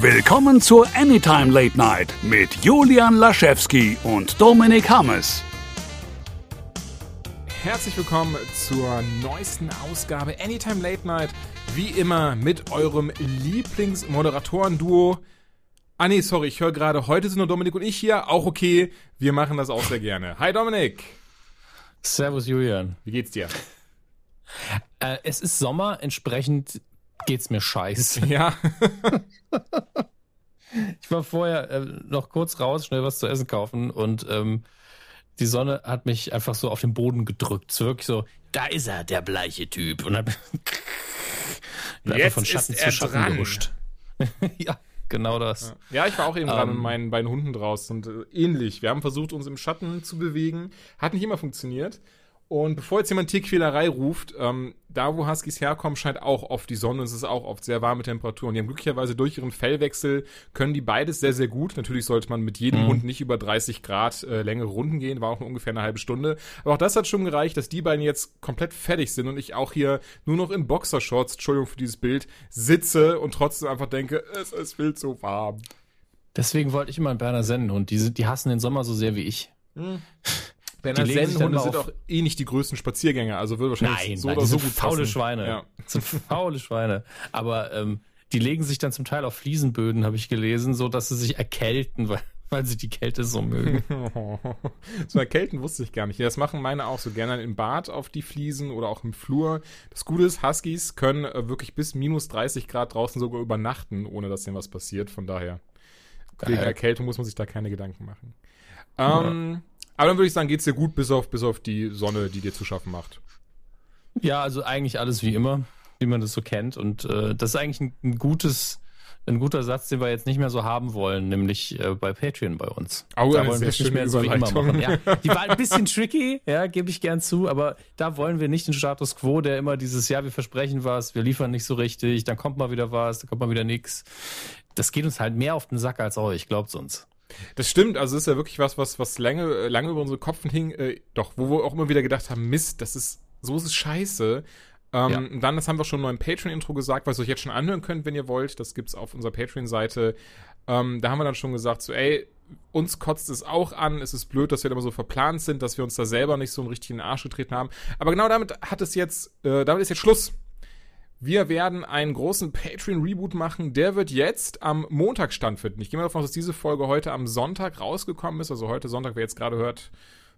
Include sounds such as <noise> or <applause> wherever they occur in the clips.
Willkommen zur Anytime Late Night mit Julian Laschewski und Dominik Hammes. Herzlich willkommen zur neuesten Ausgabe Anytime Late Night. Wie immer mit eurem Lieblingsmoderatoren-Duo. Ah nee, sorry, ich höre gerade, heute sind nur Dominik und ich hier. Auch okay, wir machen das auch sehr gerne. Hi Dominik. Servus Julian. Wie geht's dir? Äh, es ist Sommer, entsprechend geht's mir scheiße. Ja. <laughs> ich war vorher äh, noch kurz raus, schnell was zu essen kaufen und ähm, die Sonne hat mich einfach so auf den Boden gedrückt. So wirklich so, da ist er, der bleiche Typ. Und hat <laughs> einfach von Schatten zu Schatten dran. gehuscht. <laughs> ja, genau das. Ja, ich war auch eben um, dran mit ähm. meinen beiden Hunden draußen und äh, ähnlich. Wir haben versucht, uns im Schatten zu bewegen. Hat nicht immer funktioniert. Und bevor jetzt jemand Tierquälerei ruft, ähm, da wo Huskies herkommen, scheint auch oft die Sonne. Es ist auch oft sehr warme Temperaturen. Die haben glücklicherweise durch ihren Fellwechsel, können die beides sehr, sehr gut. Natürlich sollte man mit jedem mhm. Hund nicht über 30 Grad äh, längere Runden gehen, war auch nur ungefähr eine halbe Stunde. Aber auch das hat schon gereicht, dass die beiden jetzt komplett fertig sind und ich auch hier nur noch in Boxershorts, Entschuldigung für dieses Bild, sitze und trotzdem einfach denke, es ist viel zu warm. Deswegen wollte ich immer einen Berner Sennenhund. Die, die hassen den Sommer so sehr wie ich. Mhm. <laughs> Berner Sennenhunde sind auch eh nicht die größten Spaziergänger, also wird wahrscheinlich nein, so nein, oder so gut faule passen. Schweine. Ja. Das sind faule Schweine. Aber ähm, die legen sich dann zum Teil auf Fliesenböden, habe ich gelesen, so dass sie sich erkälten, <laughs> weil, weil sie die Kälte so mögen. <laughs> so erkälten wusste ich gar nicht. Das machen meine auch so gerne im Bad auf die Fliesen oder auch im Flur. Das Gute ist, Huskies können äh, wirklich bis minus 30 Grad draußen sogar übernachten, ohne dass denen was passiert. Von daher, wegen Erkältung muss man sich da keine Gedanken machen. Ähm, ja. Aber dann würde ich sagen, geht's dir gut, bis auf, bis auf die Sonne, die dir zu schaffen macht. Ja, also eigentlich alles wie immer, wie man das so kennt. Und äh, das ist eigentlich ein, ein, gutes, ein guter Satz, den wir jetzt nicht mehr so haben wollen, nämlich äh, bei Patreon bei uns. Oh, da wollen wir es nicht mehr so wie immer machen. Ja, die war ein <laughs> bisschen tricky, ja, gebe ich gern zu, aber da wollen wir nicht den Status quo, der immer dieses, ja, wir versprechen was, wir liefern nicht so richtig, dann kommt mal wieder was, dann kommt mal wieder nichts. Das geht uns halt mehr auf den Sack als euch, glaubt's uns. Das stimmt, also es ist ja wirklich was, was, was lange, lange über unsere Kopfen hing, äh, doch, wo wir auch immer wieder gedacht haben, Mist, das ist, so ist es scheiße. Ähm, ja. Dann, das haben wir schon mal im Patreon-Intro gesagt, was ihr euch jetzt schon anhören könnt, wenn ihr wollt. Das gibt's auf unserer Patreon-Seite. Ähm, da haben wir dann schon gesagt, so, ey, uns kotzt es auch an. Es ist blöd, dass wir da immer so verplant sind, dass wir uns da selber nicht so einen richtigen Arsch getreten haben. Aber genau damit hat es jetzt, äh, damit ist jetzt Schluss. Wir werden einen großen Patreon-Reboot machen. Der wird jetzt am Montag stattfinden. Ich gehe mal davon aus, dass diese Folge heute am Sonntag rausgekommen ist. Also heute Sonntag, wer jetzt gerade hört,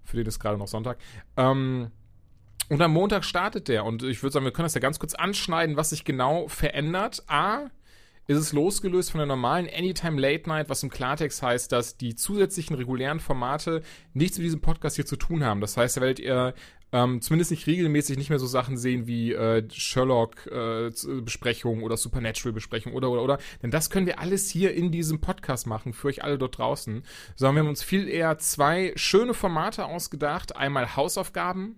für den ist gerade noch Sonntag. Ähm, und am Montag startet der. Und ich würde sagen, wir können das ja ganz kurz anschneiden, was sich genau verändert. A, ist es losgelöst von der normalen Anytime Late Night, was im Klartext heißt, dass die zusätzlichen regulären Formate nichts mit diesem Podcast hier zu tun haben. Das heißt, da werdet ihr ähm, zumindest nicht regelmäßig nicht mehr so Sachen sehen wie äh, Sherlock-Besprechungen äh, oder Supernatural-Besprechungen oder, oder, oder. Denn das können wir alles hier in diesem Podcast machen, für euch alle dort draußen. Sondern wir haben uns viel eher zwei schöne Formate ausgedacht. Einmal Hausaufgaben,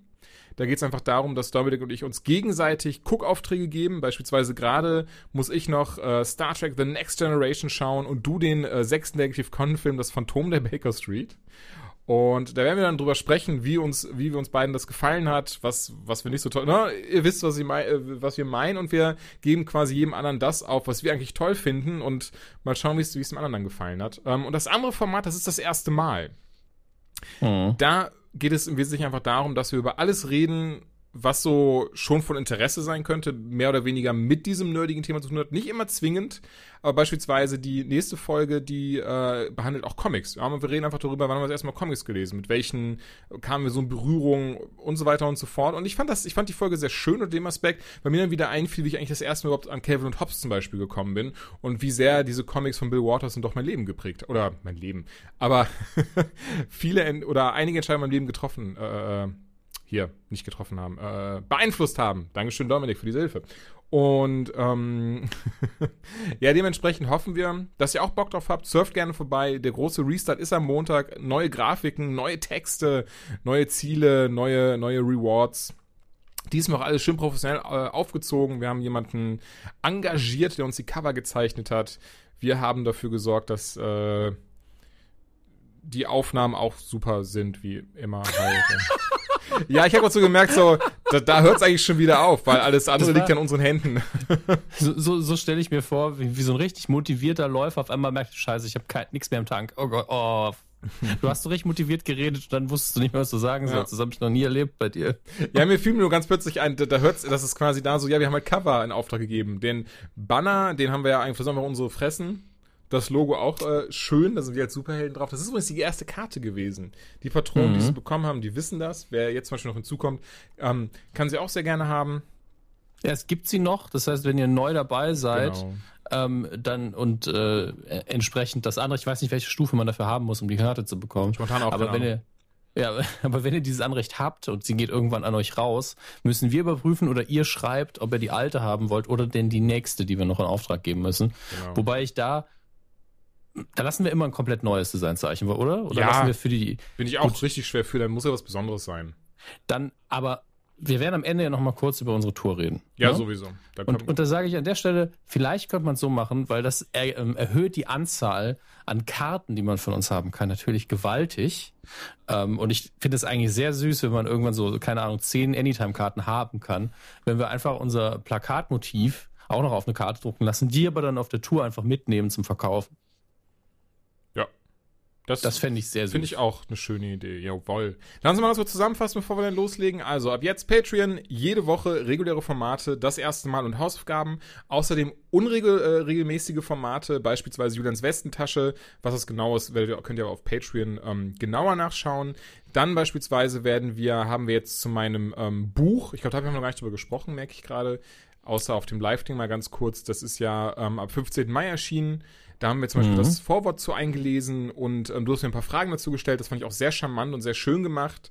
da geht es einfach darum, dass Dominik und ich uns gegenseitig Guckaufträge geben. Beispielsweise gerade muss ich noch äh, Star Trek The Next Generation schauen und du den äh, sechsten Negative Con-Film Das Phantom der Baker Street. Und da werden wir dann drüber sprechen, wie uns, wie wir uns beiden das gefallen hat, was, was wir nicht so toll, na, ihr wisst, was, ich mein, äh, was wir meinen und wir geben quasi jedem anderen das auf, was wir eigentlich toll finden und mal schauen, wie es, wie es dem anderen dann gefallen hat. Ähm, und das andere Format, das ist das erste Mal. Mhm. Da geht es im Wesentlichen einfach darum, dass wir über alles reden, was so schon von Interesse sein könnte, mehr oder weniger mit diesem nerdigen Thema zu tun hat. Nicht immer zwingend, aber beispielsweise die nächste Folge, die äh, behandelt auch Comics. Ja, wir reden einfach darüber, wann haben wir das erstmal Comics gelesen, mit welchen kamen wir so in Berührung und so weiter und so fort. Und ich fand das, ich fand die Folge sehr schön unter dem Aspekt, weil mir dann wieder einfiel, wie ich eigentlich das erste Mal überhaupt an Calvin und Hobbes zum Beispiel gekommen bin und wie sehr diese Comics von Bill Waters doch mein Leben geprägt. Oder mein Leben. Aber <laughs> viele oder einige Entscheidungen in meinem Leben getroffen. Äh, äh hier nicht getroffen haben, äh, beeinflusst haben. Dankeschön, Dominik, für diese Hilfe. Und ähm, <laughs> ja, dementsprechend hoffen wir, dass ihr auch Bock drauf habt. Surft gerne vorbei. Der große Restart ist am Montag. Neue Grafiken, neue Texte, neue Ziele, neue, neue Rewards. Diesmal auch alles schön professionell äh, aufgezogen. Wir haben jemanden engagiert, der uns die Cover gezeichnet hat. Wir haben dafür gesorgt, dass äh, die Aufnahmen auch super sind, wie immer <laughs> halt. Ja, ich habe auch so gemerkt, so, da, da hört es eigentlich schon wieder auf, weil alles andere liegt ja in unseren Händen. So, so, so stelle ich mir vor, wie, wie, so ein richtig motivierter Läufer auf einmal merkt, scheiße, ich habe nichts mehr im Tank. Oh Gott, oh. Du hast so richtig motiviert geredet und dann wusstest du nicht mehr, was du sagen ja. sollst. Das habe ich noch nie erlebt bei dir. Ja, mir fiel mir nur ganz plötzlich ein, da, da hört's, das ist quasi da so, ja, wir haben halt Cover in Auftrag gegeben. Den Banner, den haben wir ja eigentlich, versuchen wir unsere Fressen das Logo auch äh, schön, da sind wir als Superhelden drauf. Das ist übrigens die erste Karte gewesen. Die Patronen, mhm. die sie bekommen haben, die wissen das. Wer jetzt zum Beispiel noch hinzukommt, ähm, kann sie auch sehr gerne haben. Ja, es gibt sie noch. Das heißt, wenn ihr neu dabei seid, genau. ähm, dann und äh, entsprechend das andere, ich weiß nicht, welche Stufe man dafür haben muss, um die Karte zu bekommen. Spontan auch. Aber wenn ihr ja, <laughs> aber wenn ihr dieses Anrecht habt und sie geht irgendwann an euch raus, müssen wir überprüfen oder ihr schreibt, ob ihr die alte haben wollt oder denn die nächste, die wir noch in Auftrag geben müssen. Genau. Wobei ich da da lassen wir immer ein komplett neues Designzeichen, oder? Oder ja, lassen wir für die. Bin ich auch gut, richtig schwer für, dann muss ja was Besonderes sein. Dann, aber wir werden am Ende ja nochmal kurz über unsere Tour reden. Ja, ne? sowieso. Da und, und da sage ich an der Stelle, vielleicht könnte man es so machen, weil das er, ähm, erhöht die Anzahl an Karten, die man von uns haben kann, natürlich gewaltig. Ähm, und ich finde es eigentlich sehr süß, wenn man irgendwann so, keine Ahnung, zehn Anytime-Karten haben kann, wenn wir einfach unser Plakatmotiv auch noch auf eine Karte drucken lassen, die aber dann auf der Tour einfach mitnehmen zum Verkaufen. Das, das fände ich sehr süß. Finde ich auch eine schöne Idee. Jawohl. Lassen Sie mal das so zusammenfassen, bevor wir dann loslegen. Also ab jetzt Patreon, jede Woche reguläre Formate, das erste Mal und Hausaufgaben. Außerdem unregelmäßige äh, Formate, beispielsweise Julians Westentasche. Was das genau ist, könnt ihr auf Patreon ähm, genauer nachschauen. Dann beispielsweise werden wir, haben wir jetzt zu meinem ähm, Buch, ich glaube, da haben wir noch gar nicht drüber gesprochen, merke ich gerade, außer auf dem Live-Ding mal ganz kurz. Das ist ja ähm, ab 15. Mai erschienen. Da haben wir zum Beispiel mhm. das Vorwort zu eingelesen und ähm, du hast mir ein paar Fragen dazu gestellt. Das fand ich auch sehr charmant und sehr schön gemacht.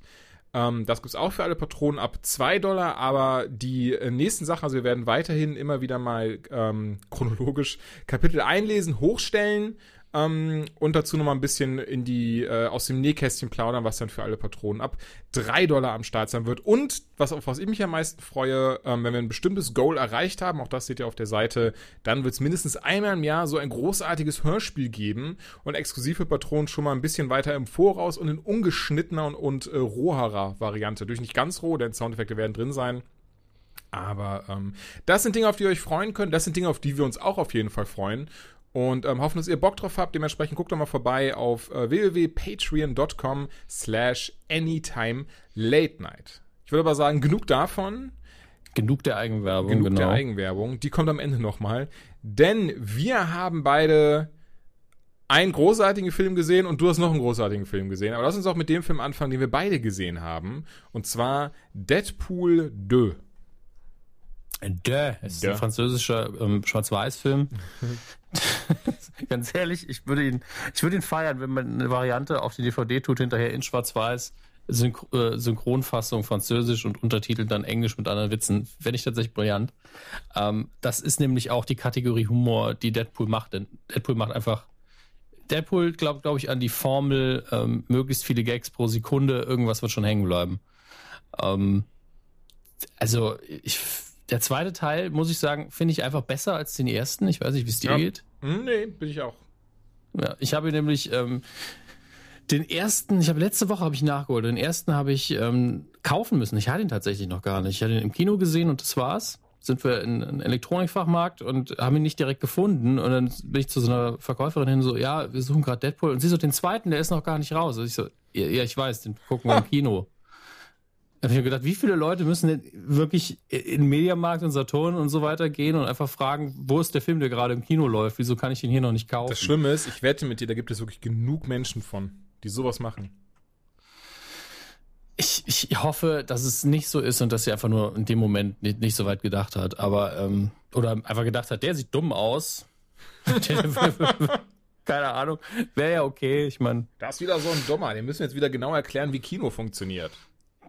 Ähm, das gibt es auch für alle Patronen ab 2 Dollar, aber die äh, nächsten Sachen, also wir werden weiterhin immer wieder mal ähm, chronologisch Kapitel einlesen, hochstellen ähm, und dazu nochmal ein bisschen in die, äh, aus dem Nähkästchen plaudern, was dann für alle Patronen ab 3 Dollar am Start sein wird. Und was, auf was ich mich am meisten freue, ähm, wenn wir ein bestimmtes Goal erreicht haben, auch das seht ihr auf der Seite, dann wird es mindestens einmal im Jahr so ein großartiges Hörspiel geben und exklusive Patronen schon mal ein bisschen weiter im Voraus und in ungeschnittener und, und äh, roherer Variante. Durch nicht ganz roh, denn Soundeffekte werden drin sein. Aber ähm, das sind Dinge, auf die ihr euch freuen könnt. Das sind Dinge, auf die wir uns auch auf jeden Fall freuen und ähm, hoffen, dass ihr Bock drauf habt. Dementsprechend guckt doch mal vorbei auf äh, www.patreon.com slash anytime late night. Ich würde aber sagen, genug davon. Genug der Eigenwerbung, genug genau. der Eigenwerbung. Die kommt am Ende nochmal. Denn wir haben beide einen großartigen Film gesehen und du hast noch einen großartigen Film gesehen. Aber lass uns auch mit dem Film anfangen, den wir beide gesehen haben. Und zwar Deadpool 2. De ist De. ein französischer ähm, Schwarz-Weiß-Film. <laughs> Ganz ehrlich, ich würde ihn, ich würde ihn feiern, wenn man eine Variante auf die DVD tut, hinterher in Schwarz-Weiß, Synch äh, Synchronfassung Französisch und Untertitel dann Englisch mit anderen Witzen. Fände ich tatsächlich brillant. Ähm, das ist nämlich auch die Kategorie Humor, die Deadpool macht. Denn Deadpool macht einfach. Deadpool glaubt, glaube ich, an die Formel, ähm, möglichst viele Gags pro Sekunde, irgendwas wird schon hängen bleiben. Ähm, also, ich der zweite Teil, muss ich sagen, finde ich einfach besser als den ersten. Ich weiß nicht, wie es dir ja. geht. Hm, nee, bin ich auch. Ja, ich habe nämlich ähm, den ersten, ich habe letzte Woche habe ich nachgeholt. Den ersten habe ich ähm, kaufen müssen. Ich hatte ihn tatsächlich noch gar nicht. Ich hatte ihn im Kino gesehen und das war's. Sind wir in einen Elektronikfachmarkt und haben ihn nicht direkt gefunden. Und dann bin ich zu so einer Verkäuferin hin, so, ja, wir suchen gerade Deadpool. Und sie so, den zweiten, der ist noch gar nicht raus. Und ich so, ja ich weiß, den gucken wir im <laughs> Kino. Habe ich mir gedacht, wie viele Leute müssen denn wirklich in den Mediamarkt und Saturn und so weiter gehen und einfach fragen, wo ist der Film, der gerade im Kino läuft? Wieso kann ich ihn hier noch nicht kaufen? Das Schlimme ist, ich wette mit dir, da gibt es wirklich genug Menschen von, die sowas machen. Ich, ich hoffe, dass es nicht so ist und dass sie einfach nur in dem Moment nicht, nicht so weit gedacht hat. Aber, ähm, oder einfach gedacht hat, der sieht dumm aus. <laughs> <laughs> Keine Ahnung. Wäre ja okay, ich meine. Das ist wieder so ein Dummer. Den müssen wir jetzt wieder genau erklären, wie Kino funktioniert.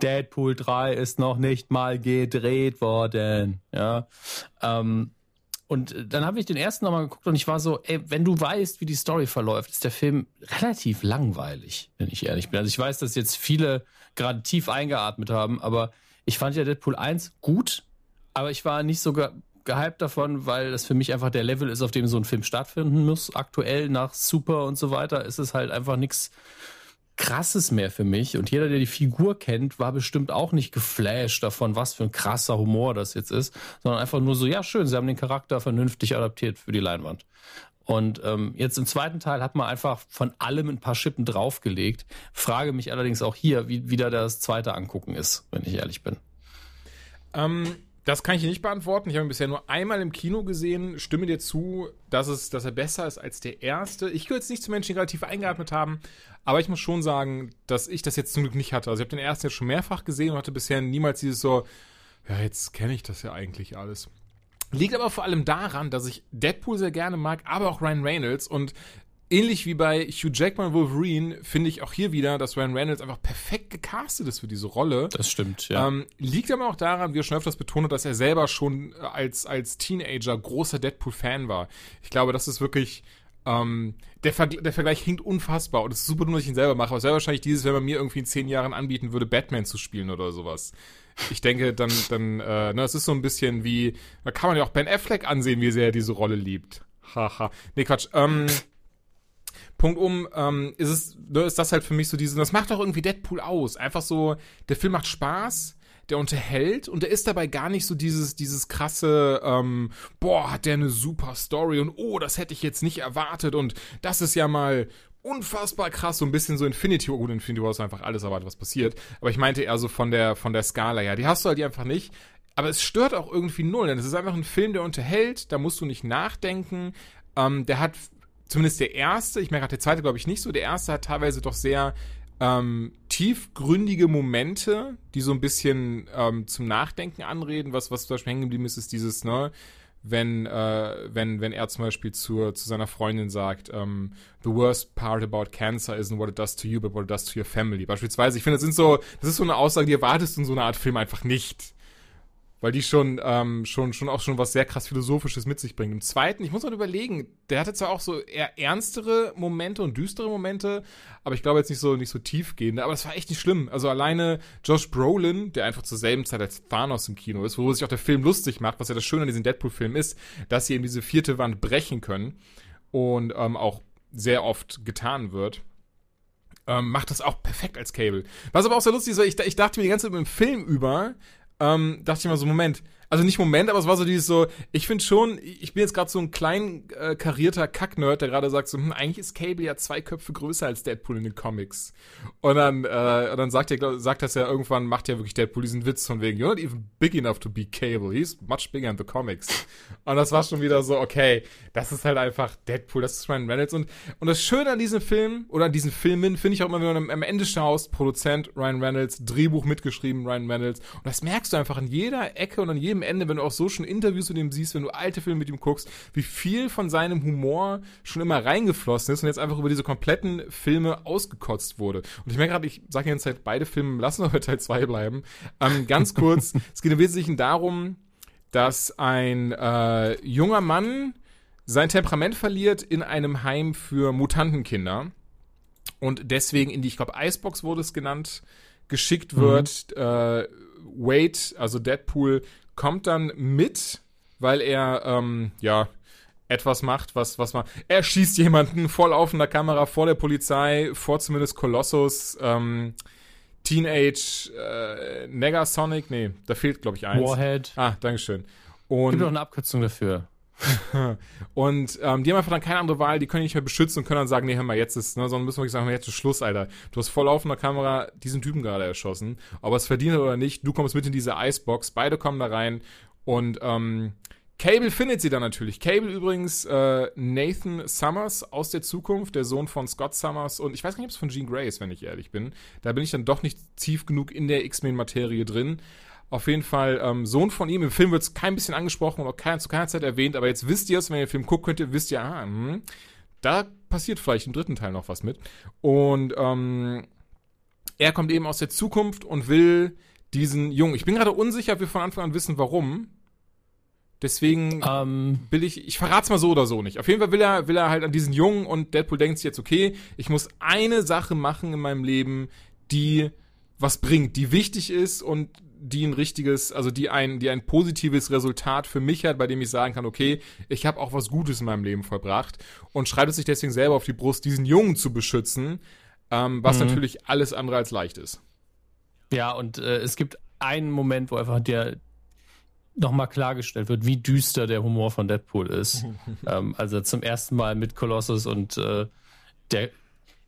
Deadpool 3 ist noch nicht mal gedreht worden. Ja. Ähm, und dann habe ich den ersten nochmal geguckt und ich war so, ey, wenn du weißt, wie die Story verläuft, ist der Film relativ langweilig, wenn ich ehrlich bin. Also ich weiß, dass jetzt viele gerade tief eingeatmet haben, aber ich fand ja Deadpool 1 gut, aber ich war nicht so ge gehypt davon, weil das für mich einfach der Level ist, auf dem so ein Film stattfinden muss. Aktuell nach Super und so weiter ist es halt einfach nichts Krasses mehr für mich. Und jeder, der die Figur kennt, war bestimmt auch nicht geflasht davon, was für ein krasser Humor das jetzt ist, sondern einfach nur so, ja, schön, sie haben den Charakter vernünftig adaptiert für die Leinwand. Und ähm, jetzt im zweiten Teil hat man einfach von allem ein paar Schippen draufgelegt. Frage mich allerdings auch hier, wie wieder das zweite Angucken ist, wenn ich ehrlich bin. Ähm, das kann ich nicht beantworten. Ich habe ihn bisher nur einmal im Kino gesehen. Stimme dir zu, dass, es, dass er besser ist als der erste. Ich gehöre jetzt nicht zu Menschen, die relativ eingeatmet haben, aber ich muss schon sagen, dass ich das jetzt zum Glück nicht hatte. Also ich habe den ersten jetzt schon mehrfach gesehen und hatte bisher niemals dieses so, ja, jetzt kenne ich das ja eigentlich alles. Liegt aber vor allem daran, dass ich Deadpool sehr gerne mag, aber auch Ryan Reynolds und ähnlich wie bei Hugh Jackman Wolverine finde ich auch hier wieder, dass Ryan Reynolds einfach perfekt gecastet ist für diese Rolle. Das stimmt, ja. Ähm, liegt aber auch daran, wie er schon öfters betont hat, dass er selber schon als, als Teenager großer Deadpool-Fan war. Ich glaube, das ist wirklich. Ähm, der, Vergl der Vergleich hinkt unfassbar und es ist super dumm, dass ich ihn selber mache, aber es wäre wahrscheinlich dieses, wenn man mir irgendwie in zehn Jahren anbieten würde, Batman zu spielen oder sowas. Ich denke, dann, dann, äh, ne, es ist so ein bisschen wie, da kann man ja auch Ben Affleck ansehen, wie sehr er diese Rolle liebt. Haha. nee, Quatsch. Ähm, Punkt um, ähm, ist es, ne, ist das halt für mich so diese, das macht doch irgendwie Deadpool aus. Einfach so, der Film macht Spaß, der unterhält und der ist dabei gar nicht so dieses, dieses krasse, ähm, boah, hat der eine super Story und oh, das hätte ich jetzt nicht erwartet und das ist ja mal unfassbar krass, so ein bisschen so Infinity War, gut, Infinity War ist einfach alles erwartet, was passiert, aber ich meinte eher so von der, von der Skala, ja, die hast du halt einfach nicht, aber es stört auch irgendwie null, denn es ist einfach ein Film, der unterhält, da musst du nicht nachdenken, ähm, der hat zumindest der erste, ich merke gerade der zweite glaube ich nicht so, der erste hat teilweise doch sehr ähm, tiefgründige Momente, die so ein bisschen ähm, zum Nachdenken anreden. Was, was zum Beispiel hängen geblieben ist, ist dieses, ne, wenn, äh, wenn, wenn er zum Beispiel zur, zu seiner Freundin sagt, ähm, the worst part about cancer isn't what it does to you, but what it does to your family. Beispielsweise, ich finde, das sind so, das ist so eine Aussage, die erwartest du in so einer Art Film einfach nicht weil die schon, ähm, schon, schon auch schon was sehr krass Philosophisches mit sich bringen. Im zweiten, ich muss mal überlegen, der hatte zwar auch so eher ernstere Momente und düstere Momente, aber ich glaube jetzt nicht so, nicht so tiefgehende, aber das war echt nicht schlimm. Also alleine Josh Brolin, der einfach zur selben Zeit als Thanos im Kino ist, wo sich auch der Film lustig macht, was ja das Schöne an diesem Deadpool-Film ist, dass sie eben diese vierte Wand brechen können und ähm, auch sehr oft getan wird ähm, macht das auch perfekt als Cable. Was aber auch sehr lustig ist, weil ich, ich dachte mir die ganze Zeit im Film über, ähm, dachte ich mal so, Moment, also nicht Moment, aber es war so dieses so, ich finde schon, ich bin jetzt gerade so ein klein äh, karierter Kacknerd, der gerade sagt so, hm, eigentlich ist Cable ja zwei Köpfe größer als Deadpool in den Comics. Und dann, äh, und dann sagt er, sagt das ja irgendwann, macht ja wirklich Deadpool diesen Witz von wegen, you're not even big enough to be Cable, he's much bigger in the comics. Und das war schon wieder so, okay, das ist halt einfach Deadpool, das ist Ryan Reynolds. Und, und das Schöne an diesem Film, oder an diesen Filmen, finde ich auch immer, wenn du am Ende schaust, Produzent Ryan Reynolds, Drehbuch mitgeschrieben Ryan Reynolds. Und das merkst du einfach an jeder Ecke und an jedem Ende, wenn du auch so schon Interviews mit ihm siehst, wenn du alte Filme mit ihm guckst, wie viel von seinem Humor schon immer reingeflossen ist und jetzt einfach über diese kompletten Filme ausgekotzt wurde. Und ich merke gerade, ich sage jetzt halt beide Filme, lassen wir bei Teil 2 bleiben. Ähm, ganz kurz, <laughs> es geht im Wesentlichen darum, dass ein äh, junger Mann sein Temperament verliert in einem Heim für Mutantenkinder und deswegen in die, ich glaube, Icebox wurde es genannt, geschickt wird. Mhm. Äh, Wade, also Deadpool, kommt dann mit, weil er, ähm, ja, etwas macht, was, was man. Er schießt jemanden voll auf in der Kamera vor der Polizei, vor zumindest Colossus, ähm, Teenage, äh, Negasonic, nee, da fehlt, glaube ich, eins. Warhead. Ah, Dankeschön. Und, Gibt noch eine Abkürzung dafür. <laughs> und ähm, die haben einfach dann keine andere Wahl, die können nicht mehr beschützen und können dann sagen, nee, hör mal, jetzt ist, ne, sondern müssen wirklich sagen, jetzt ist Schluss, Alter. Du hast voll laufender Kamera diesen Typen gerade erschossen, ob er es verdient oder nicht, du kommst mit in diese Icebox, beide kommen da rein und ähm, Cable findet sie dann natürlich. Cable übrigens äh, Nathan Summers aus der Zukunft, der Sohn von Scott Summers und ich weiß gar nicht, ob es von Jean Grey ist, wenn ich ehrlich bin. Da bin ich dann doch nicht tief genug in der X-Men-Materie drin. Auf jeden Fall ähm, Sohn von ihm. Im Film wird es kein bisschen angesprochen und auch kein, zu keiner Zeit erwähnt, aber jetzt wisst ihr es, wenn ihr den Film guckt, könnt ihr, wisst ihr, ah, mh, da passiert vielleicht im dritten Teil noch was mit. Und ähm, er kommt eben aus der Zukunft und will diesen Jungen. Ich bin gerade unsicher, ob wir von Anfang an wissen, warum. Deswegen ähm, will ich, ich verrat's mal so oder so nicht. Auf jeden Fall will er, will er halt an diesen Jungen und Deadpool denkt sich jetzt, okay, ich muss eine Sache machen in meinem Leben, die was bringt, die wichtig ist und die ein richtiges, also die ein, die ein positives Resultat für mich hat, bei dem ich sagen kann, okay, ich habe auch was Gutes in meinem Leben vollbracht und schreibt es sich deswegen selber auf die Brust, diesen Jungen zu beschützen. ähm, was Mhm. natürlich alles andere als leicht ist. Ja, und äh, es gibt einen Moment, wo einfach der nochmal klargestellt wird, wie düster der Humor von Deadpool ist. <laughs> ähm, also zum ersten Mal mit Colossus und äh, der,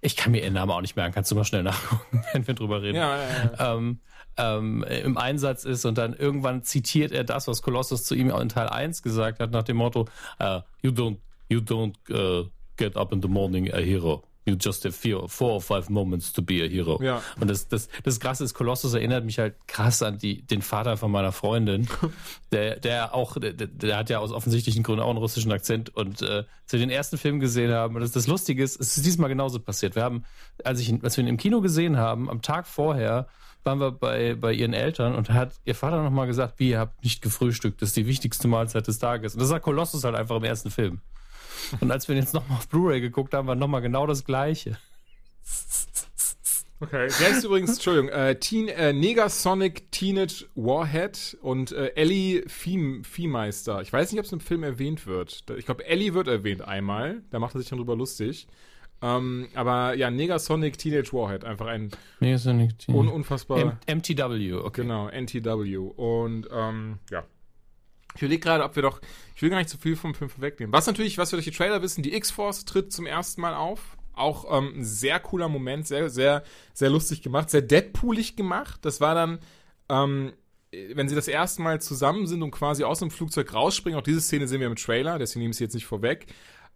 ich kann mir ihren Namen auch nicht merken, kannst du mal schnell nachgucken, <laughs> wenn wir drüber reden. Ja, ja, ja. ähm, ähm, im Einsatz ist und dann irgendwann zitiert er das, was Colossus zu ihm in Teil 1 gesagt hat, nach dem Motto, uh, you don't, you don't uh, get up in the morning a hero. You just have four, four or five moments to be a hero. Ja. Und das, das, das Krasse ist, Colossus erinnert mich halt krass an die, den Vater von meiner Freundin, <laughs> der, der auch, der, der hat ja aus offensichtlichen Gründen auch einen russischen Akzent und äh, wir den ersten Film gesehen haben, und das, das Lustige ist, es ist diesmal genauso passiert. Wir haben, als ich, als wir ihn im Kino gesehen haben, am Tag vorher, waren wir bei, bei ihren Eltern und hat ihr Vater nochmal gesagt, wie, ihr habt nicht gefrühstückt, das ist die wichtigste Mahlzeit des Tages. Und das sagt Colossus halt einfach im ersten Film. Und als wir ihn jetzt nochmal auf Blu-ray geguckt haben, war nochmal genau das Gleiche. Okay. Der ist übrigens, Entschuldigung, äh, Teen, äh, Negasonic Teenage Warhead und äh, Ellie Vieh, Viehmeister. Ich weiß nicht, ob es im Film erwähnt wird. Ich glaube, Ellie wird erwähnt einmal. Da macht er sich dann drüber lustig. Ähm, aber ja, Negasonic Teenage Warhead. Einfach ein nicht. un unfassbar. M MTW, okay. Genau, NTW. Und ähm, ja. Ich überlege gerade, ob wir doch. Ich will gar nicht zu viel vom Film vorwegnehmen. Was natürlich, was wir durch die Trailer wissen, die X-Force tritt zum ersten Mal auf. Auch ähm, ein sehr cooler Moment, sehr, sehr, sehr lustig gemacht, sehr Deadpoolig gemacht. Das war dann, ähm, wenn sie das erste Mal zusammen sind und quasi aus dem Flugzeug rausspringen, auch diese Szene sehen wir im Trailer, deswegen nehme ich sie jetzt nicht vorweg.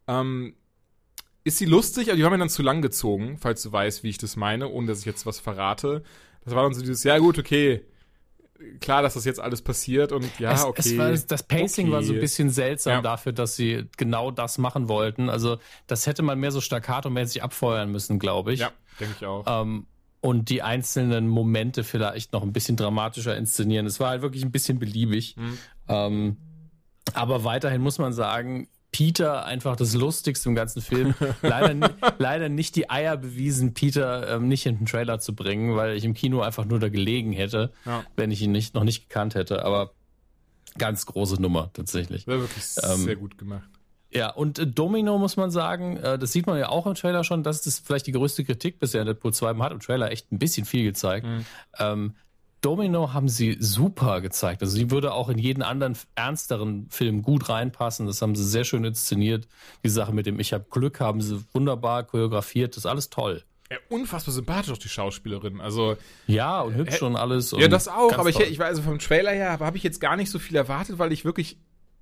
Ähm, ist sie lustig, aber die haben mir dann zu lang gezogen, falls du weißt, wie ich das meine, ohne dass ich jetzt was verrate. Das war dann so dieses, ja gut, okay, klar, dass das jetzt alles passiert und ja, es, okay. es war, das Pacing okay. war so ein bisschen seltsam Ja. dafür, dass sie genau das machen wollten. Also das hätte man mehr so staccato-mäßig abfeuern müssen, glaube ich. Ja, denke ich auch. Ähm, und die einzelnen Momente vielleicht noch ein bisschen dramatischer inszenieren. Es war halt wirklich ein bisschen beliebig. Mhm. Ähm, aber weiterhin muss man sagen, Peter einfach das Lustigste im ganzen Film. leider, <laughs> leider nicht die Eier bewiesen, Peter ähm, nicht in den Trailer zu bringen, weil ich im Kino einfach nur da gelegen hätte, Ja. wenn ich ihn nicht, noch nicht gekannt hätte. Aber ganz große Nummer tatsächlich. War wirklich ähm, sehr gut gemacht. Ja, und äh, Domino muss man sagen, äh, das sieht man ja auch im Trailer schon, das ist vielleicht die größte Kritik bisher in Deadpool 2. Man hat im Trailer echt ein bisschen viel gezeigt. Mhm. Domino haben sie super gezeigt. Also sie würde auch in jeden anderen ernsteren Film gut reinpassen. Das haben sie sehr schön inszeniert. Die Sache mit dem Ich hab Glück haben sie wunderbar choreografiert. Das ist alles toll. Ja, unfassbar sympathisch auch die Schauspielerin. Also, Ja, und hübsch und alles. ja, und das auch, aber ich, ich war also vom Trailer her, habe ich jetzt gar nicht so viel erwartet, weil ich wirklich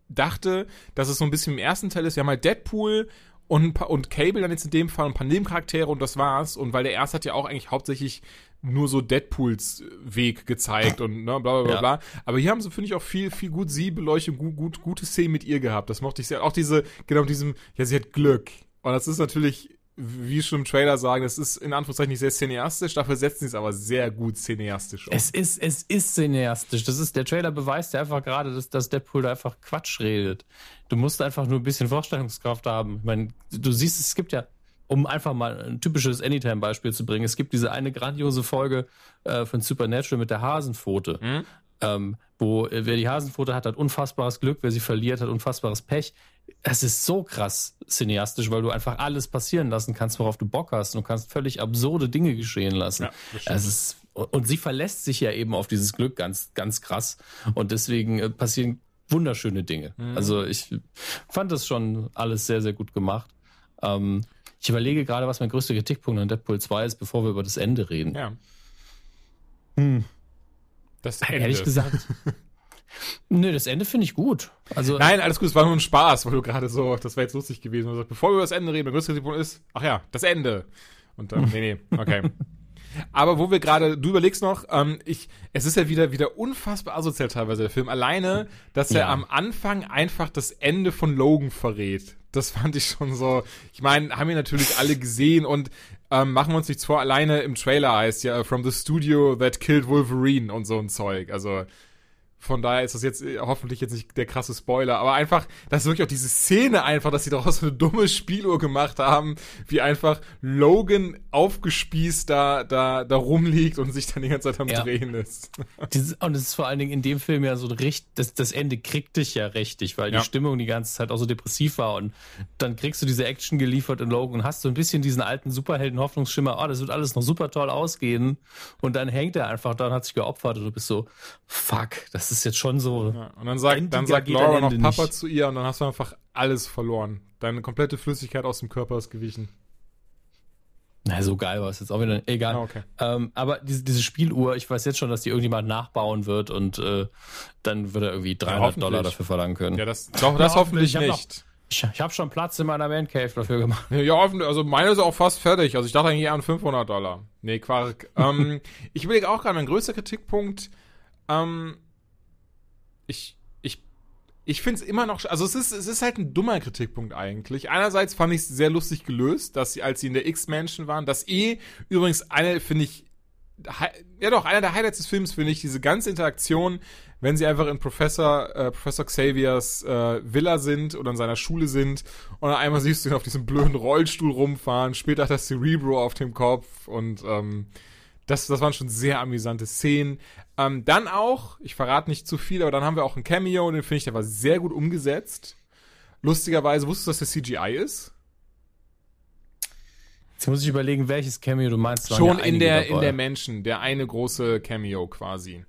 dachte, dass es so ein bisschen im ersten Teil ist. Wir haben halt Deadpool und, und Cable dann jetzt in dem Fall und ein paar Nebencharaktere und das war's. Und weil der erste hat ja auch eigentlich hauptsächlich nur so Deadpools Weg gezeigt und ne, bla bla bla Ja. bla. Aber hier haben sie, finde ich, auch viel, viel gut sie beleuchtet, gut, gut, gute Szenen mit ihr gehabt. Das mochte ich sehr. Auch diese, genau diesem, ja, sie hat Glück. Und das ist natürlich, wie schon im Trailer sagen, das ist in Anführungszeichen nicht sehr cineastisch, dafür setzen sie es aber sehr gut cineastisch um. Es ist, es ist cineastisch. Das ist, der Trailer beweist ja einfach gerade, dass, dass Deadpool da einfach Quatsch redet. Du musst einfach nur ein bisschen Vorstellungskraft haben. Ich meine, du siehst, es gibt ja, um einfach mal ein typisches Anytime-Beispiel zu bringen, es gibt diese eine grandiose Folge äh, von Supernatural mit der Hasenpfote. Mhm. Ähm, wo äh, wer die Hasenpfote hat, hat unfassbares Glück, wer sie verliert, hat unfassbares Pech. Es ist so krass cineastisch, weil du einfach alles passieren lassen kannst, worauf du Bock hast. Und du kannst völlig absurde Dinge geschehen lassen. Ja, ist, und sie verlässt sich ja eben auf dieses Glück ganz, ganz krass. Und deswegen äh, passieren wunderschöne Dinge. Mhm. Also ich fand das schon alles sehr, sehr gut gemacht. Ähm, ich überlege gerade, was mein größter Kritikpunkt an Deadpool 2 ist, bevor wir über das Ende reden. Ja. Hm. Das Ende. Ehrlich gesagt. <laughs> Nö, das Ende finde ich gut. Also Nein, alles gut, es war nur ein Spaß, weil du gerade so, das wäre jetzt lustig gewesen. Du sagst, bevor wir über das Ende reden, mein größter Kritikpunkt ist, ach ja, das Ende. Und dann, nee, nee, okay. <laughs> Aber wo wir gerade, du überlegst noch, ähm, ich, es ist ja wieder, wieder unfassbar asozial teilweise der Film. Alleine, dass er Ja. am Anfang einfach das Ende von Logan verrät. Das fand ich schon so. Ich meine, haben wir natürlich alle gesehen und ähm, machen wir uns nichts vor, alleine im Trailer heißt ja From the Studio That Killed Wolverine und so ein Zeug. Also Von daher ist das jetzt äh, hoffentlich jetzt nicht der krasse Spoiler, aber einfach, das ist wirklich auch diese Szene einfach, dass sie daraus so eine dumme Spieluhr gemacht haben, wie einfach Logan aufgespießt da, da, da rumliegt und sich dann die ganze Zeit am Ja. Drehen ist. <laughs> Dieses, und es ist vor allen Dingen in dem Film ja so richtig, das, das Ende kriegt dich ja richtig, weil Ja. die Stimmung die ganze Zeit auch so depressiv war und dann kriegst du diese Action geliefert in Logan und hast so ein bisschen diesen alten Superhelden-Hoffnungsschimmer, oh, das wird alles noch super toll ausgehen und dann hängt er einfach da und hat sich geopfert und du bist so, fuck, das ist jetzt schon so, Ja, und dann sagt, dann sagt Laura noch Papa nicht. zu ihr und dann hast du einfach alles verloren. Deine komplette Flüssigkeit aus dem Körper ist gewichen. na, so geil war es jetzt auch wieder, egal. Ah, okay. Ähm, aber diese, diese Spieluhr, ich weiß jetzt schon, dass die irgendjemand nachbauen wird und äh, dann wird er irgendwie 300 hoffentlich. Dollar dafür verlangen können. Ja, das, doch, das Ja, hoffentlich ich hab noch- nicht. Ich, ich habe schon Platz in meiner Man Cave dafür gemacht. Ja, hoffentlich. Also meine ist auch fast fertig. Also ich dachte eigentlich eher an 500 Dollar. Nee, Quark. ähm, <laughs> ich überlege auch gerade, mein größter Kritikpunkt, ähm, ich, ich, ich finde es immer noch, also es ist, es ist halt ein dummer Kritikpunkt eigentlich. Einerseits fand ich es sehr lustig gelöst, dass sie, als sie in der X-Mansion waren, das eh übrigens eine, finde ich, ja doch, einer der Highlights des Films finde ich, diese ganze Interaktion, wenn sie einfach in Professor, äh, Professor Xaviers äh, Villa sind oder in seiner Schule sind und einmal siehst du ihn auf diesem blöden Rollstuhl rumfahren, später hat er Cerebro auf dem Kopf und ähm, das, das waren schon sehr amüsante Szenen. Ähm, dann auch, ich verrate nicht zu viel, aber dann haben wir auch ein Cameo, den finde ich, der war sehr gut umgesetzt. Lustigerweise, wusstest du, dass der CGI ist? Jetzt muss ich überlegen, welches Cameo du meinst. Schon ja in der, dabei. in der Menschen, der eine große Cameo quasi.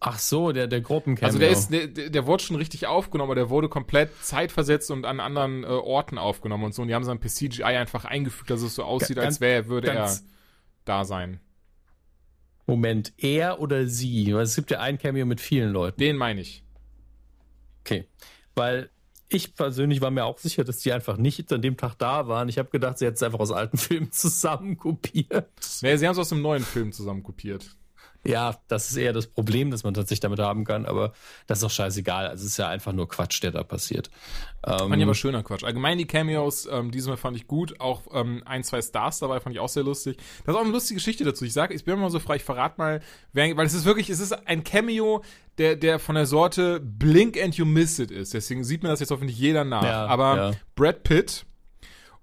Ach so, der, der Gruppencameo. Also der ist, der, der wurde schon richtig aufgenommen, aber der wurde komplett zeitversetzt und an anderen äh, Orten aufgenommen und so. Und die haben dann per CGI einfach eingefügt, dass es so aussieht, Ganz- als wäre, würde ganz- er da sein. Moment, er oder sie? Weil es gibt ja ein Cameo mit vielen Leuten. Den meine ich. Okay. Weil ich persönlich war mir auch sicher, dass die einfach nicht an dem Tag da waren. Ich habe gedacht, sie hätten es einfach aus alten <laughs> Filmen zusammen kopiert. Nee, sie haben es aus einem neuen Film zusammen kopiert. Ja, das ist eher das Problem, das man tatsächlich damit haben kann, aber das ist doch scheißegal. Also es ist ja einfach nur Quatsch, der da passiert. Ähm, Fand ich aber schöner Quatsch. Allgemein die Cameos, ähm, diesmal fand ich gut. Auch ähm, ein, zwei Stars dabei fand ich auch sehr lustig. Das ist auch eine lustige Geschichte dazu. Ich sage, ich bin mal so frei, ich verrate mal, wer, weil es ist wirklich, es ist ein Cameo, der, der von der Sorte Blink and You Miss It ist. Deswegen sieht mir das jetzt hoffentlich jeder nach. Ja, aber ja. Brad Pitt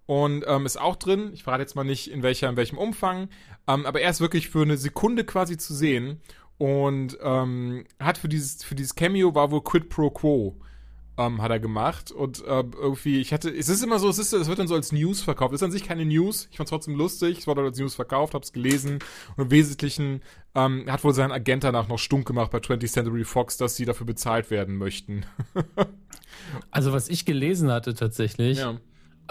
und ähm, ist auch drin. Ich verrate jetzt mal nicht, in welcher, in welchem Umfang. Ähm, aber er ist wirklich für eine Sekunde quasi zu sehen. Und ähm, hat für dieses, für dieses Cameo war wohl Quid Pro Quo ähm, hat er gemacht und äh, irgendwie, ich hatte, es ist immer so, es ist, es wird dann so als News verkauft. Es ist an sich keine News. Ich fand's trotzdem lustig. Es wurde als News verkauft, hab's gelesen und im Wesentlichen ähm, hat wohl sein Agent danach noch stunk gemacht bei 20th Century Fox, dass sie dafür bezahlt werden möchten. <laughs> Also was ich gelesen hatte tatsächlich, ja.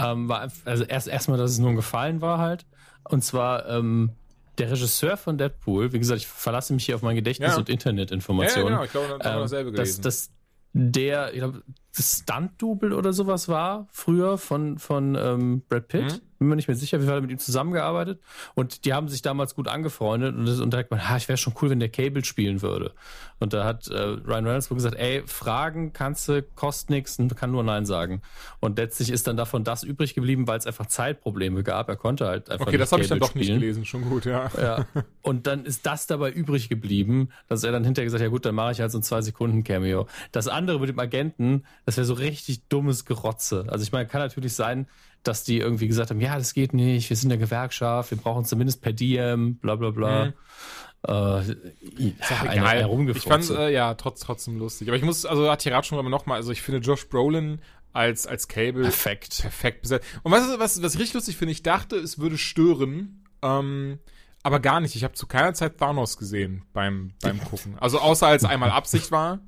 Ähm, war also erst erstmal, dass es nur ein Gefallen war halt. Und zwar ähm, der Regisseur von Deadpool, wie gesagt, ich verlasse mich hier auf mein Gedächtnis Ja. und Ja, ja, Internetinformationen. genau. Ich glaube, da haben wir dasselbe ähm, dass, gelesen. dass der, ich glaube, das Stunt-Double oder sowas war früher von, von ähm, Brad Pitt. Mhm. Bin mir nicht mehr sicher, wie viel hat er mit ihm zusammengearbeitet. Und die haben sich damals gut angefreundet und, das, und da hat man, ha, ich wäre schon cool, wenn der Cable spielen würde. Und da hat äh, Ryan Reynolds wohl gesagt, ey, Fragen kannst du, kostet nichts und kann nur Nein sagen. Und letztlich ist dann davon das übrig geblieben, weil es einfach Zeitprobleme gab. Er konnte halt einfach Okay, das habe ich dann doch nicht spielen. gelesen. Schon gut, ja. Ja. Und dann ist das dabei übrig geblieben, dass er dann hinterher gesagt hat, ja gut, dann mache ich halt so ein zwei Sekunden Cameo. Das andere mit dem Agenten, das wäre so richtig dummes Gerotze. Also ich meine, kann natürlich sein, dass die irgendwie gesagt haben, ja, das geht nicht, wir sind eine Gewerkschaft, wir brauchen zumindest per Diem, bla bla bla. Mhm. Äh, eine Ich fand äh, ja trotz, trotzdem lustig. Aber ich muss, also hat gerade schon aber noch mal, also ich finde Josh Brolin als, als Cable Perfekt. perfekt besetzt. Und was, was, was ich richtig lustig finde, ich dachte, es würde stören, ähm, aber gar nicht. Ich habe zu keiner Zeit Thanos gesehen beim, beim <laughs> Gucken. Also außer als einmal Absicht war.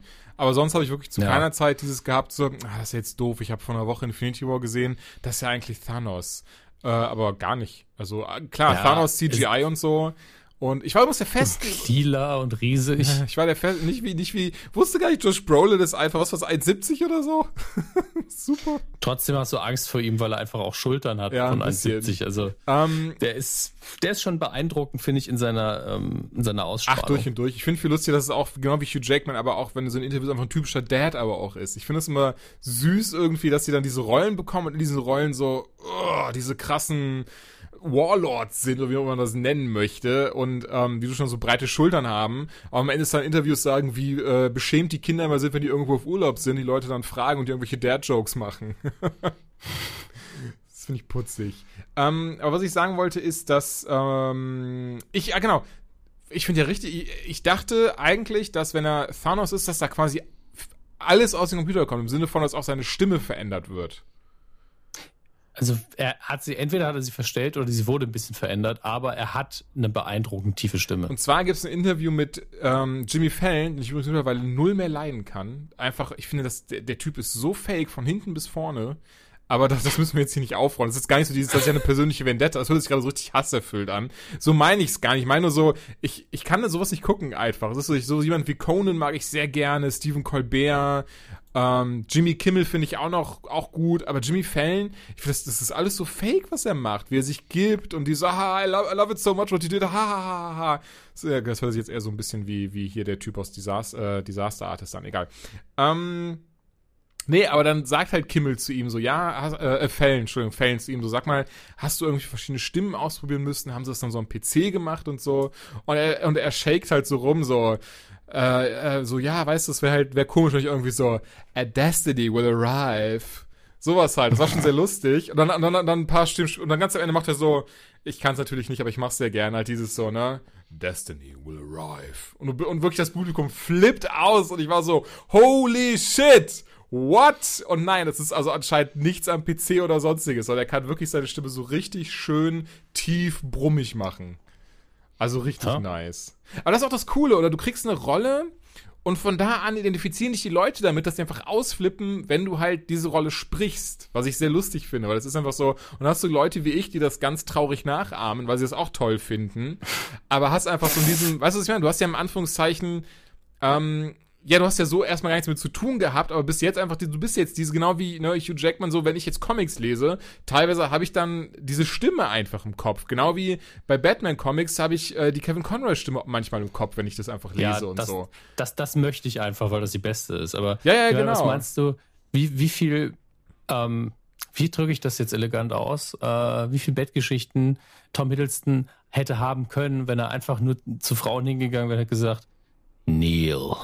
Aber sonst habe ich wirklich zu Ja. keiner Zeit dieses gehabt, so, ah, das ist jetzt doof. Ich habe vor einer Woche Infinity War gesehen, das ist ja eigentlich Thanos. Äh, aber gar nicht. Also äh, klar, Ja, Thanos CGI und so. Und ich war übrigens der festen, Lila und riesig. ich war der Fest, nicht wie, nicht wie, wusste gar nicht, Josh Brolin ist einfach, was was 1,70 oder so? <laughs> Super. Trotzdem hast du Angst vor ihm, weil er einfach auch Schultern hat Ja, von ein bisschen. 1,70. Also Ähm, der ist, der ist schon beeindruckend, finde ich, in seiner, ähm, in seiner Ausstrahlung. ach, durch und durch. Ich finde viel lustig, dass es auch, genau wie Hugh Jackman, aber auch, wenn du so ein Interview einfach ein typischer Dad aber auch ist. Ich finde es immer süß irgendwie, dass sie dann diese Rollen bekommen und in diesen Rollen so, oh, diese krassen Warlords sind, oder wie man das nennen möchte, und ähm, die du schon so breite Schultern haben, aber am Ende dann Interviews sagen, wie äh, beschämt die Kinder immer sind, wenn die irgendwo auf Urlaub sind, die Leute dann fragen und die irgendwelche Dad-Jokes machen. <laughs> das finde ich putzig. Ähm, aber was ich sagen wollte, ist, dass ähm, ich, ja genau, ich finde ja richtig, ich, ich dachte eigentlich, dass wenn er Thanos ist, dass da quasi alles aus dem Computer kommt, im Sinne von, dass auch seine Stimme verändert wird. Also er hat sie, entweder hat er sie verstellt oder sie wurde ein bisschen verändert, aber er hat eine beeindruckend tiefe Stimme. Und zwar gibt es ein Interview mit ähm, Jimmy Fallon, den ich übrigens mittlerweile null mehr leiden kann. Einfach, ich finde, dass der, der Typ ist so fake von hinten bis vorne. Aber das, das müssen wir jetzt hier nicht aufrollen. Das ist gar nicht so dieses, das ist ja eine persönliche Vendetta. Das hört sich gerade so richtig hasserfüllt an. So meine ich es gar nicht. Ich meine nur so, ich, ich kann sowas nicht gucken einfach. Es ist so, ich, so jemand wie Conan mag ich sehr gerne, Stephen Colbert, ähm, Jimmy Kimmel finde ich auch noch auch gut, aber Jimmy Fallon, ich finde, das, das ist alles so fake, was er macht, wie er sich gibt und die so, ha, I love, I love it so much what you did, ha, ha, ha, ha. Das hört sich jetzt eher so ein bisschen wie, wie hier der Typ aus Disaster, äh, Disaster Artist an, egal. Ähm, Nee, aber dann sagt halt Kimmel zu ihm so, ja, hast, äh, Fällen, Entschuldigung, Fällen zu ihm so, sag mal, hast du irgendwie verschiedene Stimmen ausprobieren müssen? Haben sie das dann so am PC gemacht und so? Und er, und er shakt halt so rum, so, äh, äh, so, ja, weißt du, es wäre halt, wäre komisch, wenn ich irgendwie so, a destiny will arrive. Sowas halt. Das war schon sehr lustig. Und dann, dann, dann ein paar Stimmen, und dann ganz am Ende macht er so, ich kann es natürlich nicht, aber ich mach's sehr gerne, halt dieses so, ne? Destiny will arrive. Und, und wirklich das Publikum flippt aus und ich war so, holy shit! What? Und nein, das ist also anscheinend nichts am PC oder sonstiges, sondern er kann wirklich seine Stimme so richtig schön tief brummig machen. Also richtig ja. nice. Aber das ist auch das Coole, oder? Du kriegst eine Rolle und von da an identifizieren dich die Leute damit, dass sie einfach ausflippen, wenn du halt diese Rolle sprichst. Was ich sehr lustig finde, weil das ist einfach so. Und dann hast du Leute wie ich, die das ganz traurig nachahmen, weil sie das auch toll finden. Aber hast einfach so diesen, weißt du, was ich meine? Du hast ja im Anführungszeichen ähm, ja, du hast ja so erstmal gar nichts mit zu tun gehabt, aber bis jetzt einfach, du bist jetzt diese, genau wie ne, Hugh Jackman, so, wenn ich jetzt Comics lese, teilweise habe ich dann diese Stimme einfach im Kopf. Genau wie bei Batman-Comics habe ich äh, die Kevin Conroy-Stimme manchmal im Kopf, wenn ich das einfach lese ja, und das, so. Das, das möchte ich einfach, weil das die beste ist. Aber ja, ja, genau. Was meinst du, wie, wie viel, ähm, wie drücke ich das jetzt elegant aus? Äh, wie viel Bettgeschichten Tom Hiddleston hätte haben können, wenn er einfach nur zu Frauen hingegangen wäre und gesagt, Neil.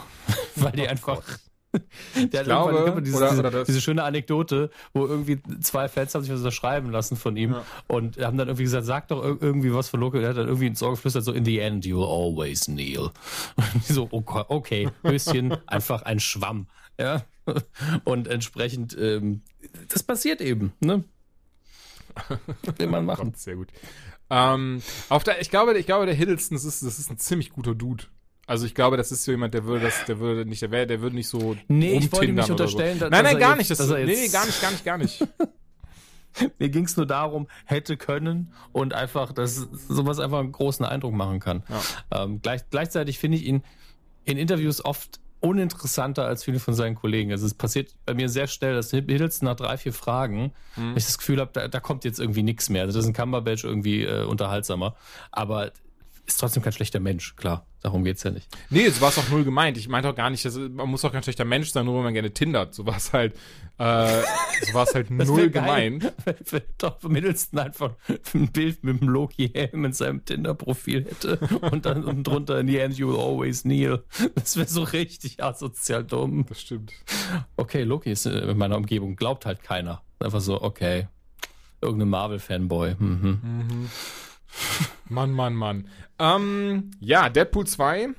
<laughs> Weil die oh einfach. <laughs> Der ich glaube, diese, oder, oder diese, schöne Anekdote, wo irgendwie zwei Fans haben sich was unterschreiben lassen von ihm ja. und haben dann irgendwie gesagt, sag doch irgendwie was für Loki. Und er hat dann irgendwie ins Ohr geflüstert, so in the end you'll always kneel. <laughs> Und so, okay, okay Höschen, einfach ein Schwamm. Ja. Und entsprechend, ähm, das passiert eben, ne? Will man machen. Sehr gut. Ähm, auf der, ich glaube, ich glaube, der Hiddleston, das ist, das ist ein ziemlich guter Dude. Also ich glaube, das ist so jemand, der würde das, der würde nicht, der wäre, der würde nicht so Nee, ich wollte ihm nicht unterstellen, so. dass, Nein, nein, gar nicht. Das, nee, gar nicht, gar nicht, gar nicht. <laughs> Mir ging es nur darum, hätte können und einfach, dass sowas einfach einen großen Eindruck machen kann. Ja. Ähm, gleich, gleichzeitig finde ich ihn in Interviews oft uninteressanter als viele von seinen Kollegen. Also es passiert bei mir sehr schnell, dass Hiddleston nach drei, vier Fragen, mhm. ich das Gefühl habe, da, da, kommt jetzt irgendwie nichts mehr. Also das ist ein Cumberbatch irgendwie äh, unterhaltsamer. Aber ist trotzdem kein schlechter Mensch, klar. Darum geht's ja nicht. Nee, so war es auch null gemeint. Ich meinte auch gar nicht, dass, man muss auch kein schlechter Mensch sein, nur wenn man gerne tindert. So war es halt, äh, <laughs> so war es halt null gemeint. <laughs> Wenn doch Middleton einfach ein Bild mit dem Loki-Helm in seinem Tinder-Profil hätte und dann unten drunter in the end you will always kneel. Das wäre so richtig asozial dumm. Das stimmt. Okay, Loki ist in meiner Umgebung, glaubt halt keiner. Einfach so, okay. Irgendein Marvel-Fanboy. Mhm. Mhm. Mann, Mann, Mann. Ähm, ja, Deadpool 2.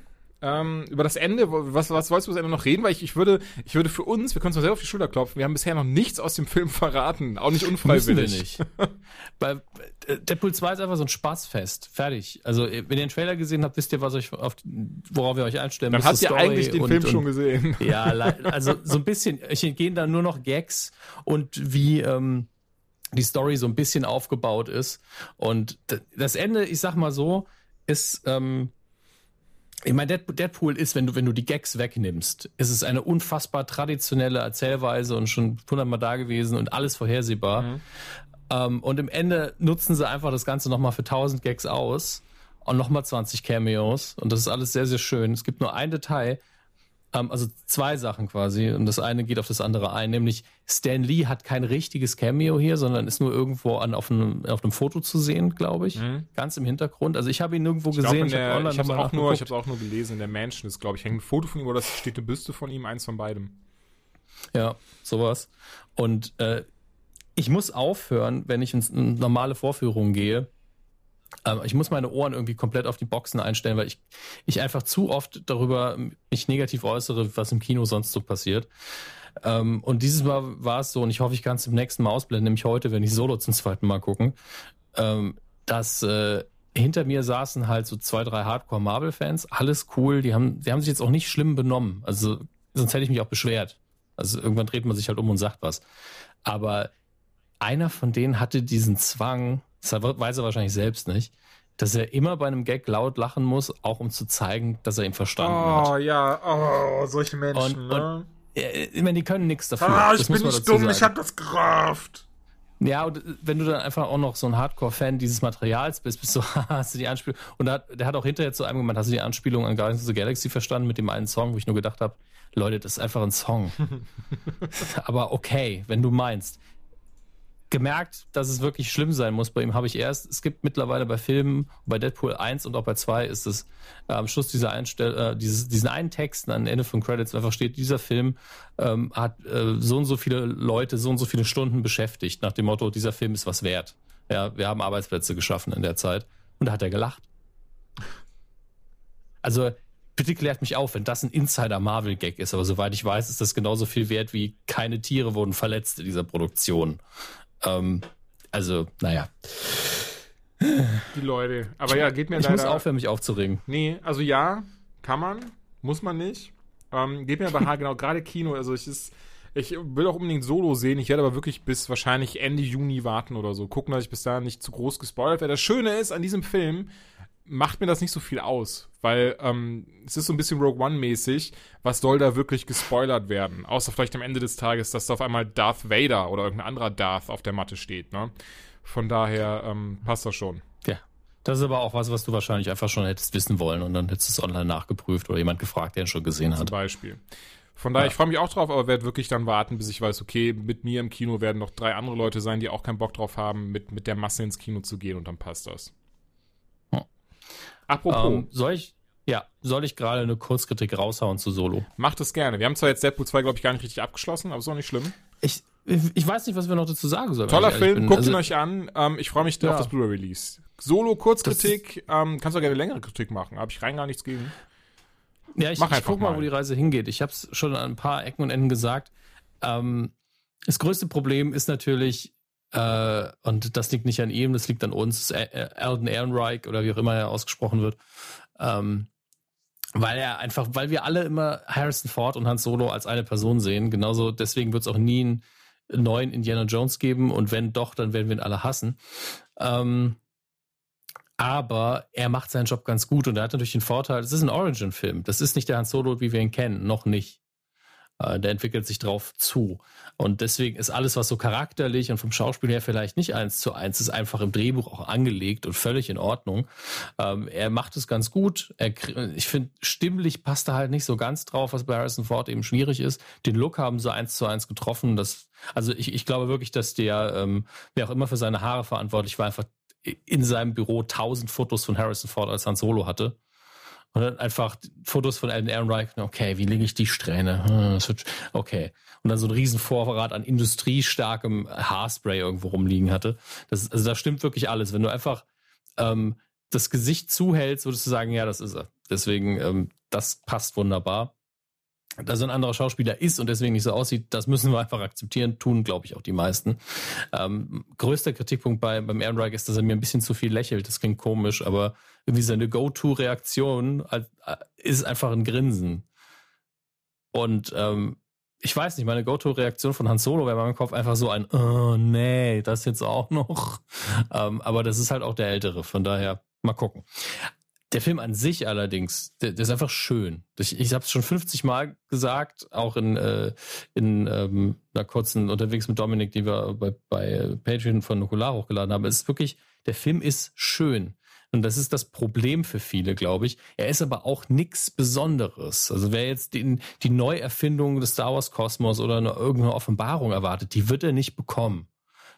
Ähm, über das Ende, was, was wolltest du das Ende noch reden? Weil ich, ich würde, ich würde für uns, wir können uns mal selber auf die Schulter klopfen, wir haben bisher noch nichts aus dem Film <laughs> verraten, auch nicht unfreiwillig. Müssen wir nicht. Weil äh, Deadpool 2 ist einfach so ein Spaßfest. Fertig. Also, wenn ihr den Trailer gesehen habt, wisst ihr, was euch auf, worauf ihr euch einstellen müsst. Dann habt ihr eigentlich den und, Film und, schon gesehen. Ja, also so ein bisschen, ich gehen da nur noch Gags und wie, ähm, die Story so ein bisschen aufgebaut ist. Und das Ende, ich sag mal so, ist, ähm, ich meine, Deadpool ist, wenn du, wenn du die Gags wegnimmst, ist es eine unfassbar traditionelle Erzählweise und schon hundertmal da gewesen und alles vorhersehbar. Mhm. Ähm, und im Ende nutzen sie einfach das Ganze nochmal für 1000 Gags aus und nochmal 20 Cameos. Und das ist alles sehr, sehr schön. Es gibt nur ein Detail. Ähm, also zwei Sachen quasi. Und das eine geht auf das andere ein. Nämlich Stan Lee hat kein richtiges Cameo hier, sondern ist nur irgendwo an, auf, einem, auf einem Foto zu sehen, glaube ich. Mhm. Ganz im Hintergrund. Also ich habe ihn nirgendwo ich gesehen. ich habe es auch, nur, auch nur gelesen. In der Mansion ist, glaube ich, hängt ein Foto von ihm oder steht eine Büste von ihm, eins von beidem. Ja, sowas. Und äh, ich muss aufhören, wenn ich in normale Vorführungen gehe. Ähm, ich muss meine Ohren irgendwie komplett auf die Boxen einstellen, weil ich, ich einfach zu oft darüber mich negativ äußere, was im Kino sonst so passiert. Ähm, und dieses Mal war es so, und ich hoffe, ich kann es im nächsten Mal ausblenden, nämlich heute, wenn ich Solo zum zweiten Mal gucken, ähm, dass äh, hinter mir saßen halt so zwei, drei Hardcore-Marvel-Fans, alles cool, die haben, die haben sich jetzt auch nicht schlimm benommen. Also, sonst hätte ich mich auch beschwert. Also irgendwann dreht man sich halt um und sagt was. Aber einer von denen hatte diesen Zwang, das weiß er wahrscheinlich selbst nicht, dass er immer bei einem Gag laut lachen muss, auch um zu zeigen, dass er ihn verstanden oh, hat. Oh ja, oh, solche Menschen, und, ne? Und, ich meine, die können nichts dafür. Ah, ich bin nicht dumm, sagen. ich hab das gerafft. Ja, und wenn du dann einfach auch noch so ein Hardcore-Fan dieses Materials bist, bist du, <laughs> hast du die Anspielung. Und der hat, der hat auch hinterher zu einem gemeint, hast du die Anspielung an Guardians of the Galaxy verstanden mit dem einen Song, wo ich nur gedacht habe, Leute, das ist einfach ein Song. <laughs> Aber okay, wenn du meinst gemerkt, dass es wirklich schlimm sein muss bei ihm, habe ich erst. Es gibt mittlerweile bei Filmen, bei Deadpool 1 und auch bei 2 ist es äh, am Schluss dieser Einstell äh, dieses, diesen einen Text am Ende von Credits einfach steht, dieser Film ähm, hat äh, so und so viele Leute, so und so viele Stunden beschäftigt, nach dem Motto, dieser Film ist was wert. Ja, wir haben Arbeitsplätze geschaffen in der Zeit. Und da hat er gelacht. Also, bitte klärt mich auf, wenn das ein Insider-Marvel-Gag ist, aber soweit ich weiß, ist das genauso viel wert wie keine Tiere wurden verletzt in dieser Produktion. Ähm, also, naja. Die Leute. Aber ja, geht mir ich leider... Ich muss aufhören, mich aufzuregen. Nee, also ja, kann man, muss man nicht. Ähm, geht mir aber <laughs> genau, gerade Kino, also ich ist... Ich will auch unbedingt Solo sehen. Ich werde aber wirklich bis wahrscheinlich Ende Juni warten oder so. Gucken, dass ich bis dahin nicht zu groß gespoilert werde. Das Schöne ist an diesem Film, macht mir das nicht so viel aus, weil ähm, es ist so ein bisschen Rogue One-mäßig, was soll da wirklich gespoilert werden? Außer vielleicht am Ende des Tages, dass da auf einmal Darth Vader oder irgendein anderer Darth auf der Matte steht, ne? Von daher ähm, passt das schon. Ja. Das ist aber auch was, was du wahrscheinlich einfach schon hättest wissen wollen und dann hättest du es online nachgeprüft oder jemand gefragt, der ihn schon gesehen hat. Zum Beispiel. Von daher, ja. ich freue mich auch drauf, aber werde wirklich dann warten, bis ich weiß, okay, mit mir im Kino werden noch drei andere Leute sein, die auch keinen Bock drauf haben, mit, mit der Masse ins Kino zu gehen und dann passt das. Apropos. Ähm, soll ich, ja, soll ich gerade eine Kurzkritik raushauen zu Solo? Mach das gerne. Wir haben zwar jetzt Deadpool 2, glaube ich, gar nicht richtig abgeschlossen, aber ist auch nicht schlimm. Ich, ich weiß nicht, was wir noch dazu sagen sollen. Toller Film, guckt also, ihn euch an. Ähm, ich freue mich ja. auf das Blu-ray-Release. Solo, Kurzkritik, ähm, kannst du gerne längere Kritik machen. Habe ich rein gar nichts gegen. Ja, ich, ich guck mal, wo die Reise hingeht. Ich habe es schon an ein paar Ecken und Enden gesagt. Ähm, das größte Problem ist natürlich, äh, und das liegt nicht an ihm, das liegt an uns, Alden Ehrenreich oder wie auch immer er ausgesprochen wird. Ähm, weil er einfach, weil wir alle immer Harrison Ford und Hans Solo als eine Person sehen. Genauso deswegen wird es auch nie einen neuen Indiana Jones geben und wenn doch, dann werden wir ihn alle hassen. Ähm, aber er macht seinen Job ganz gut und er hat natürlich den Vorteil, es ist ein Origin-Film. Das ist nicht der Hans Solo, wie wir ihn kennen, noch nicht. Äh, der entwickelt sich drauf zu. Und deswegen ist alles, was so charakterlich und vom Schauspiel her vielleicht nicht eins zu eins ist, einfach im Drehbuch auch angelegt und völlig in Ordnung. Ähm, er macht es ganz gut. Er, ich finde, stimmlich passt er halt nicht so ganz drauf, was bei Harrison Ford eben schwierig ist. Den Look haben sie eins zu eins getroffen. Das, also ich, ich glaube wirklich, dass der, ähm, wer auch immer für seine Haare verantwortlich war, einfach in seinem Büro tausend Fotos von Harrison Ford als Han Solo hatte und dann einfach Fotos von Alan Ehrenreich. Okay, wie lege ich die Strähne? Hm, okay. Und dann so ein riesen Vorrat an industriestarkem Haarspray irgendwo rumliegen hatte. Das, also da stimmt wirklich alles. Wenn du einfach ähm, das Gesicht zuhältst, würdest du sagen, ja, das ist er. Deswegen, ähm, das passt wunderbar dass er ein anderer Schauspieler ist und deswegen nicht so aussieht, das müssen wir einfach akzeptieren, tun, glaube ich, auch die meisten. Ähm, größter Kritikpunkt bei, beim Ehrenreich ist, dass er mir ein bisschen zu viel lächelt. Das klingt komisch, aber irgendwie seine Go-To-Reaktion äh, ist einfach ein Grinsen. Und ähm, ich weiß nicht, meine Go-To-Reaktion von Han Solo wäre bei meinem Kopf einfach so ein, oh nee, das jetzt auch noch. <laughs> Ähm, aber das ist halt auch der Ältere, von daher mal gucken. Der Film an sich allerdings, der, der ist einfach schön. Ich, ich habe es schon 50 Mal gesagt, auch in, äh, in ähm, einer kurzen Unterwegs mit Dominik, die wir bei, bei Patreon von Nukular hochgeladen haben. Es ist wirklich, der Film ist schön. Und das ist das Problem für viele, glaube ich. Er ist aber auch nichts Besonderes. Also wer jetzt den, die Neuerfindung des Star Wars Kosmos oder eine, irgendeine Offenbarung erwartet, die wird er nicht bekommen.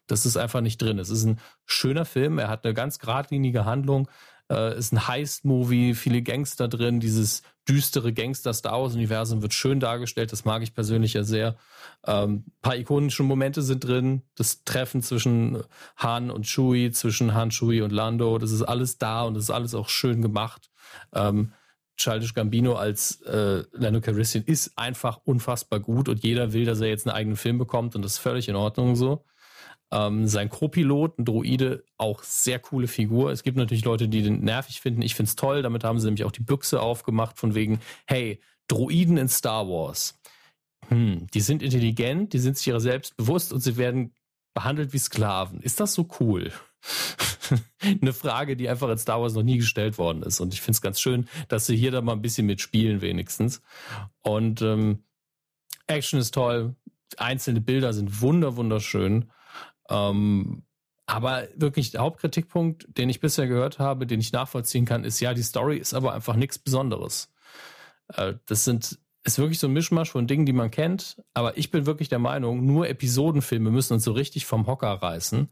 Das ist einfach nicht drin. Es ist ein schöner Film. Er hat eine ganz geradlinige Handlung. Äh, ist ein Heist-Movie, viele Gangster drin. Dieses düstere Gangster-Star Wars-Universum wird schön dargestellt. Das mag ich persönlich ja sehr. Ähm, paar ikonische Momente sind drin. Das Treffen zwischen Han und Chewie, zwischen Han, Chewie und Lando. Das ist alles da und das ist alles auch schön gemacht. Ähm, Childish Gambino als äh, Lando Calrissian ist einfach unfassbar gut und jeder will, dass er jetzt einen eigenen Film bekommt und das ist völlig in Ordnung so. Ähm, sein Co-Pilot, ein Droide, auch sehr coole Figur. Es gibt natürlich Leute, die den nervig finden. Ich finde es toll. Damit haben sie nämlich auch die Büchse aufgemacht von wegen, hey, Droiden in Star Wars. Hm, die sind intelligent, die sind sich ihrer selbst bewusst und sie werden behandelt wie Sklaven. Ist das so cool? <laughs> Eine Frage, die einfach in Star Wars noch nie gestellt worden ist. Und ich finde es ganz schön, dass sie hier da mal ein bisschen mitspielen, wenigstens. Und ähm, Action ist toll. Einzelne Bilder sind wunder, wunderschön. Ähm, aber wirklich der Hauptkritikpunkt, den ich bisher gehört habe, den ich nachvollziehen kann, ist ja, die Story ist aber einfach nichts Besonderes. Äh, das sind, ist wirklich so ein Mischmasch von Dingen, die man kennt. Aber ich bin wirklich der Meinung, nur Episodenfilme müssen uns so richtig vom Hocker reißen.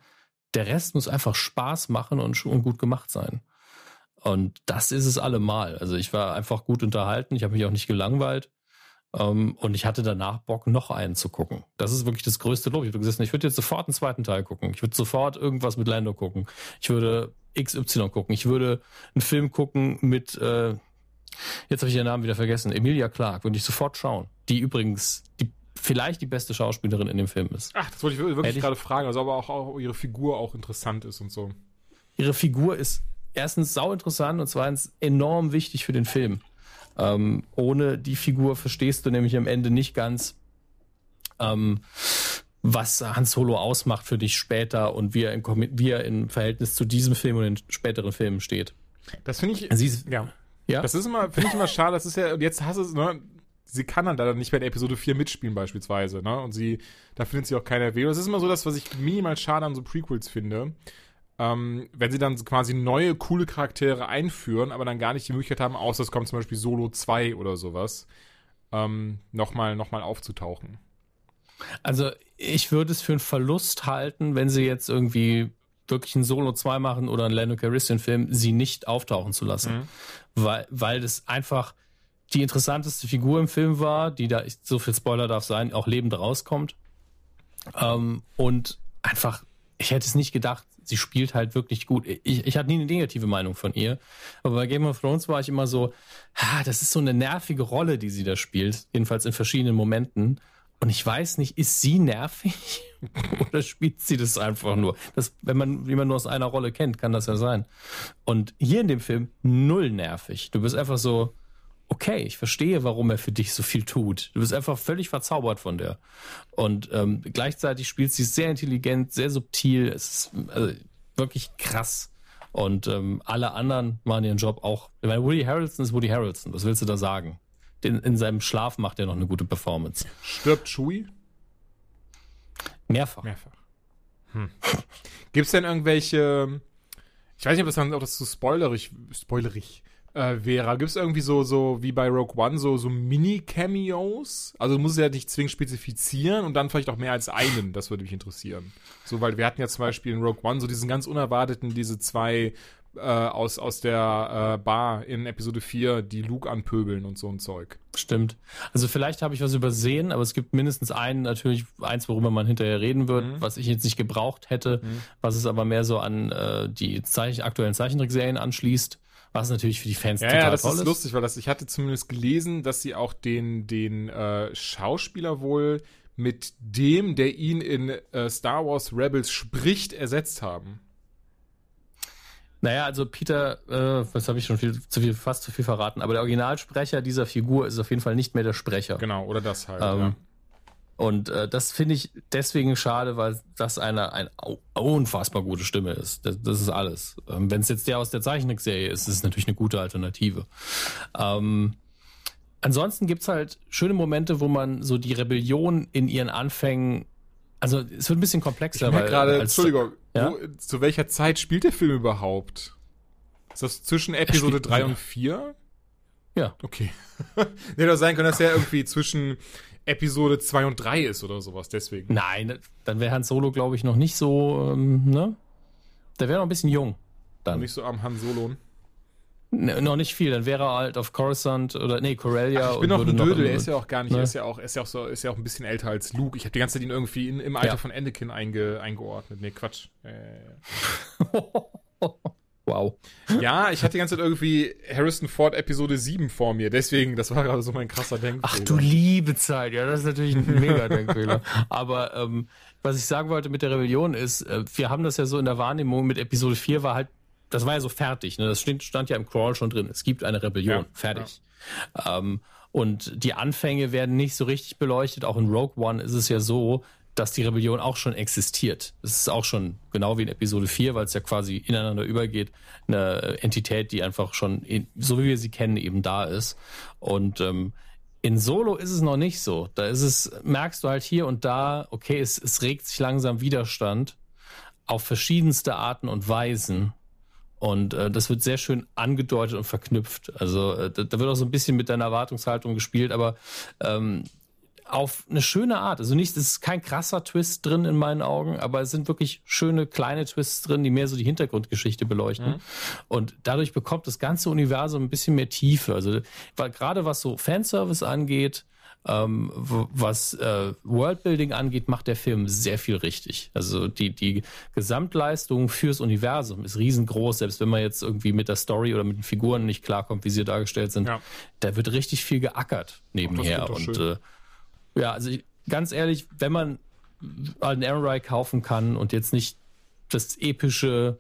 Der Rest muss einfach Spaß machen und, und gut gemacht sein. Und das ist es allemal. Also ich war einfach gut unterhalten. Ich habe mich auch nicht gelangweilt. Um, ähm, und ich hatte danach Bock, noch einen zu gucken. Das ist wirklich das größte Lob. Ich habe gesagt, ich würde jetzt sofort einen zweiten Teil gucken. Ich würde sofort irgendwas mit Lando gucken. Ich würde XY gucken. Ich würde einen Film gucken mit, äh, jetzt habe ich ihren Namen wieder vergessen, Emilia Clark. Würde ich sofort schauen. Die übrigens die vielleicht die beste Schauspielerin in dem Film ist. Ach, das wollte ich wirklich gerade fragen. Also aber auch, auch ihre Figur auch interessant ist und so. Ihre Figur ist erstens sau interessant und zweitens enorm wichtig für den Film. Ähm, ohne die Figur verstehst du nämlich am Ende nicht ganz, ähm, was Han Solo ausmacht für dich später und wie er, in, wie er im Verhältnis zu diesem Film und den späteren Filmen steht. Das finde ich. Sie ist, ja. ja. Das ist immer, finde ich immer schade. Das ist ja, und jetzt hast du es, ne? Sie kann dann leider nicht bei der Episode 4 mitspielen, beispielsweise, ne? Und sie, da findet sie auch keiner Erwähnung. Das ist immer so das, was ich minimal schade an so Prequels finde ähm, wenn sie dann quasi neue, coole Charaktere einführen, aber dann gar nicht die Möglichkeit haben, außer es kommt zum Beispiel Solo 2 oder sowas, ähm, nochmal noch mal aufzutauchen. Also ich würde es für einen Verlust halten, wenn sie jetzt irgendwie wirklich ein Solo 2 machen oder einen Lando Calrissian Film, sie nicht auftauchen zu lassen. Mhm. Weil, weil das einfach die interessanteste Figur im Film war, die da, so viel Spoiler darf sein, auch lebend rauskommt. Ähm, und einfach, ich hätte es nicht gedacht, sie spielt halt wirklich gut. Ich, ich hatte nie eine negative Meinung von ihr, aber bei Game of Thrones war ich immer so, ah, das ist so eine nervige Rolle, die sie da spielt, jedenfalls in verschiedenen Momenten. Und ich weiß nicht, ist sie nervig <laughs> oder spielt sie das einfach nur? Das, wenn man man nur aus einer Rolle kennt, kann das ja sein. Und hier in dem Film null nervig. Du bist einfach so, okay, ich verstehe, warum er für dich so viel tut. Du bist einfach völlig verzaubert von der. Und ähm, gleichzeitig spielt sie sehr intelligent, sehr subtil. Es ist also, wirklich krass. Und ähm, alle anderen machen ihren Job auch. Ich meine, Woody Harrelson ist Woody Harrelson. Was willst du da sagen? Den, in seinem Schlaf macht er noch eine gute Performance. Stirbt Chewie? Mehrfach. Mehrfach. Hm. Gibt es denn irgendwelche, ich weiß nicht, ob das auch das zu spoilerig, spoilerig äh, wäre. Gibt es irgendwie so, so wie bei Rogue One, so, so Mini-Cameos? Also du musst es ja nicht zwingend spezifizieren und dann vielleicht auch mehr als einen, das würde mich interessieren. So, weil wir hatten ja zum Beispiel in Rogue One so diesen ganz unerwarteten, diese zwei äh, aus, aus der äh, Bar in Episode 4, die Luke anpöbeln und so ein Zeug. Stimmt. Also vielleicht habe ich was übersehen, aber es gibt mindestens einen, natürlich eins, worüber man hinterher reden wird, mhm. was ich jetzt nicht gebraucht hätte, mhm. was es aber mehr so an äh, die Zeichen, aktuellen Zeichentrickserien anschließt was natürlich für die Fans ja, total ja, das toll ist. lustig, weil das, ich hatte zumindest gelesen, dass sie auch den, den äh, Schauspieler wohl mit dem, der ihn in äh, Star Wars Rebels spricht, ersetzt haben. Naja, also Peter, äh, was habe ich schon viel, zu viel, fast zu viel verraten, aber der Originalsprecher dieser Figur ist auf jeden Fall nicht mehr der Sprecher. Genau, oder das halt, ähm, ja. Und äh, das finde ich deswegen schade, weil das eine, eine unfassbar gute Stimme ist. Das, das ist alles. Ähm, Wenn es jetzt der aus der Zeichentrickserie ist, ist es natürlich eine gute Alternative. Ähm, ansonsten gibt's halt schöne Momente, wo man so die Rebellion in ihren Anfängen also es wird ein bisschen komplexer. Ich weil, grade, Entschuldigung, ja? wo, zu welcher Zeit spielt der Film überhaupt? Ist das zwischen Episode 3 und 4? Ja. Okay. <laughs> nee, das sein können, dass er irgendwie zwischen Episode 2 und 3 ist oder sowas, deswegen. Nein, dann wäre Han Solo, glaube ich, noch nicht so, ähm, ne? Der wäre noch ein bisschen jung. Dann. Nicht so am Han Solo. Ne, noch nicht viel, dann wäre er halt auf Coruscant oder nee, Corellia. Ach, ich bin noch ein Dödel, er ist ja auch gar nicht, ne? er ist ja auch, er ist ja auch so, ist ja auch ein bisschen älter als Luke. Ich habe die ganze Zeit ihn irgendwie in, im Alter Ja. von Anakin einge, eingeordnet. Nee, Quatsch. Äh, <laughs> <laughs> <laughs> wow. ja, ich hatte die ganze Zeit irgendwie Harrison Ford Episode 7 vor mir, deswegen, das war gerade so mein krasser Denkfehler. Ach du liebe Zeit, ja, das ist natürlich ein mega Denkfehler. Aber ähm, was ich sagen wollte mit der Rebellion ist, äh, wir haben das ja so in der Wahrnehmung mit Episode 4 war halt, das war ja so fertig, ne? Das stand, stand ja im Crawl schon drin. Es gibt eine Rebellion, Ja, fertig. Ähm, und die Anfänge werden nicht so richtig beleuchtet. Auch in Rogue One ist es ja so, dass die Rebellion auch schon existiert. Es ist auch schon genau wie in Episode 4, weil es ja quasi ineinander übergeht, eine Entität, die einfach schon, in, so wie wir sie kennen, eben da ist. Und ähm, in Solo ist es noch nicht so. Da ist es, merkst du halt hier und da, okay, es, es regt sich langsam Widerstand auf verschiedenste Arten und Weisen. Und äh, das wird sehr schön angedeutet und verknüpft. Also äh, da, wird auch so ein bisschen mit deiner Erwartungshaltung gespielt, aber ähm, auf eine schöne Art. Also nicht, es ist kein krasser Twist drin in meinen Augen, aber es sind wirklich schöne kleine Twists drin, die mehr so die Hintergrundgeschichte beleuchten. Und dadurch bekommt das ganze Universum ein bisschen mehr Tiefe. Also weil gerade was so Fanservice angeht, ähm, was äh, Worldbuilding angeht, macht der Film sehr viel richtig. Also die, die Gesamtleistung fürs Universum ist riesengroß, selbst wenn man jetzt irgendwie mit der Story oder mit den Figuren nicht klarkommt, wie sie dargestellt sind. Ja. Da wird richtig viel geackert nebenher. Und äh, ja, also ich, ganz ehrlich, wenn man einen Aaron kaufen kann und jetzt nicht das epische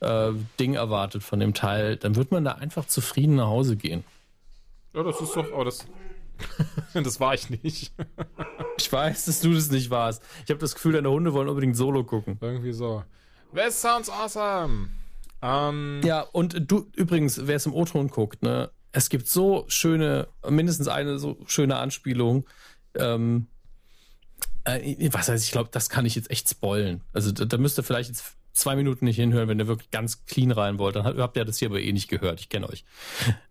äh, Ding erwartet von dem Teil, dann wird man da einfach zufrieden nach Hause gehen. Ja, das ist doch, aber das, <laughs> das war ich nicht. Ich weiß, dass du das nicht warst. Ich habe das Gefühl, deine Hunde wollen unbedingt Solo gucken. Irgendwie so. That sounds awesome. Ähm, Ja, und du, übrigens, wer es im O-Ton guckt, ne, es gibt so schöne, mindestens eine so schöne Anspielung. Ähm, äh, was heißt, ich glaube, das kann ich jetzt echt spoilen. Also da, da müsst ihr vielleicht jetzt zwei Minuten nicht hinhören, wenn ihr wirklich ganz clean rein wollt. Dann habt- ihr das hier aber eh nicht gehört. Ich kenne euch.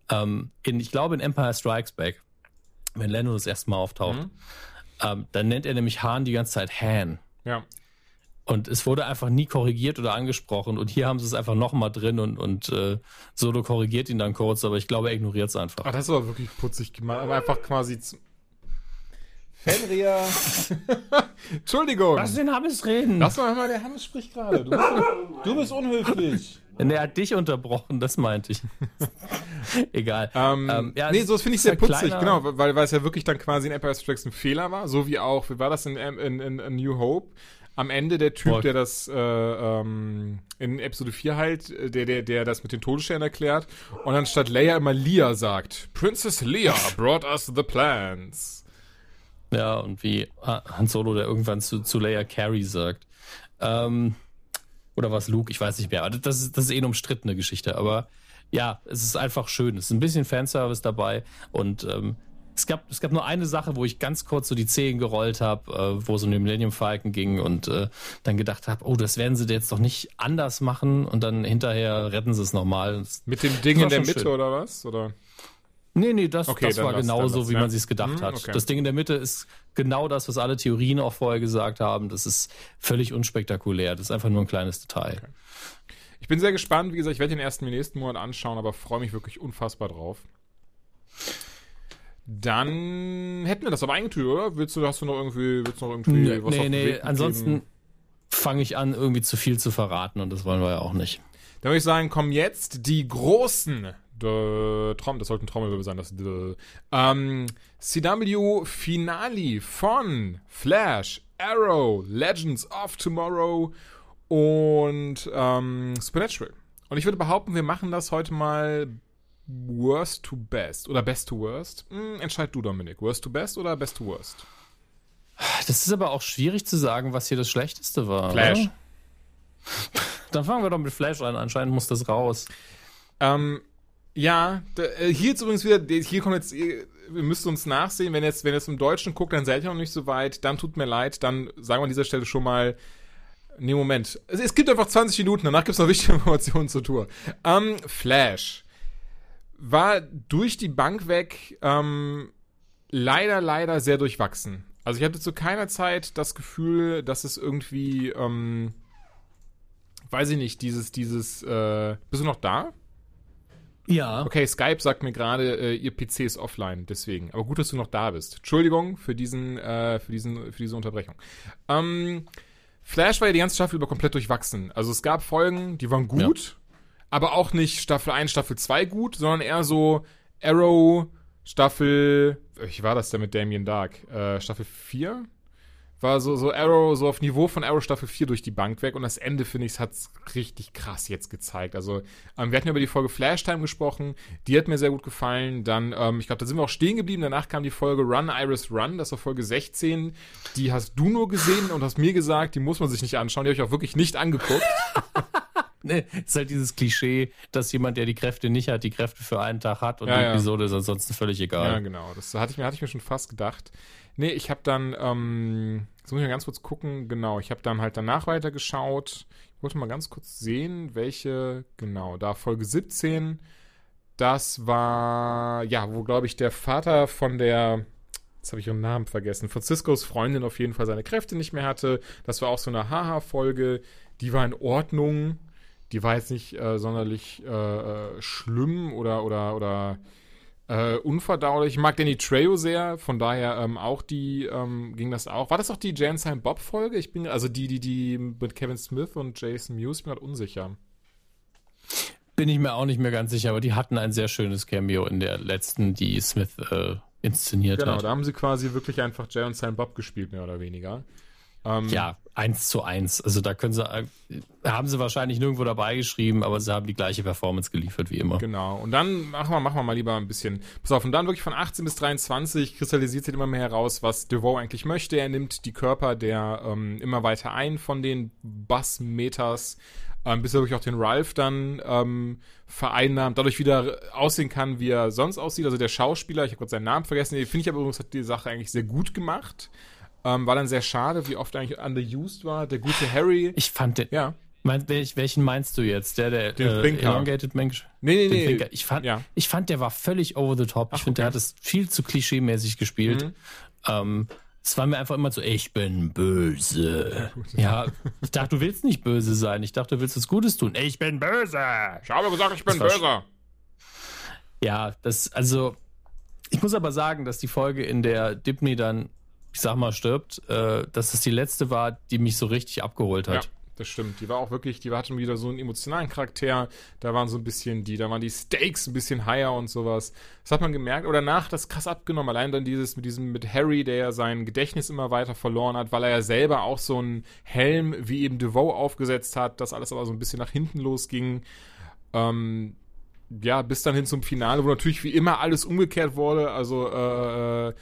ähm, in, ich glaube, in Empire Strikes Back, wenn Lando das erste Mal auftaucht, ähm, dann nennt er nämlich Han die ganze Zeit Han. ja. Und es wurde einfach nie korrigiert oder angesprochen. Und hier haben sie es einfach nochmal drin und, und äh, Solo korrigiert ihn dann kurz, aber ich glaube, er ignoriert es einfach. Ah, das ist aber wirklich putzig gemacht. Aber einfach quasi. Fenrir. <laughs> Entschuldigung. Lass den Hammes reden. Lass doch mal, der Hannes spricht gerade. Du, bist- <laughs> du bist unhöflich. <laughs> Er hat dich unterbrochen, das meinte ich. Egal. Ähm, Ähm, ja, nee, so finde ich sehr putzig, kleiner- genau, weil, weil es ja wirklich dann quasi in Empire Strikes ein Fehler war, so wie auch, wie war das in, in, in, in New Hope? Am Ende der Typ, Voll. der das äh, ähm, in Episode 4 halt, äh, der, der, der das mit den Todessternen erklärt und dann statt Leia immer Leia sagt. Princess Leia brought us the plans. Ja, und wie Ha- Han Solo, der irgendwann zu, zu Leia Carey sagt. Ähm, oder was Luke, ich weiß nicht mehr. Aber Das ist, das ist eh eine umstrittene Geschichte. Aber ja, es ist einfach schön. Es ist ein bisschen Fanservice dabei. Und ähm, es, gab, es gab nur eine Sache, wo ich ganz kurz so die Zehen gerollt habe, äh, wo es um den Millennium Falcon ging und äh, dann gedacht habe, oh, das werden sie jetzt doch nicht anders machen. Und dann hinterher retten sie es nochmal. Mit dem Ding in der Mitte schön. oder was? Oder? Nee, nee, das, Okay, das war lass- genauso, lass, wie ja. man sich gedacht Hm, hat. okay. Das Ding in der Mitte ist genau das, was alle Theorien auch vorher gesagt haben. Das ist völlig unspektakulär. Das ist einfach nur ein kleines Detail. Ich bin sehr gespannt, wie gesagt, ich werde den ersten im nächsten Monat anschauen, aber freue mich wirklich unfassbar drauf. Dann hätten wir das aber eingetütet, oder? Willst du, hast du noch irgendwie, willst du noch irgendwie Nee, was auf nee, den nee. Weg ansonsten fange ich an, irgendwie zu viel zu verraten und das wollen wir ja auch nicht. Dann würde ich sagen, kommen jetzt die großen Dö, Traum, das sollte ein Trommelwirbel sein, das Dö. ähm, CW Finale von Flash, Arrow, Legends of Tomorrow und ähm, Supernatural. Und ich würde behaupten, wir machen das heute mal Worst to Best oder Best to Worst. Hm, entscheid du, Dominik. Worst to Best oder Best to Worst? Das ist aber auch schwierig zu sagen, was hier das Schlechteste war. Flash. <laughs> Dann fangen wir doch mit Flash an. Anscheinend muss das raus. Ähm, ja, da, äh, hier jetzt übrigens wieder, der- hier kommt jetzt, ihr müsst uns nachsehen, wenn jetzt, wenn jetzt im Deutschen guckt, dann seid ihr noch nicht so weit, dann tut mir leid, dann sagen wir an dieser Stelle schon mal, Nee, Moment. Es, es gibt einfach 20 Minuten, danach gibt es noch wichtige <laughs> Informationen zur Tour. Ähm, Flash war durch die Bank weg ähm, leider, leider sehr durchwachsen. Also ich hatte zu keiner Zeit das Gefühl, dass es irgendwie, ähm, weiß ich nicht, dieses, dieses, äh, bist du noch da? Ja. Okay, Skype sagt mir gerade, äh, ihr PC ist offline, deswegen. Aber gut, dass du noch da bist. Entschuldigung für diesen, äh, für diesen, für diese Unterbrechung. Ähm, Flash war ja die ganze Staffel über komplett durchwachsen. Also es gab Folgen, die waren gut, ja. aber auch nicht Staffel 1, Staffel 2 gut, sondern eher so Arrow, Staffel, wie war das denn mit Damien Dark? Äh, Staffel 4? War so, so Arrow, so auf Niveau von Arrow Staffel 4 durch die Bank weg und das Ende, finde ich, hat richtig krass jetzt gezeigt. Also, ähm, wir hatten über die Folge Flashtime gesprochen, die hat mir sehr gut gefallen. Dann, ähm, ich glaube, da sind wir auch stehen geblieben. Danach kam die Folge Run, Iris Run, das war Folge 16. Die hast du nur gesehen und hast mir gesagt, die muss man sich nicht anschauen. Die habe ich auch wirklich nicht angeguckt. <laughs> ne, ist halt dieses Klischee, dass jemand, der die Kräfte nicht hat, die Kräfte für einen Tag hat und Ja, die ja. Episode ist ansonsten völlig egal. Ja, genau. Das hatte ich mir, hatte ich mir schon fast gedacht. Nee, ich habe dann, ähm, jetzt muss ich mal ganz kurz gucken, genau, ich habe dann halt danach weitergeschaut. Ich wollte mal ganz kurz sehen, welche, genau, da Folge 17, das war, ja, wo, glaube ich, der Vater von der, jetzt habe ich ihren Namen vergessen, Franziskus Freundin auf jeden Fall seine Kräfte nicht mehr hatte. Das war auch so eine Haha-Folge, die war in Ordnung. Die war jetzt nicht äh, sonderlich äh, äh, schlimm oder, oder, oder äh, unverdaulich. Ich mag Danny Trejo sehr, von daher ähm, auch die, ähm, ging das auch. War das auch die Jan Silent Bob Folge? Ich bin, also die, die, die mit Kevin Smith und Jason Mewes, ich bin gerade unsicher. Bin ich mir auch nicht mehr ganz sicher, aber die hatten ein sehr schönes Cameo in der letzten, die Smith äh, inszeniert Genau, hat. da haben sie quasi wirklich einfach Jay und Silent Bob gespielt, mehr oder weniger. Ähm, Ja, eins zu eins. Also da können sie, äh, haben sie wahrscheinlich nirgendwo dabei geschrieben, aber sie haben die gleiche Performance geliefert wie immer. Genau. Und dann machen wir, machen wir mal lieber ein bisschen. Pass auf, und dann wirklich von 18 bis 23 kristallisiert sich immer mehr heraus, was DeVoe eigentlich möchte. Er nimmt die Körper der ähm, immer weiter ein von den Bassmeters, ähm, bis er wirklich auch den Ralph dann ähm, vereinnahmt, dadurch wieder aussehen kann, wie er sonst aussieht. Also der Schauspieler, ich habe gerade seinen Namen vergessen, den finde ich aber übrigens hat die Sache eigentlich sehr gut gemacht. Ähm, war dann sehr schade, wie oft er eigentlich underused war. Der gute Harry. Ich fand den. Ja. Mein, welch, welchen meinst du jetzt? Der, der Den äh. Elongated Mensch? Nee, nee, Den nee. Ich fand, Ja. ich fand, der war völlig over the top. Ich finde, der hat es viel zu klischee-mäßig gespielt. Mhm. Ähm, es war mir einfach immer so, ich bin böse. Ja, ich dachte, du willst nicht böse sein. Ich dachte, du willst was Gutes tun. Ich bin böse. Ich habe gesagt, ich bin böse. Ja, das, also, ich muss aber sagen, dass die Folge, in der Dibny dann, ich sag mal, stirbt, äh, dass es die letzte war, die mich so richtig abgeholt Ja, hat. das stimmt. Die war auch wirklich, die hatte wieder so einen emotionalen Charakter. Da waren so ein bisschen die, da waren die Stakes ein bisschen higher und sowas. Das hat man gemerkt. Oder nach das krass abgenommen. Allein dann dieses mit diesem, mit Harry, der ja sein Gedächtnis immer weiter verloren hat, weil er ja selber auch so einen Helm wie eben DeVoe aufgesetzt hat. Das alles aber so ein bisschen nach hinten losging. Ähm, ja, bis dann hin zum Finale, wo natürlich wie immer alles umgekehrt wurde. Also, äh, äh,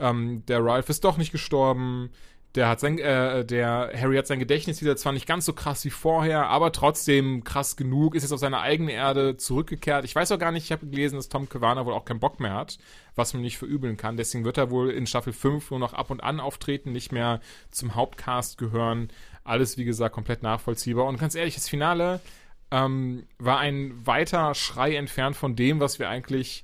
ähm, der Ralph ist doch nicht gestorben. Der hat sein, äh, der Harry hat sein Gedächtnis wieder zwar nicht ganz so krass wie vorher, aber trotzdem krass genug, ist jetzt auf seine eigene Erde zurückgekehrt. Ich weiß auch gar nicht, ich habe gelesen, dass Tom Cavanagh wohl auch keinen Bock mehr hat, was man nicht verübeln kann. Deswegen wird er wohl in Staffel 5 nur noch ab und an auftreten, nicht mehr zum Hauptcast gehören. Alles, wie gesagt, komplett nachvollziehbar. Und ganz ehrlich, das Finale ähm, war ein weiter Schrei entfernt von dem, was wir eigentlich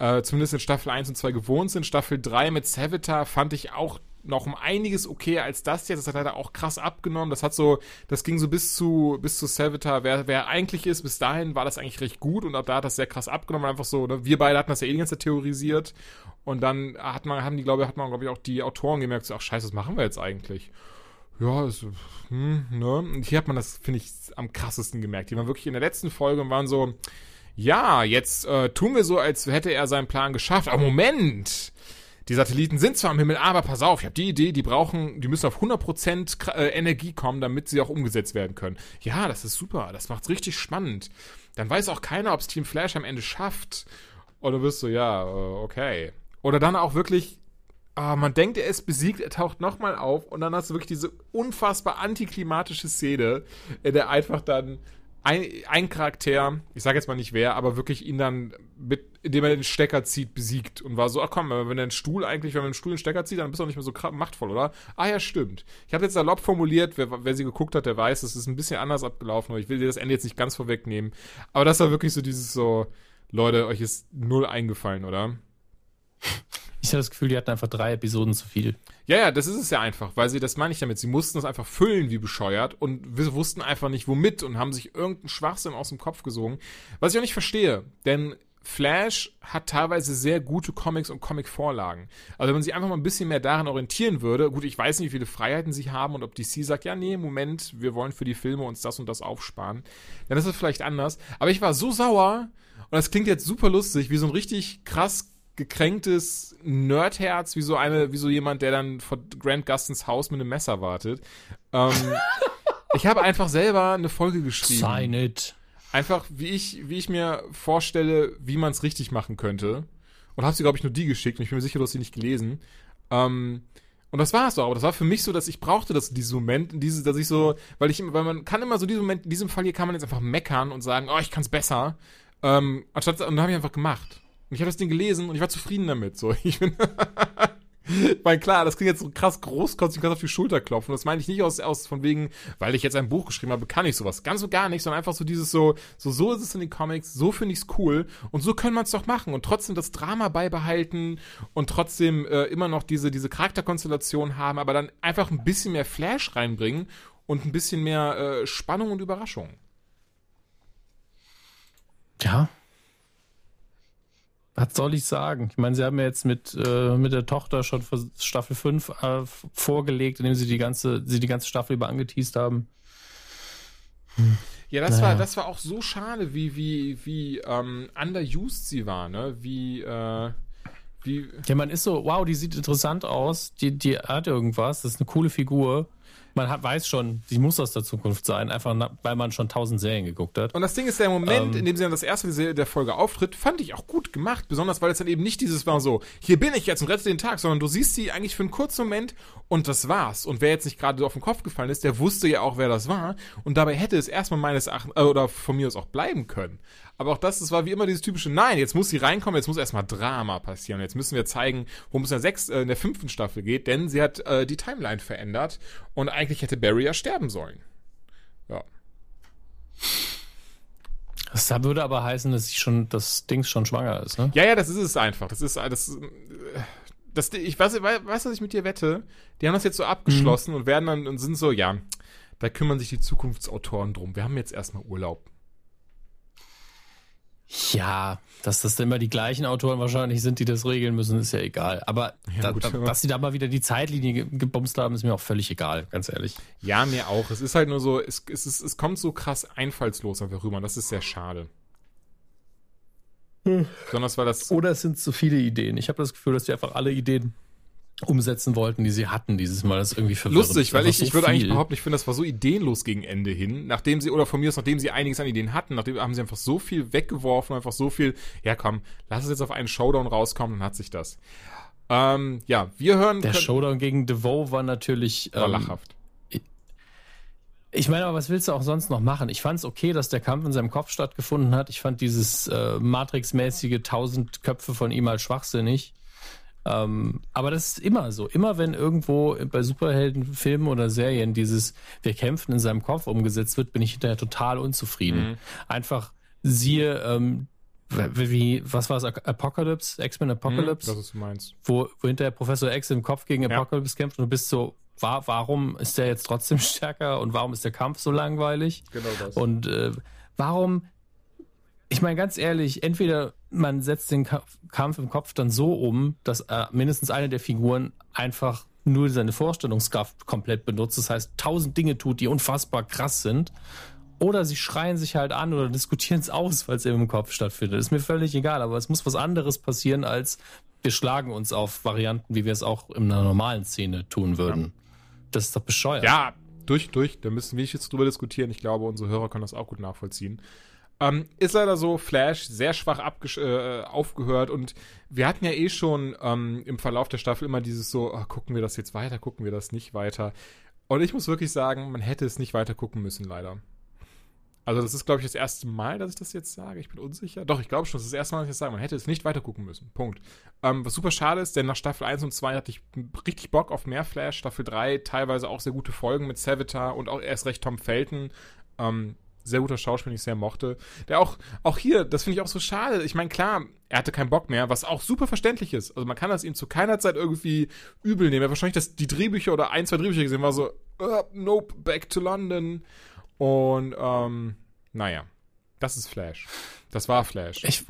äh, zumindest in Staffel 1 und 2 gewohnt sind. Staffel 3 mit Savita fand ich auch noch um einiges okay als das jetzt. Das hat leider auch krass abgenommen. Das hat so, das ging so bis zu, bis zu Savita, wer, wer eigentlich ist. Bis dahin war das eigentlich recht gut und ab da hat das sehr krass abgenommen. Einfach so, ne? wir beide hatten das ja eh die ganze Zeit theorisiert. Und dann hat man, haben die, glaube ich, hat man, glaube ich, auch die Autoren gemerkt, so, ach scheiße, was machen wir jetzt eigentlich? Ja, ist, hm, ne? Und hier hat man das, finde ich, am krassesten gemerkt. Die waren wirklich in der letzten Folge und waren so, ja, jetzt äh, tun wir so, als hätte er seinen Plan geschafft. Aber Moment! Die Satelliten sind zwar am Himmel, aber pass auf, ich habe die Idee, die brauchen, die müssen auf 100% Kra- äh, Energie kommen, damit sie auch umgesetzt werden können. Ja, das ist super, das macht's richtig spannend. Dann weiß auch keiner, ob's Team Flash am Ende schafft. Oder wirst du, ja, äh, okay. Oder dann auch wirklich, ah, man denkt, er ist besiegt, er taucht nochmal auf und dann hast du wirklich diese unfassbar antiklimatische Szene, in der einfach dann ein, ein Charakter, ich sage jetzt mal nicht wer, aber wirklich ihn dann mit, indem er den Stecker zieht, besiegt und war so, ach komm, wenn der Stuhl eigentlich, wenn man den Stuhl den Stecker zieht, dann bist du auch nicht mehr so machtvoll, oder? Ah ja, stimmt. Ich habe jetzt salopp formuliert, wer, wer sie geguckt hat, der weiß, es ist ein bisschen anders abgelaufen, aber ich will dir das Ende jetzt nicht ganz vorwegnehmen. Aber das war wirklich so dieses so, Leute, euch ist null eingefallen, oder? Ich habe das Gefühl, die hatten einfach drei Episoden zu viel. Ja, ja, das ist es ja einfach, weil sie, das meine ich damit, sie mussten es einfach füllen wie bescheuert und wir wussten einfach nicht womit und haben sich irgendeinen Schwachsinn aus dem Kopf gesogen. Was ich auch nicht verstehe, denn Flash hat teilweise sehr gute Comics und Comic-Vorlagen. Also wenn man sich einfach mal ein bisschen mehr daran orientieren würde, gut, ich weiß nicht, wie viele Freiheiten sie haben und ob DC sagt, ja, nee, Moment, wir wollen für die Filme uns das und das aufsparen, dann ist es vielleicht anders. Aber ich war so sauer und das klingt jetzt super lustig, wie so ein richtig krass gekränktes Nerdherz, wie so eine, wie so jemand, der dann vor Grant Gustons Haus mit einem Messer wartet. Ähm, <laughs> ich habe einfach selber eine Folge geschrieben. Sign it. Einfach, wie ich, wie ich mir vorstelle, wie man es richtig machen könnte. Und habe sie, glaube ich, nur die geschickt. Und ich bin mir sicher, du hast sie nicht gelesen. Ähm, und das war es doch. Aber das war für mich so, dass ich brauchte das, diesen Moment, diese, dass ich so, weil ich, weil man kann immer so diesen Moment, in diesem Fall hier kann man jetzt einfach meckern und sagen, oh, ich kann es besser. Ähm, anstatt, und dann habe ich einfach gemacht. Und ich habe das Ding gelesen und ich war zufrieden damit. So, <laughs> ich bin. <laughs> Weil klar, das klingt jetzt so krass großkotzig, ich kann auf die Schulter klopfen. Das meine ich nicht aus, aus von wegen, weil ich jetzt ein Buch geschrieben habe, kann ich sowas. Ganz und gar nicht, sondern einfach so dieses so, so, so ist es in den Comics, so finde ich es cool und so können wir es doch machen und trotzdem das Drama beibehalten und trotzdem äh, immer noch diese, diese Charakterkonstellation haben, aber dann einfach ein bisschen mehr Flash reinbringen und ein bisschen mehr äh, Spannung und Überraschung. Ja, was soll ich sagen? Ich meine, sie haben ja jetzt mit, äh, mit der Tochter schon für Staffel 5 äh, vorgelegt, indem sie die ganze, sie die ganze Staffel über angeteased haben. Ja, das naja. war, das war auch so schade, wie, wie, wie ähm, underused sie war, ne? Wie, äh, wie. Ja, man ist so, wow, die sieht interessant aus, die, die hat irgendwas, das ist eine coole Figur man hat, weiß schon, sie muss aus der Zukunft sein, einfach weil man schon tausend Serien geguckt hat. Und das Ding ist, der Moment, ähm, in dem sie dann das erste der Folge auftritt, fand ich auch gut gemacht. Besonders, weil es dann eben nicht dieses war so, hier bin ich jetzt und rette den Tag, sondern du siehst sie eigentlich für einen kurzen Moment und das war's. Und wer jetzt nicht gerade auf den Kopf gefallen ist, der wusste ja auch, wer das war. Und dabei hätte es erstmal meines Erachtens, äh, oder von mir aus auch bleiben können. Aber auch das, das war wie immer dieses typische, nein, jetzt muss sie reinkommen, jetzt muss erstmal Drama passieren. Jetzt müssen wir zeigen, worum es in der, sechs, äh, in der fünften Staffel geht, denn sie hat äh, die Timeline verändert und eigentlich hätte Barry ja sterben sollen. Ja. Das würde aber heißen, dass sie schon, das Ding schon schwanger ist, ne? Ja, ja, das ist es einfach. Das ist, das, das, ich weiß, weißt, was ich mit dir wette? Die haben das jetzt so abgeschlossen mhm. und werden dann und sind so, ja, da kümmern sich die Zukunftsautoren drum. Wir haben jetzt erstmal Urlaub. Ja, dass das immer die gleichen Autoren wahrscheinlich sind, die das regeln müssen, ist ja egal. Aber ja, da, da, dass sie da mal wieder die Zeitlinie gebumst haben, ist mir auch völlig egal, ganz ehrlich. Ja, mir auch. Es ist halt nur so, es, es, ist, es kommt so krass einfallslos einfach rüber und das ist sehr schade. Hm. Besonders weil das. Oder es sind zu viele Ideen. Ich habe das Gefühl, dass die einfach alle Ideen umsetzen wollten, die sie hatten dieses Mal. Das ist irgendwie verwirrend. Lustig, weil ich, so ich würde eigentlich behaupten, ich finde, das war so ideenlos gegen Ende hin. Nachdem sie, oder von mir aus, nachdem sie einiges an Ideen hatten, nachdem haben sie einfach so viel weggeworfen, einfach so viel, ja komm, lass es jetzt auf einen Showdown rauskommen, dann hat sich das. Ähm, ja, wir hören. Der Showdown gegen DeVoe war natürlich. War ähm, lachhaft. Ich meine, aber was willst du auch sonst noch machen? Ich fand es okay, dass der Kampf in seinem Kopf stattgefunden hat. Ich fand dieses äh, Matrix-mäßige tausend Köpfe von ihm als schwachsinnig. Ähm, aber das ist immer so. Immer wenn irgendwo bei Superheldenfilmen oder Serien dieses Wir kämpfen in seinem Kopf umgesetzt wird, bin ich hinterher total unzufrieden. Mhm. Einfach siehe, ähm, wie, was war es, Apocalypse, X-Men Apocalypse? Mhm, das ist du meinst. Wo, wo hinterher Professor X im Kopf gegen Apocalypse ja. kämpft und du bist so, war, warum ist der jetzt trotzdem <laughs> stärker und warum ist der Kampf so langweilig? Genau das. Und äh, warum ich meine, ganz ehrlich, entweder man setzt den Kampf im Kopf dann so um, dass äh, mindestens eine der Figuren einfach nur seine Vorstellungskraft komplett benutzt, das heißt tausend Dinge tut, die unfassbar krass sind, oder sie schreien sich halt an oder diskutieren es aus, weil es eben im Kopf stattfindet. Ist mir völlig egal, aber es muss was anderes passieren, als wir schlagen uns auf Varianten, wie wir es auch in einer normalen Szene tun würden. Ja. Das ist doch bescheuert. Ja, durch, durch. Da müssen wir nicht jetzt drüber diskutieren. Ich glaube, unsere Hörer können das auch gut nachvollziehen. Ähm, ist leider so, Flash sehr schwach äh, aufgehört und wir hatten ja eh schon ähm, im Verlauf der Staffel immer dieses so, oh, gucken wir das jetzt weiter, gucken wir das nicht weiter. Und ich muss wirklich sagen, man hätte es nicht weiter gucken müssen, leider. Also das ist, glaube ich, das erste Mal, dass ich das jetzt sage. Ich bin unsicher. Doch, ich glaube schon, das ist das erste Mal, dass ich das sage. Man hätte es nicht weiter gucken müssen. Punkt. Ähm, was super schade ist, denn nach Staffel 1 und 2 hatte ich richtig Bock auf mehr Flash. Staffel 3 teilweise auch sehr gute Folgen mit Savitar und auch erst recht Tom Felton. Ähm, sehr guter Schauspieler, den ich sehr mochte. Der auch, auch hier, das finde ich auch so schade. Ich meine, klar, er hatte keinen Bock mehr, was auch super verständlich ist. Also man kann das ihm zu keiner Zeit irgendwie übel nehmen. Er hat wahrscheinlich das, die Drehbücher oder ein, zwei Drehbücher gesehen, war so, uh, nope, back to London. Und, ähm, naja, das ist Flash. Das war Flash. Ich,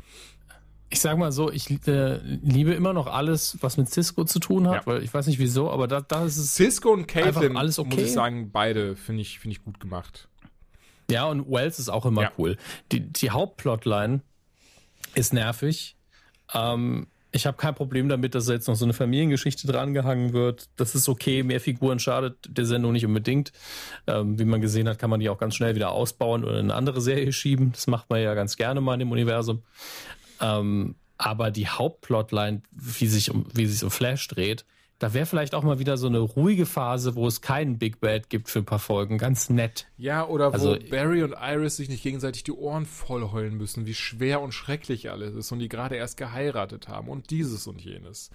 ich sag mal so, ich äh, liebe immer noch alles, was mit Cisco zu tun hat, ja. weil ich weiß nicht wieso, aber da, da ist es. Cisco und Caitlin, alles okay. muss ich sagen, beide finde ich, finde ich gut gemacht. Ja, und Wells ist auch immer ja. cool. Die, die Hauptplotline ist nervig. Ähm, ich habe kein Problem damit, dass jetzt noch so eine Familiengeschichte drangehangen wird. Das ist okay. Mehr Figuren schadet der Sendung nicht unbedingt. Ähm, wie man gesehen hat, kann man die auch ganz schnell wieder ausbauen oder in eine andere Serie schieben. Das macht man ja ganz gerne mal in dem Universum. Ähm, aber die Hauptplotline, wie sich um, wie sich um Flash dreht, da wäre vielleicht auch mal wieder so eine ruhige Phase, wo es keinen Big Bad gibt für ein paar Folgen. Ganz nett. Ja, oder also, wo Barry und Iris sich nicht gegenseitig die Ohren voll heulen müssen, wie schwer und schrecklich alles ist und die gerade erst geheiratet haben und dieses und jenes.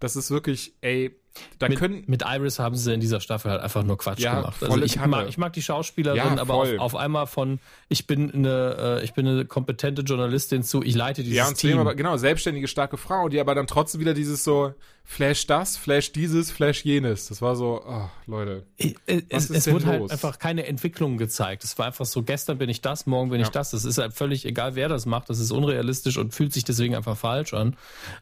Das ist wirklich, ey, da mit, können. Mit Iris haben sie in dieser Staffel halt einfach nur Quatsch ja, gemacht. Also ich mag, ich mag die Schauspielerin, ja, aber auf, auf, einmal von ich bin eine, äh, ich bin eine kompetente Journalistin zu, ich leite dieses ja, und Team. Aber, genau, selbstständige, starke Frau, die aber dann trotzdem wieder dieses so, Flash das, Flash dieses, Flash jenes. Das war so, oh, Leute. es, es wurde halt einfach keine Entwicklung gezeigt. Es war einfach so, gestern bin ich das, morgen bin ja. ich das. Das ist halt völlig egal, wer das macht. Das ist unrealistisch und fühlt sich deswegen einfach falsch an.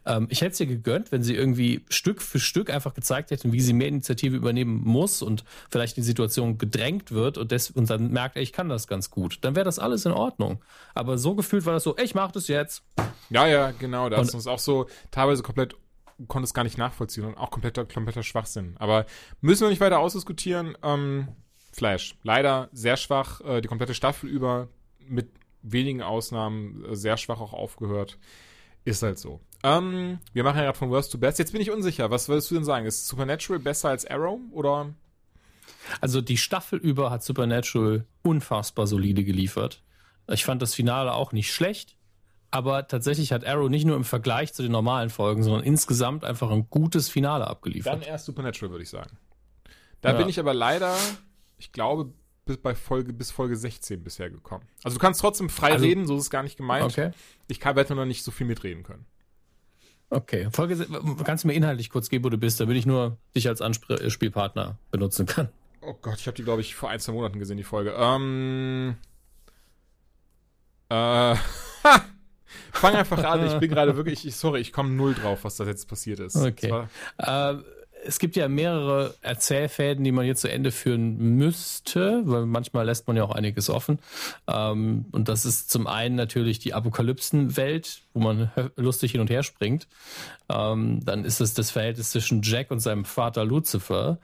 Ähm, ich hätte es ihr gegönnt, wenn sie irgendwie Stück für Stück einfach gezeigt hätten, wie sie mehr Initiative übernehmen muss und vielleicht in die Situation gedrängt wird und, des, und dann merkt, ey, ich kann das ganz gut. Dann wäre das alles in Ordnung. Aber so gefühlt war das so, ey, ich mach das jetzt. Ja, ja, genau. Da ist uns auch so teilweise komplett konnte es gar nicht nachvollziehen und auch kompletter, kompletter Schwachsinn. Aber müssen wir nicht weiter ausdiskutieren. Ähm, Flash, leider sehr schwach, äh, die komplette Staffel über, mit wenigen Ausnahmen, äh, sehr schwach auch aufgehört. Ist halt so. Ähm, wir machen ja gerade von Worst to Best. Jetzt bin ich unsicher. Was würdest du denn sagen? Ist Supernatural besser als Arrow oder? Also die Staffel über hat Supernatural unfassbar solide geliefert. Ich fand das Finale auch nicht schlecht aber tatsächlich hat Arrow nicht nur im Vergleich zu den normalen Folgen, sondern insgesamt einfach ein gutes Finale abgeliefert. Dann erst Supernatural, würde ich sagen. Da ja. bin ich aber leider, ich glaube, bis bei Folge bis Folge 16 bisher gekommen. Also du kannst trotzdem frei also, reden, so ist es gar nicht gemeint. Okay. Ich kann werde noch nicht so viel mitreden können. Okay, Folge, kannst du mir inhaltlich kurz geben, wo du bist, damit ich nur dich als Anspielpartner benutzen kann. Oh Gott, ich habe die, glaube ich, vor ein, zwei Monaten gesehen, die Folge. Ähm. Äh. <laughs> Fang einfach an. Ich bin gerade wirklich, sorry, ich komme null drauf, was da jetzt passiert ist. Okay. Äh, es gibt ja mehrere Erzählfäden, die man jetzt zu Ende führen müsste, weil manchmal lässt man ja auch einiges offen. Ähm, und das ist zum einen natürlich die Apokalypsenwelt, wo man lustig hin und her springt. Ähm, dann ist es das Verhältnis zwischen Jack und seinem Vater Lucifer.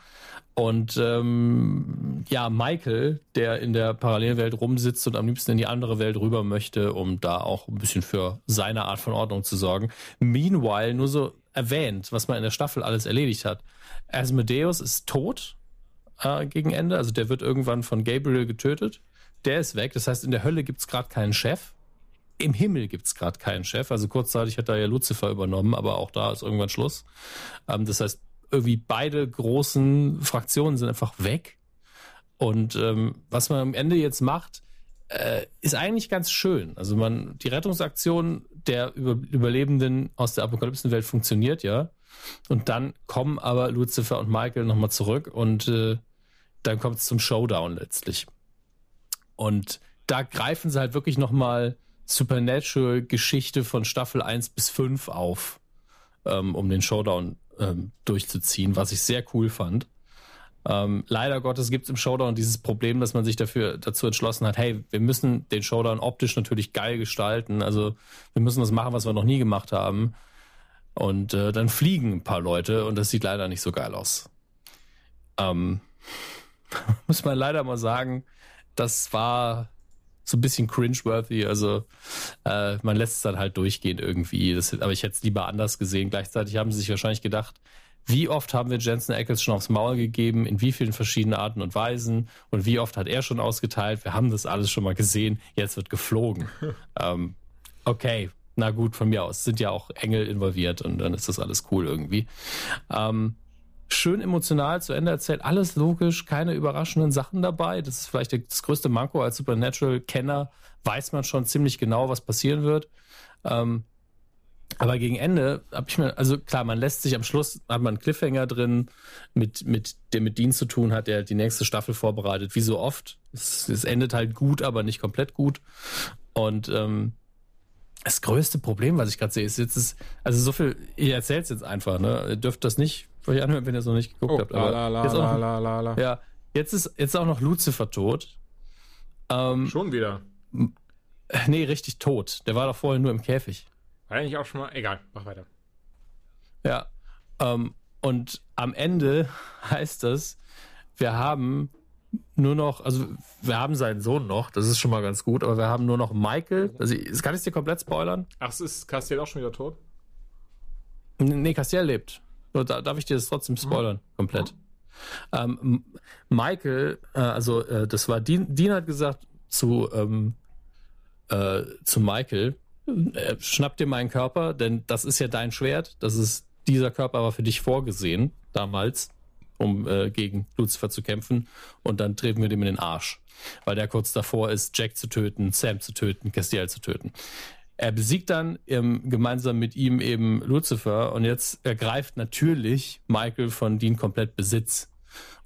Und ähm, ja, Michael, der in der Parallelwelt rumsitzt und am liebsten in die andere Welt rüber möchte, um da auch ein bisschen für seine Art von Ordnung zu sorgen. Meanwhile, nur so erwähnt, was man in der Staffel alles erledigt hat. Asmodeus ist tot äh, gegen Ende, also der wird irgendwann von Gabriel getötet. Der ist weg, das heißt, in der Hölle gibt's gerade keinen Chef. Im Himmel gibt's gerade keinen Chef. Also kurzzeitig hat da ja Lucifer übernommen, aber auch da ist irgendwann Schluss. Ähm, das heißt, irgendwie beide großen Fraktionen sind einfach weg. Und ähm, was man am Ende jetzt macht, äh, ist eigentlich ganz schön. Also man, die Rettungsaktion der Über Überlebenden aus der Apokalypsenwelt funktioniert ja. Und dann kommen aber Lucifer und Michael nochmal zurück und äh, dann kommt es zum Showdown letztlich. Und da greifen sie halt wirklich nochmal Supernatural-Geschichte von Staffel 1 bis 5 auf, ähm, um den Showdown ähm, durchzuziehen, was ich sehr cool fand. Ähm, leider Gottes gibt es im Showdown dieses Problem, dass man sich dafür dazu entschlossen hat, hey, wir müssen den Showdown optisch natürlich geil gestalten. Also wir müssen das machen, was wir noch nie gemacht haben. Und äh, dann fliegen ein paar Leute und das sieht leider nicht so geil aus. Ähm, <laughs> muss man leider mal sagen, das war so ein bisschen cringeworthy. Also äh, man lässt es dann halt durchgehen irgendwie. Das, aber ich hätte es lieber anders gesehen. Gleichzeitig haben sie sich wahrscheinlich gedacht, wie oft haben wir Jensen Ackles schon aufs Maul gegeben, in wie vielen verschiedenen Arten und Weisen und wie oft hat er schon ausgeteilt. Wir haben das alles schon mal gesehen, jetzt wird geflogen. <laughs> ähm, okay, na gut, von mir aus sind ja auch Engel involviert und dann ist das alles cool irgendwie. Ähm, schön emotional zu Ende erzählt, alles logisch, keine überraschenden Sachen dabei. Das ist vielleicht das größte Manko als Supernatural-Kenner, weiß man schon ziemlich genau, was passieren wird. Ähm, aber gegen Ende habe ich mir, also klar, man lässt sich am Schluss, hat man einen Cliffhanger drin, mit, mit, der mit Dean zu tun hat, der die nächste Staffel vorbereitet, wie so oft. Es, es endet halt gut, aber nicht komplett gut. Und ähm, das größte Problem, was ich gerade sehe, ist jetzt, ist, also so viel, ihr erzählt es jetzt einfach, ne? Ihr dürft das nicht euch anhören, wenn ihr es noch nicht geguckt Oh, habt. Aber la, la, jetzt, auch, la, la, la, la. Ja, jetzt ist jetzt auch noch Lucifer tot. Ähm, Schon wieder. nee, richtig tot. Der war doch vorher nur im Käfig. War eigentlich auch schon mal. Egal, mach weiter. Ja. Ähm, und am Ende <laughs> heißt das, wir haben nur noch, also wir haben seinen Sohn noch, das ist schon mal ganz gut, aber wir haben nur noch Michael. Also ich- kann ich dir komplett spoilern? Ach, es ist Castiel auch schon wieder tot? Nee, Castiel lebt. Nur da, darf ich dir das trotzdem spoilern, komplett. Ähm, Michael, äh, also äh, das war Dean, Dean hat gesagt zu, ähm, äh, zu Michael, äh, schnapp dir meinen Körper, denn das ist ja dein Schwert, das ist dieser Körper war für dich vorgesehen damals, um äh, gegen Lucifer zu kämpfen und dann treten wir dem in den Arsch, weil der kurz davor ist, Jack zu töten, Sam zu töten, Castiel zu töten. Er besiegt dann ähm, gemeinsam mit ihm eben Lucifer und jetzt ergreift natürlich Michael von Dean komplett Besitz.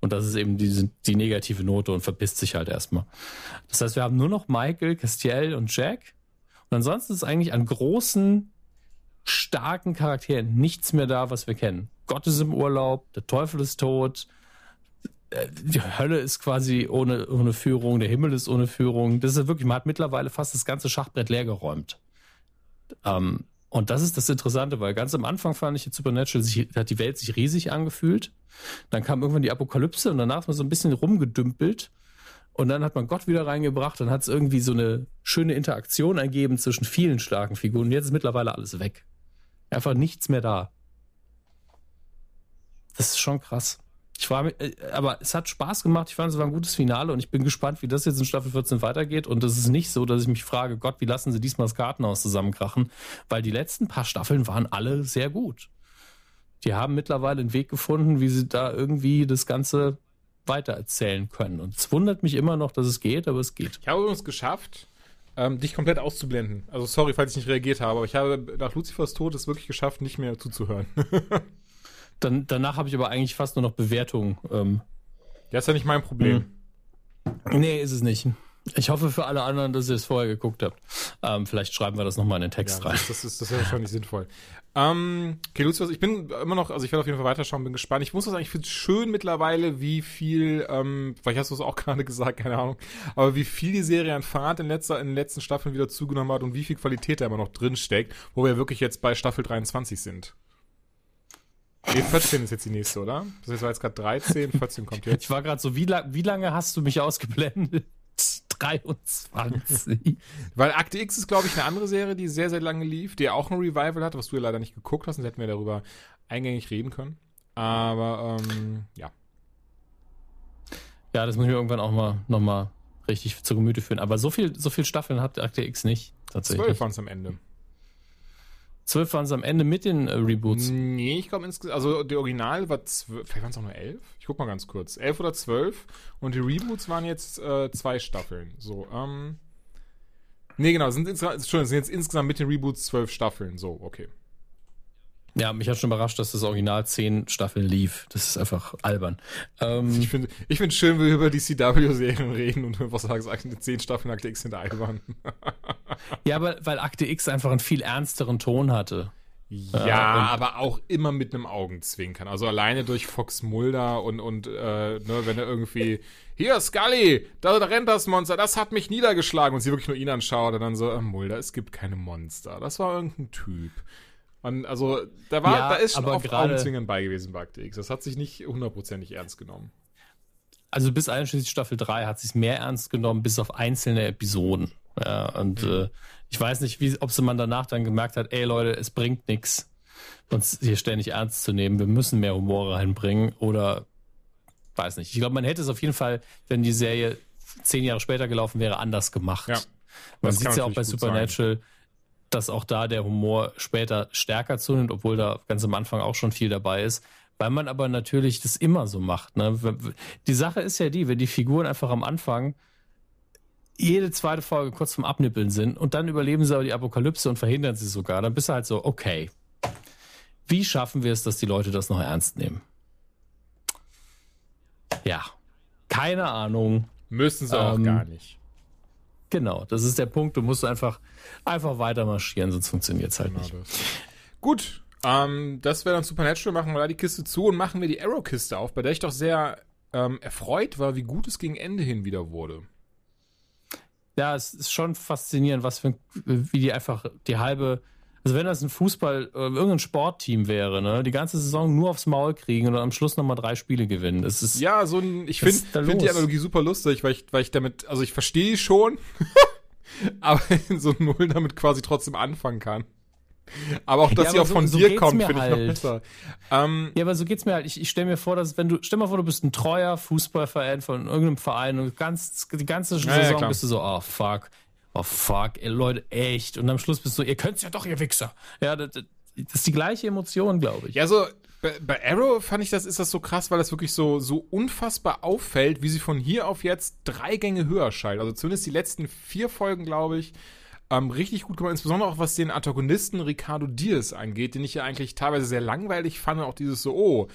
Und das ist eben diese, die negative Note und verpisst sich halt erstmal. Das heißt, wir haben nur noch Michael, Castiel und Jack. Ansonsten ist eigentlich an großen, starken Charakteren nichts mehr da, was wir kennen. Gott ist im Urlaub, der Teufel ist tot, äh, die Hölle ist quasi ohne, ohne Führung, der Himmel ist ohne Führung. Das ist wirklich, man hat mittlerweile fast das ganze Schachbrett leergeräumt. Ähm, und das ist das Interessante, weil ganz am Anfang fand ich jetzt Supernatural, sich, hat die Welt sich riesig angefühlt. Dann kam irgendwann die Apokalypse und danach ist man so ein bisschen rumgedümpelt. Und dann hat man Gott wieder reingebracht und hat es irgendwie so eine schöne Interaktion ergeben zwischen vielen starken Figuren. Jetzt ist mittlerweile alles weg. Einfach nichts mehr da. Das ist schon krass. Ich war, äh, aber es hat Spaß gemacht. Ich fand, es war ein gutes Finale und ich bin gespannt, wie das jetzt in Staffel 14 weitergeht. Und es ist nicht so, dass ich mich frage, Gott, wie lassen sie diesmal das Kartenhaus zusammenkrachen? Weil die letzten paar Staffeln waren alle sehr gut. Die haben mittlerweile einen Weg gefunden, wie sie da irgendwie das Ganze weitererzählen können. Und es wundert mich immer noch, dass es geht, aber es geht. Ich habe übrigens geschafft, ähm, dich komplett auszublenden. Also sorry, falls ich nicht reagiert habe, aber ich habe nach Luzifers Tod es wirklich geschafft, nicht mehr zuzuhören. <laughs> Dann, danach habe ich aber eigentlich fast nur noch Bewertungen. Ähm, das ist ja nicht mein Problem. nee, ist es nicht. Ich hoffe für alle anderen, dass ihr es vorher geguckt habt. Ähm, vielleicht schreiben wir das nochmal in den Text Ja, rein. das, das ist, das ist wahrscheinlich sinnvoll. Ähm, okay, Lucifer, ich bin immer noch, also ich werde auf jeden Fall weiterschauen, bin gespannt. Ich muss das sagen, ich finde es schön mittlerweile, wie viel, ähm, vielleicht hast du es auch <laughs> gerade gesagt, keine Ahnung, aber wie viel die Serie an Fahrt in, letzter, in den letzten Staffeln wieder zugenommen hat und wie viel Qualität da immer noch drin steckt, wo wir wirklich jetzt bei Staffel 23 sind. Nee, 14 ist jetzt die nächste, oder? Das war jetzt gerade 13, 14 kommt <laughs> jetzt. Ich war gerade so, wie, la wie lange hast du mich ausgeblendet? 23. <laughs> Weil Akte X ist, glaube ich, eine andere Serie, die sehr, sehr lange lief, die auch ein Revival hat, was du ja leider nicht geguckt hast, und hätten wir darüber eingängig reden können. Aber, ähm, ja. ja, das muss ich mir irgendwann auch mal nochmal richtig zu Gemüte führen. Aber so viel, so viel Staffeln hat Akte X nicht. Tatsächlich. Zwölf waren es am Ende. Zwölf waren es am Ende mit den äh, Reboots. Nee, ich glaube insgesamt, also die Original war zwölf, vielleicht waren es auch nur elf? Ich guck mal ganz kurz. Elf oder zwölf und die Reboots waren jetzt äh, zwei Staffeln. So, ähm. Nee, genau, sind, sind jetzt insgesamt mit den Reboots zwölf Staffeln. So, okay. Ja, mich hat schon überrascht, dass das Original zehn Staffeln lief. Das ist einfach albern. Ähm, Ich finde ich finde schön, wie wir über die CW-Serien reden und einfach sagen, zehn Staffeln Akte X sind albern. ja, aber weil Akte X einfach einen viel ernsteren Ton hatte. Ja, und- aber auch immer mit einem Augenzwinkern. Also alleine durch Fox Mulder und, und äh, ne, wenn er irgendwie, hier, Scully, da, da rennt das Monster, das hat mich niedergeschlagen und sie wirklich nur ihn anschaut und dann so, äh, Mulder, es gibt keine Monster. Das war irgendein Typ. Und also, da war, Ja, da ist schon oft Augenzwinkern bei gewesen bei Akte X. Das hat sich nicht hundertprozentig ernst genommen. Also bis einschließlich Staffel 3 hat sich mehr ernst genommen, bis auf einzelne Episoden. Ja, und Mhm. äh, ich weiß nicht, wie, ob sie man danach dann gemerkt hat, ey Leute, es bringt nichts. uns hier ständig ernst zu nehmen. Wir müssen mehr Humor reinbringen oder weiß nicht. Ich glaube, man hätte es auf jeden Fall, wenn die Serie zehn Jahre später gelaufen wäre, anders gemacht. Ja, man sieht es ja auch bei Supernatural, dass auch da der Humor später stärker zunimmt, obwohl da ganz am Anfang auch schon viel dabei ist. Weil man aber natürlich das immer so macht. Ne? Die Sache ist ja die, wenn die Figuren einfach am Anfang jede zweite Folge kurz vom Abnippeln sind und dann überleben sie aber die Apokalypse und verhindern sie sogar, dann bist du halt so, okay, wie schaffen wir es, dass die Leute das noch ernst nehmen? Ja, keine Ahnung. Müssen sie auch ähm, gar nicht. Genau, das ist der Punkt. Du musst einfach, einfach weiter marschieren, sonst funktioniert es halt genau nicht. Das. Gut, ähm, das wäre dann Supernatural. Machen wir da die Kiste zu und machen wir die Arrow-Kiste auf, bei der ich doch sehr ähm, erfreut war, wie gut es gegen Ende hin wieder wurde. Ja, es ist schon faszinierend, was für, wie die einfach die halbe also wenn das ein Fußball, äh, irgendein Sportteam wäre, ne, die ganze Saison nur aufs Maul kriegen und am Schluss nochmal drei Spiele gewinnen. Das ist, ja, so ein, ich finde find die Analogie super lustig, weil ich, weil ich damit, also ich verstehe schon, <laughs> aber so ein Null damit quasi trotzdem anfangen kann. Aber auch, dass ja, sie auch so, von so dir kommt, finde halt. ich noch halt. besser. Ähm, ja, aber so geht's mir halt. Ich, ich stelle mir vor, dass wenn du, stell mal vor, du bist ein treuer Fußballverein von irgendeinem Verein und ganz, die ganze Saison ja, ja, bist du so, oh fuck, oh fuck, ey, Leute, echt. Und am Schluss bist du, ihr könnt's ja doch, ihr Wichser. Ja, das, das ist die gleiche Emotion, glaube ich. Ja, so, bei, Arrow fand ich das, ist das so krass, weil das wirklich so, so unfassbar auffällt, wie sie von hier auf jetzt drei Gänge höher schalten. Also zumindest die letzten vier Folgen, glaube ich, ähm, richtig gut gemacht. Insbesondere auch was den Antagonisten Ricardo Diaz angeht, den ich ja eigentlich teilweise sehr langweilig fand. Auch dieses so, oh,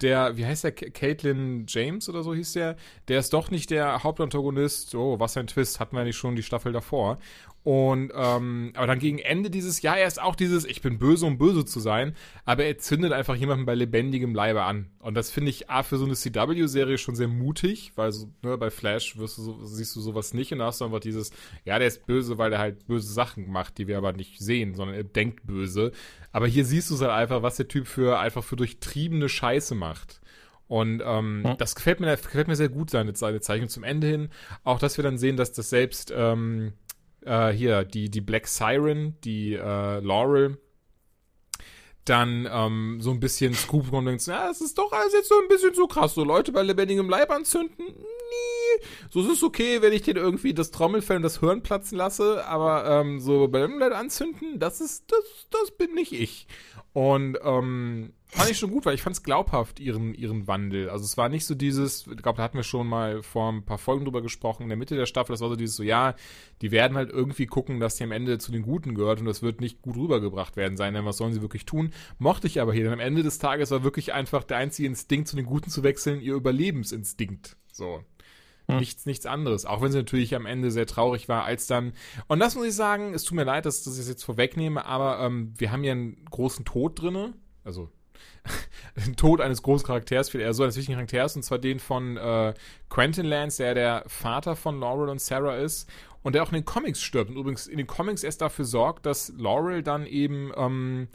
der, wie heißt der, Caitlin James oder so hieß der, der ist doch nicht der Hauptantagonist. Oh, was ein Twist, hatten wir nicht schon die Staffel davor. Und ähm, aber dann gegen Ende dieses, ja, er ist auch dieses, ich bin böse, um böse zu sein, aber er zündet einfach jemanden bei lebendigem Leibe an. Und das finde ich A für so eine CW-Serie schon sehr mutig, weil so, ne, bei Flash wirst du so, siehst du sowas nicht und da hast du einfach dieses, ja, der ist böse, weil er halt böse Sachen macht, die wir aber nicht sehen, sondern er denkt böse. Aber hier siehst du es halt einfach, was der Typ für einfach für durchtriebene Scheiße macht. Und ähm, ja. das gefällt mir, gefällt mir sehr gut, seine, seine Zeichnung zum Ende hin. Auch, dass wir dann sehen, dass das selbst ähm, äh, hier die, die Black Siren, die äh, Laurel, dann ähm, so ein bisschen Scoop kommt und denkt, ja, es ist doch alles jetzt so ein bisschen zu krass. So Leute bei lebendigem Leib anzünden, nee. So ist es okay, wenn ich den irgendwie das Trommelfell und das Hirn platzen lasse, aber ähm, so bei lebendigem Leib anzünden, das ist, das, das bin nicht ich. Und ähm, fand ich schon gut, weil ich fand es glaubhaft, ihren, ihren Wandel. Also es war nicht so dieses, ich glaube, da hatten wir schon mal vor ein paar Folgen drüber gesprochen, in der Mitte der Staffel, das war so dieses so, ja, die werden halt irgendwie gucken, dass die am Ende zu den Guten gehört und das wird nicht gut rübergebracht werden sein, denn was sollen sie wirklich tun? Mochte ich aber hier, denn am Ende des Tages war wirklich einfach der einzige Instinkt, zu den Guten zu wechseln, ihr Überlebensinstinkt. So. Hm. Nichts, nichts anderes. Auch wenn sie natürlich am Ende sehr traurig war, als dann. Und das muss ich sagen, es tut mir leid, dass, dass ich es jetzt vorwegnehme, aber ähm, wir haben ja einen großen Tod drinne. Also <laughs> den Tod eines großen Charakters, viel eher so eines wichtigen Charakters, und zwar den von äh, Quentin Lance, der der Vater von Laurel und Sarah ist und der auch in den Comics stirbt und übrigens in den Comics erst dafür sorgt, dass Laurel dann eben ähm,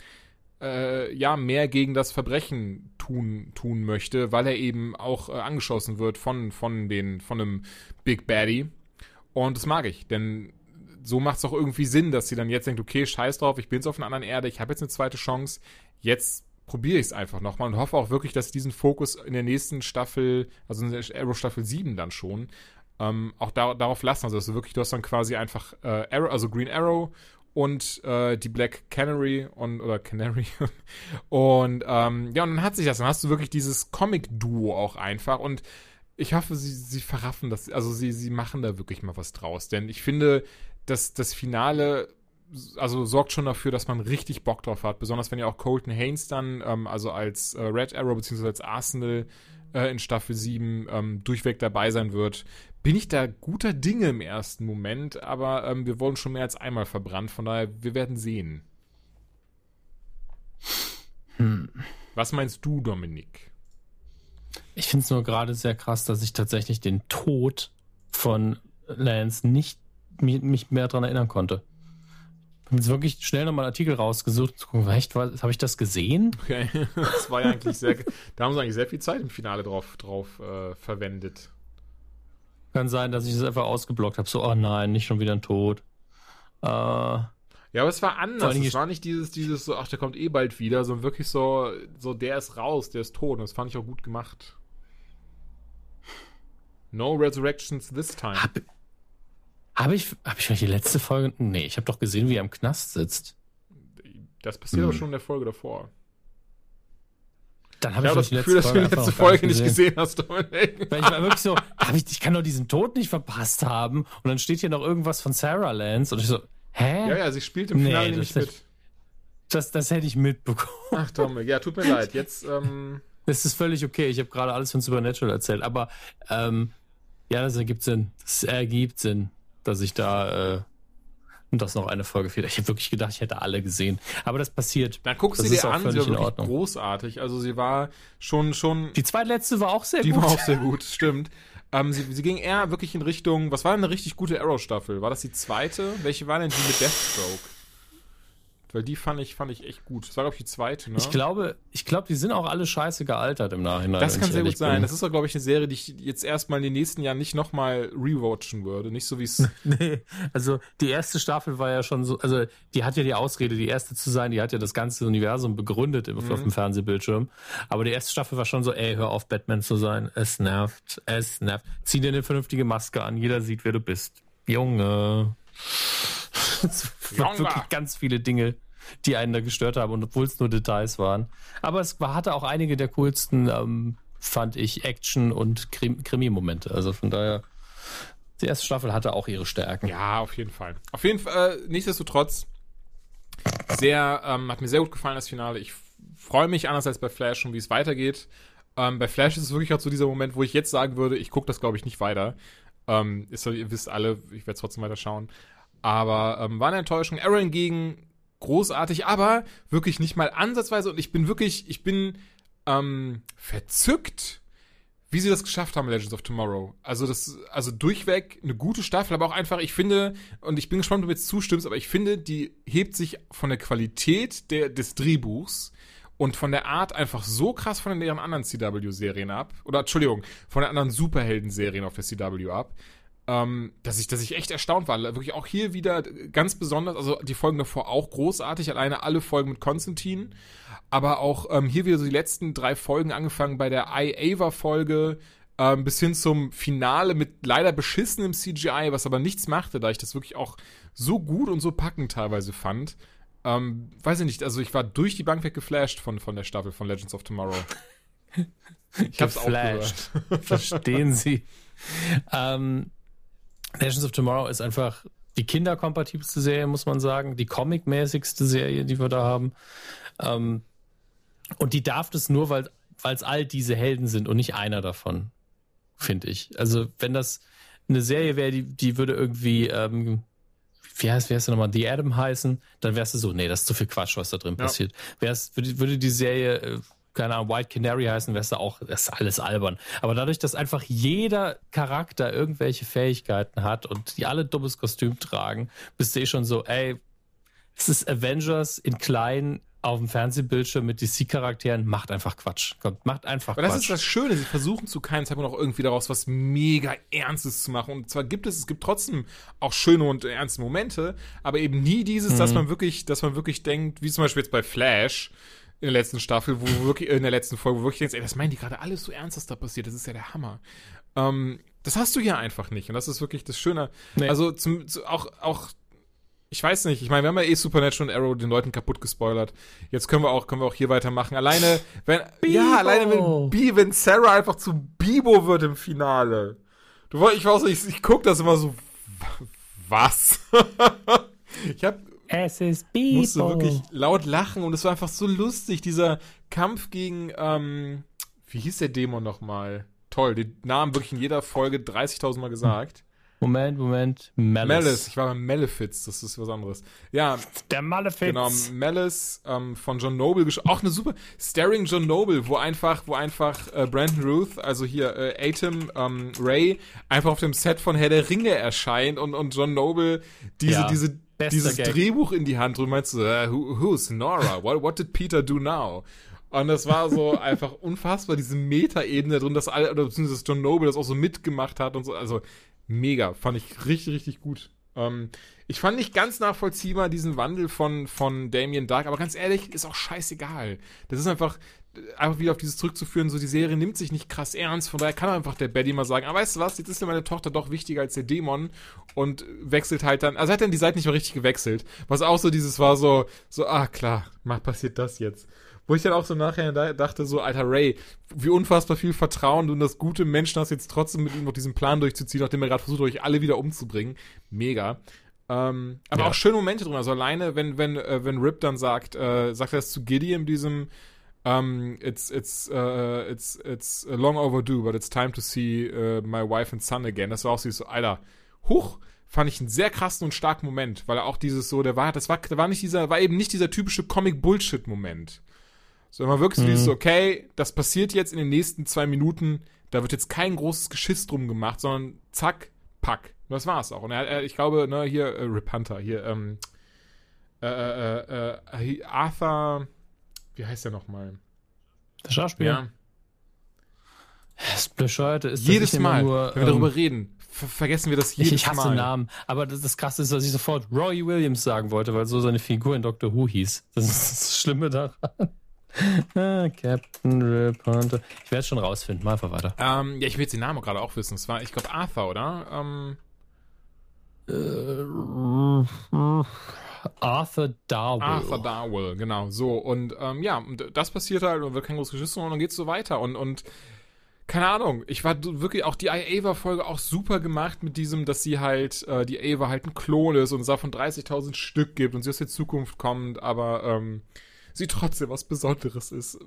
äh, ja mehr gegen das Verbrechen tun, tun möchte, weil er eben auch äh, angeschossen wird von, von, den, von einem Big Baddie. Und das mag ich, denn so macht es auch irgendwie Sinn, dass sie dann jetzt denkt, okay, scheiß drauf, ich bin jetzt auf einer anderen Erde, ich habe jetzt eine zweite Chance, jetzt probiere ich es einfach nochmal und hoffe auch wirklich, dass diesen Fokus in der nächsten Staffel, also in der Arrow Staffel 7 dann schon, ähm, auch da, darauf lassen. Also, dass du wirklich, du hast dann quasi einfach äh, Arrow, also Green Arrow und äh, die Black Canary und oder Canary <laughs> und ähm, ja und dann hat sich das dann hast du wirklich dieses Comic Duo auch einfach und ich hoffe sie sie verraffen das also sie sie machen da wirklich mal was draus denn ich finde dass das Finale also sorgt schon dafür, dass man richtig Bock drauf hat. Besonders wenn ja auch Colton Haynes dann, ähm, also als äh, Red Arrow bzw. als Arsenal äh, in Staffel 7 ähm, durchweg dabei sein wird, bin ich da guter Dinge im ersten Moment, aber ähm, wir wurden schon mehr als einmal verbrannt, von daher, wir werden sehen. Hm. Was meinst du, Dominik? Ich finde es nur gerade sehr krass, dass ich tatsächlich den Tod von Lance nicht mich mehr daran erinnern konnte. Ich habe jetzt wirklich schnell nochmal einen Artikel rausgesucht, zu gucken, echt, habe ich das gesehen? Okay, <laughs> das war ja eigentlich sehr, da haben sie eigentlich sehr viel Zeit im Finale drauf, drauf äh, verwendet. Kann sein, dass ich das einfach ausgeblockt habe. So, oh nein, nicht schon wieder ein Tod. Äh, Ja, aber es war anders. Es war nicht dieses, dieses so, ach, der kommt eh bald wieder, sondern wirklich so, so, der ist raus, der ist tot. Und das fand ich auch gut gemacht. No resurrections this time. Habe hab ich, hab ich vielleicht die letzte Folge? Nee, ich habe doch gesehen, wie er im Knast sitzt. Das passiert Hm. aber schon in der Folge davor. Dann Ich habe habe ich das Gefühl, dass du die letzte Folge nicht gesehen hast, Dominik. <laughs> Weil ich war <laughs> wirklich so, ich, ich kann doch diesen Tod nicht verpasst haben. Und dann steht hier noch irgendwas von Sarah Lance. Und ich so, hä? Ja, ja, sie spielt im Nee, Finale nämlich mit. Das, das hätte ich mitbekommen. Ach, Dominik, ja, tut mir leid. Jetzt, ähm, <laughs> Das ist völlig okay. Ich habe gerade alles von Supernatural erzählt. Aber ähm, ja, das ergibt Sinn. Das ergibt Sinn, dass ich da äh, und das noch eine Folge fehlt. Ich habe wirklich gedacht, ich hätte alle gesehen. Aber das passiert. dann guckst Das du dir an, sie war wirklich großartig. Also sie war schon, schon, Die zweitletzte war auch sehr die gut. war auch sehr gut, stimmt. Ähm, sie, sie ging eher wirklich in Richtung, was war denn eine richtig gute Arrow-Staffel? War das die zweite? Welche war denn die mit Deathstroke? Weil die fand ich, fand ich echt gut. Das war, glaube ich, die zweite, ne? Ich glaube, ich glaube, die sind auch alle scheiße gealtert im Nachhinein. das kann sehr gut sein. bin. Das ist auch, glaube ich, eine Serie, die ich jetzt erstmal in den nächsten Jahren nicht nochmal rewatchen würde. Nicht so wie es. <laughs> Nee, also die erste Staffel war ja schon so, also die hat ja die Ausrede, die erste zu sein, die hat ja das ganze Universum begründet auf dem Fernsehbildschirm. Aber die erste Staffel war schon so, ey, hör auf, Batman zu sein. Es nervt, es nervt. Zieh dir eine vernünftige Maske an, jeder sieht, wer du bist. Junge. <laughs> Es waren wirklich ganz viele Dinge, die einen da gestört haben, und obwohl es nur Details waren. Aber es war, hatte auch einige der coolsten, ähm, fand ich, Action- und Krim Krimi-Momente. Also von daher, die erste Staffel hatte auch ihre Stärken. Ja, auf jeden Fall. Auf jeden Fall, äh, nichtsdestotrotz, sehr, ähm, hat mir sehr gut gefallen, das Finale. Ich freue mich anders als bei Flash schon, wie es weitergeht. Ähm, bei Flash ist es wirklich auch so dieser Moment, wo ich jetzt sagen würde, ich gucke das, glaube ich, nicht weiter. Ähm, ist, ihr wisst alle, ich werde trotzdem weiter schauen. Aber ähm, war eine Enttäuschung. Arrow hingegen großartig, aber wirklich nicht mal ansatzweise. Und ich bin wirklich, ich bin ähm, verzückt, wie sie das geschafft haben, Legends of Tomorrow. Also das, also durchweg eine gute Staffel, aber auch einfach, ich finde, und ich bin gespannt, ob du mir jetzt zustimmst, aber ich finde, die hebt sich von der Qualität der, des Drehbuchs und von der Art einfach so krass von den anderen CW-Serien ab. Oder Entschuldigung, von den anderen Superhelden-Serien auf der CW ab. Ähm, dass ich, dass ich echt erstaunt war. Wirklich auch hier wieder ganz besonders, also die Folgen davor auch großartig, alleine alle Folgen mit Konstantin. Aber auch ähm, hier wieder so die letzten drei Folgen angefangen bei der I-Ava-Folge ähm, bis hin zum Finale mit leider beschissenem CGI, was aber nichts machte, da ich das wirklich auch so gut und so packend teilweise fand. Ähm, weiß ich nicht, also ich war durch die Bank weg geflasht von, von der Staffel von Legends of Tomorrow. <laughs> Ich hab's auch Geflasht. gehört. Verstehen Sie. <laughs> ähm, Legends of Tomorrow ist einfach die kinderkompatibelste Serie, muss man sagen. Die comic-mäßigste Serie, die wir da haben. Ähm, und die darf das nur, weil es all diese Helden sind und nicht einer davon, finde ich. Also, wenn das eine Serie wäre, die, die würde irgendwie, ähm, wie heißt, wie heißt der nochmal, The Adam heißen, dann wärst du so, nee, das ist zu viel Quatsch, was da drin Ja. passiert. Wär's, würde, würde die Serie, äh, keine Ahnung, White Canary heißen, wärst du auch, das ist alles albern. Aber dadurch, dass einfach jeder Charakter irgendwelche Fähigkeiten hat und die alle dummes Kostüm tragen, bist du eh schon so, ey, es ist Avengers in klein auf dem Fernsehbildschirm mit DC-Charakteren, macht einfach Quatsch. Kommt, macht einfach Aber das Quatsch. ist das Schöne, sie versuchen zu keinem Zeitpunkt auch irgendwie daraus was mega Ernstes zu machen. Und zwar gibt es, es gibt trotzdem auch schöne und ernste Momente, aber eben nie dieses, dass man wirklich, dass man wirklich denkt, wie zum Beispiel jetzt bei Flash in der letzten Staffel, wo wirklich, in der letzten Folge, wo wirklich denkst, ey, das meinen die gerade alles so ernst, was da passiert, das ist ja der Hammer. Ähm, das hast du hier einfach nicht. Und das ist wirklich das Schöne. Nee. Also zum, zu, auch, auch ich weiß nicht, ich meine, wir haben ja eh Supernatural und Arrow den Leuten kaputt gespoilert. Jetzt können wir auch, können wir auch hier weitermachen. Alleine, wenn, ja, alleine wenn, Bi, wenn Sarah einfach zu Bibo wird im Finale. Du woll- ich weiß nicht, ich, ich guck das immer so, was? <laughs> ich hab, es ist musste wirklich laut lachen und es war einfach so lustig, dieser Kampf gegen, ähm, wie hieß der Dämon nochmal? Toll, den Namen wirklich in jeder Folge 30.000 Mal gesagt. Moment, Moment. Malice. Malice, ich war bei Malefiz, das ist was anderes. Ja, Der Malefiz. Genau, Malice ähm, von John Noble, gesch- auch eine super Starring John Noble, wo einfach, wo einfach äh, Brandon Ruth, also hier äh, Atom ähm, Ray, einfach auf dem Set von Herr der Ringe erscheint und, und John Noble diese, Ja, diese, bester dieses Gag. Drehbuch in die Hand und meinst so, äh, who, who's Nora? What, what did Peter do now? Und das war so <laughs> einfach unfassbar, diese Meta-Ebene drin, dass alle, oder beziehungsweise John Noble das auch so mitgemacht hat und so, also mega, fand ich richtig, richtig gut. Ähm, ich fand nicht ganz nachvollziehbar diesen Wandel von, von Damien Dark, aber ganz ehrlich, ist auch scheißegal. Das ist einfach, einfach wieder auf dieses zurückzuführen, so die Serie nimmt sich nicht krass ernst, von daher kann einfach der Betty mal sagen, aber weißt du was, jetzt ist mir meine Tochter doch wichtiger als der Dämon und wechselt halt dann, also hat dann die Seite nicht mehr richtig gewechselt, was auch so dieses war so, so, ah klar, mach, passiert das jetzt. Wo ich dann auch so nachher dachte, so, alter Ray, wie unfassbar viel Vertrauen du in das gute Menschen hast, jetzt trotzdem mit ihm noch diesen Plan durchzuziehen, nachdem er gerade versucht, euch alle wieder umzubringen. Mega. Ähm, aber ja. auch schöne Momente drin. Also alleine, wenn, wenn, äh, wenn Rip dann sagt, äh, sagt er es zu Giddy in diesem um, ähm, it's it's uh, it's it's long overdue, but it's time to see uh, my wife and son again. Das war auch so, Alter, huch, fand ich einen sehr krassen und starken Moment, weil er auch dieses so, der war, das war, der war nicht dieser, war eben nicht dieser typische Comic-Bullshit-Moment. Sondern man wirklich mhm. so, okay, das passiert jetzt in den nächsten zwei Minuten, da wird jetzt kein großes Geschiss drum gemacht, sondern zack, pack. Und das war's auch. Und er, er ich glaube, ne, hier, äh, Rip Hunter, hier, ähm, äh, äh, äh, Arthur, wie heißt der nochmal? Der Schauspieler? Ja. Das Bescheuerte ist, jedes Mal, nur, wenn wir ähm, darüber reden, ver vergessen wir das jedes Mal. Ich hasse Mal. Namen, aber das, das Krasse ist, dass ich sofort Roy Williams sagen wollte, weil so seine Figur in Doctor Who hieß. Das ist das Schlimme daran. <laughs> ah, Captain Rip Hunter. Ich werde es schon rausfinden. Mal einfach weiter. Ähm, ja, ich will jetzt den Namen gerade auch wissen. Es war, ich glaube, Arthur, oder? Ähm, äh, Arthur Darwell. Arthur Darwell, genau. So, und ähm, ja, das passiert halt und wird kein großes Geschiss und dann geht's so weiter. Und, und keine Ahnung, ich war wirklich auch die Ava-Folge auch super gemacht mit diesem, dass sie halt, äh, die Ava halt ein Klon ist und es davon 30.000 Stück gibt und sie aus der Zukunft kommt, aber ähm, sie trotzdem was Besonderes ist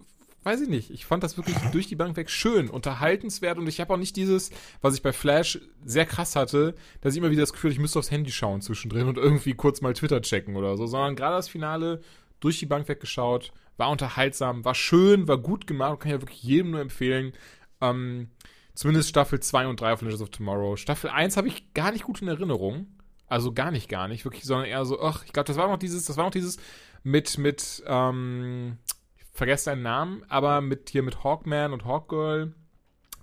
weiß ich nicht. Ich fand das wirklich durch die Bank weg schön, unterhaltenswert und ich habe auch nicht dieses, was ich bei Flash sehr krass hatte, dass ich immer wieder das Gefühl, ich müsste aufs Handy schauen zwischendrin und irgendwie kurz mal Twitter checken oder so, sondern gerade das Finale durch die Bank weggeschaut, war unterhaltsam, war schön, war gut gemacht, kann ich ja wirklich jedem nur empfehlen. Ähm, zumindest Staffel 2 und 3 von Legends of Tomorrow. Staffel 1 habe ich gar nicht gut in Erinnerung. Also gar nicht, gar nicht, wirklich, sondern eher so, ach, ich glaube, das war noch dieses, das war noch dieses mit, mit, ähm, vergesse seinen Namen, aber mit hier mit Hawkman und Hawkgirl.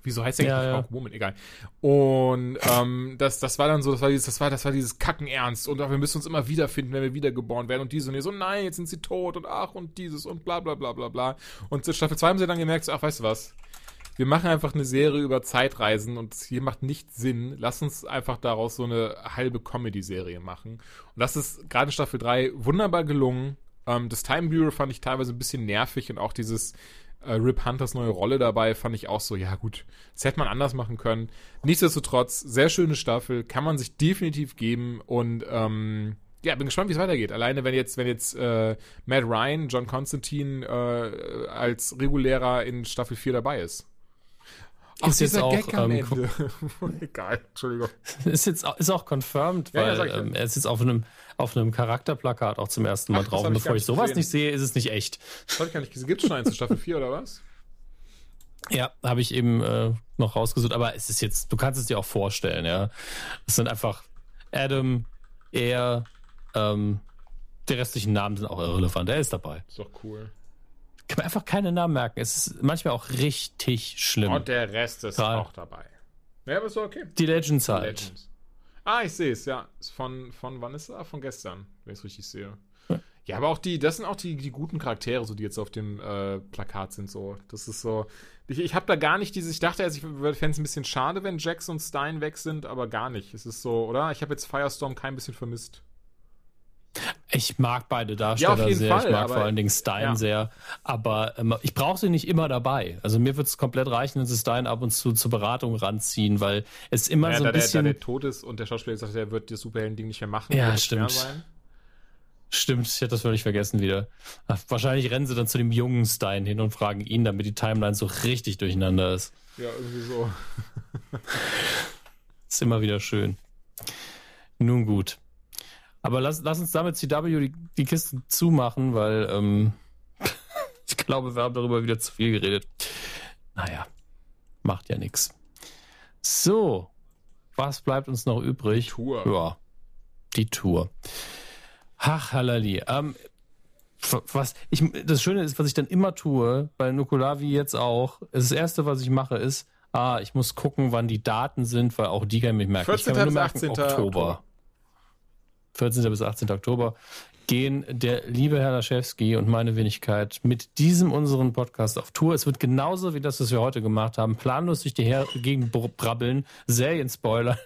Wieso heißt der ja, eigentlich ja. Hawkwoman? Egal. Und ähm, das, das war dann so, das war dieses, das war, das war dieses Kacken ernst und wir müssen uns immer wiederfinden, wenn wir wiedergeboren werden und diese und die so, nein, jetzt sind sie tot und ach und dieses und bla bla bla bla bla. Und in Staffel 2 haben sie dann gemerkt, so, ach, weißt du was? Wir machen einfach eine Serie über Zeitreisen und hier macht nicht Sinn. Lass uns einfach daraus so eine halbe Comedy-Serie machen. Und das ist gerade in Staffel 3 wunderbar gelungen. Ähm, das Time Bureau fand ich teilweise ein bisschen nervig und auch dieses äh, Rip Hunters neue Rolle dabei fand ich auch so, ja gut, das hätte man anders machen können. Nichtsdestotrotz, sehr schöne Staffel, kann man sich definitiv geben und ähm, ja, bin gespannt, wie es weitergeht. Alleine wenn jetzt, wenn jetzt äh, Matt Ryan, John Constantine äh, als regulärer in Staffel 4 dabei ist. Ist jetzt auch ähm, <laughs> egal, Entschuldigung. Ist jetzt ist auch confirmed, weil ja, ja, ähm, er ist jetzt auf einem auf einem Charakterplakat auch zum ersten Mal Ach, drauf. Und bevor ich, ich sowas gesehen. nicht sehe, ist es nicht echt. Das habe ich gar nicht gesehen. Gibt schon eins in Staffel 4 oder was? Ja, habe ich eben äh, noch rausgesucht, aber es ist jetzt, du kannst es dir auch vorstellen, ja. Es sind einfach Adam, er, ähm, die restlichen Namen sind auch irrelevant. Er ist dabei. Ist doch cool kann man einfach keine Namen merken. Es ist manchmal auch richtig schlimm. Und der Rest ist Gerade. auch dabei. Ja, aber ist okay. Die Legends halt. Legends. Ah, ich sehe es, ja. Ist von, von wann ist er? Von gestern, wenn ich es richtig sehe. Ja. aber auch die, das sind auch die, die guten Charaktere, so die jetzt auf dem äh, Plakat sind, so. Das ist so. Ich, ich habe da gar nicht dieses, ich dachte erst, ich fände es ein bisschen schade, wenn Jax und Stein weg sind, aber gar nicht. Es ist so, oder? Ich habe jetzt Firestorm kein bisschen vermisst. Ich mag beide Darsteller ja, sehr. Fall, ich mag vor allen Dingen Stein ja. sehr. Aber ähm, ich brauche sie nicht immer dabei. Also mir wird es komplett reichen, wenn sie Stein ab und zu zur Beratung ranziehen, weil es immer ja, so ein da bisschen. Der, da der tot ist und der Schauspieler sagt, er wird das Superhelden-Ding nicht mehr machen. Ja, stimmt. Stimmt, ich hätte das völlig vergessen wieder. Ach, wahrscheinlich rennen sie dann zu dem jungen Stein hin und fragen ihn, damit die Timeline so richtig durcheinander ist. Ja, irgendwie so. <laughs> ist immer wieder schön. Nun gut. Aber lass, lass uns damit CW die, die Kisten zumachen, weil ähm, <laughs> ich glaube, wir haben darüber wieder zu viel geredet. Naja, macht ja nichts. So, was bleibt uns noch übrig? Die Tour. Ja, die Tour. Ach, Halali. Ähm, was ich, das Schöne ist, was ich dann immer tue, bei Nukulavi jetzt auch, das erste, was ich mache, ist, ah, ich muss gucken, wann die Daten sind, weil auch die kann ich merken. 14. ich kann nur merken, 18. Oktober. Oktober. 14. bis 18. Oktober, gehen der liebe Herr Laschewski und meine Wenigkeit mit diesem unseren Podcast auf Tour. Es wird genauso wie das, was wir heute gemacht haben, planlos durch die Her Gegend brabbeln, Serien spoilern.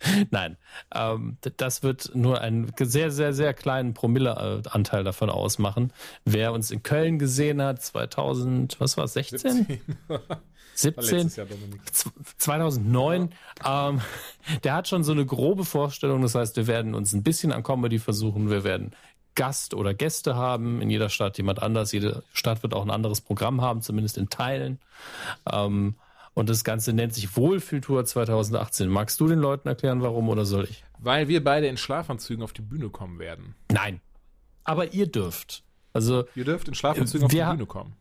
<laughs> Nein, ähm, das wird nur einen sehr, sehr, sehr kleinen Promille-Anteil davon ausmachen. Wer uns in Köln gesehen hat, 2000, was war es, 16? 17? 17 2009. Ähm, der hat schon so eine grobe Vorstellung. Das heißt, wir werden uns ein bisschen an Comedy versuchen. Wir werden Gast oder Gäste haben. In jeder Stadt jemand anders. Jede Stadt wird auch ein anderes Programm haben, zumindest in Teilen. Ähm, und das Ganze nennt sich Wohlfühltour 2018. Magst du den Leuten erklären, warum oder soll ich? Weil wir beide in Schlafanzügen auf die Bühne kommen werden. Nein. Aber ihr dürft. Also, ihr dürft in Schlafanzügen auf die Bühne kommen.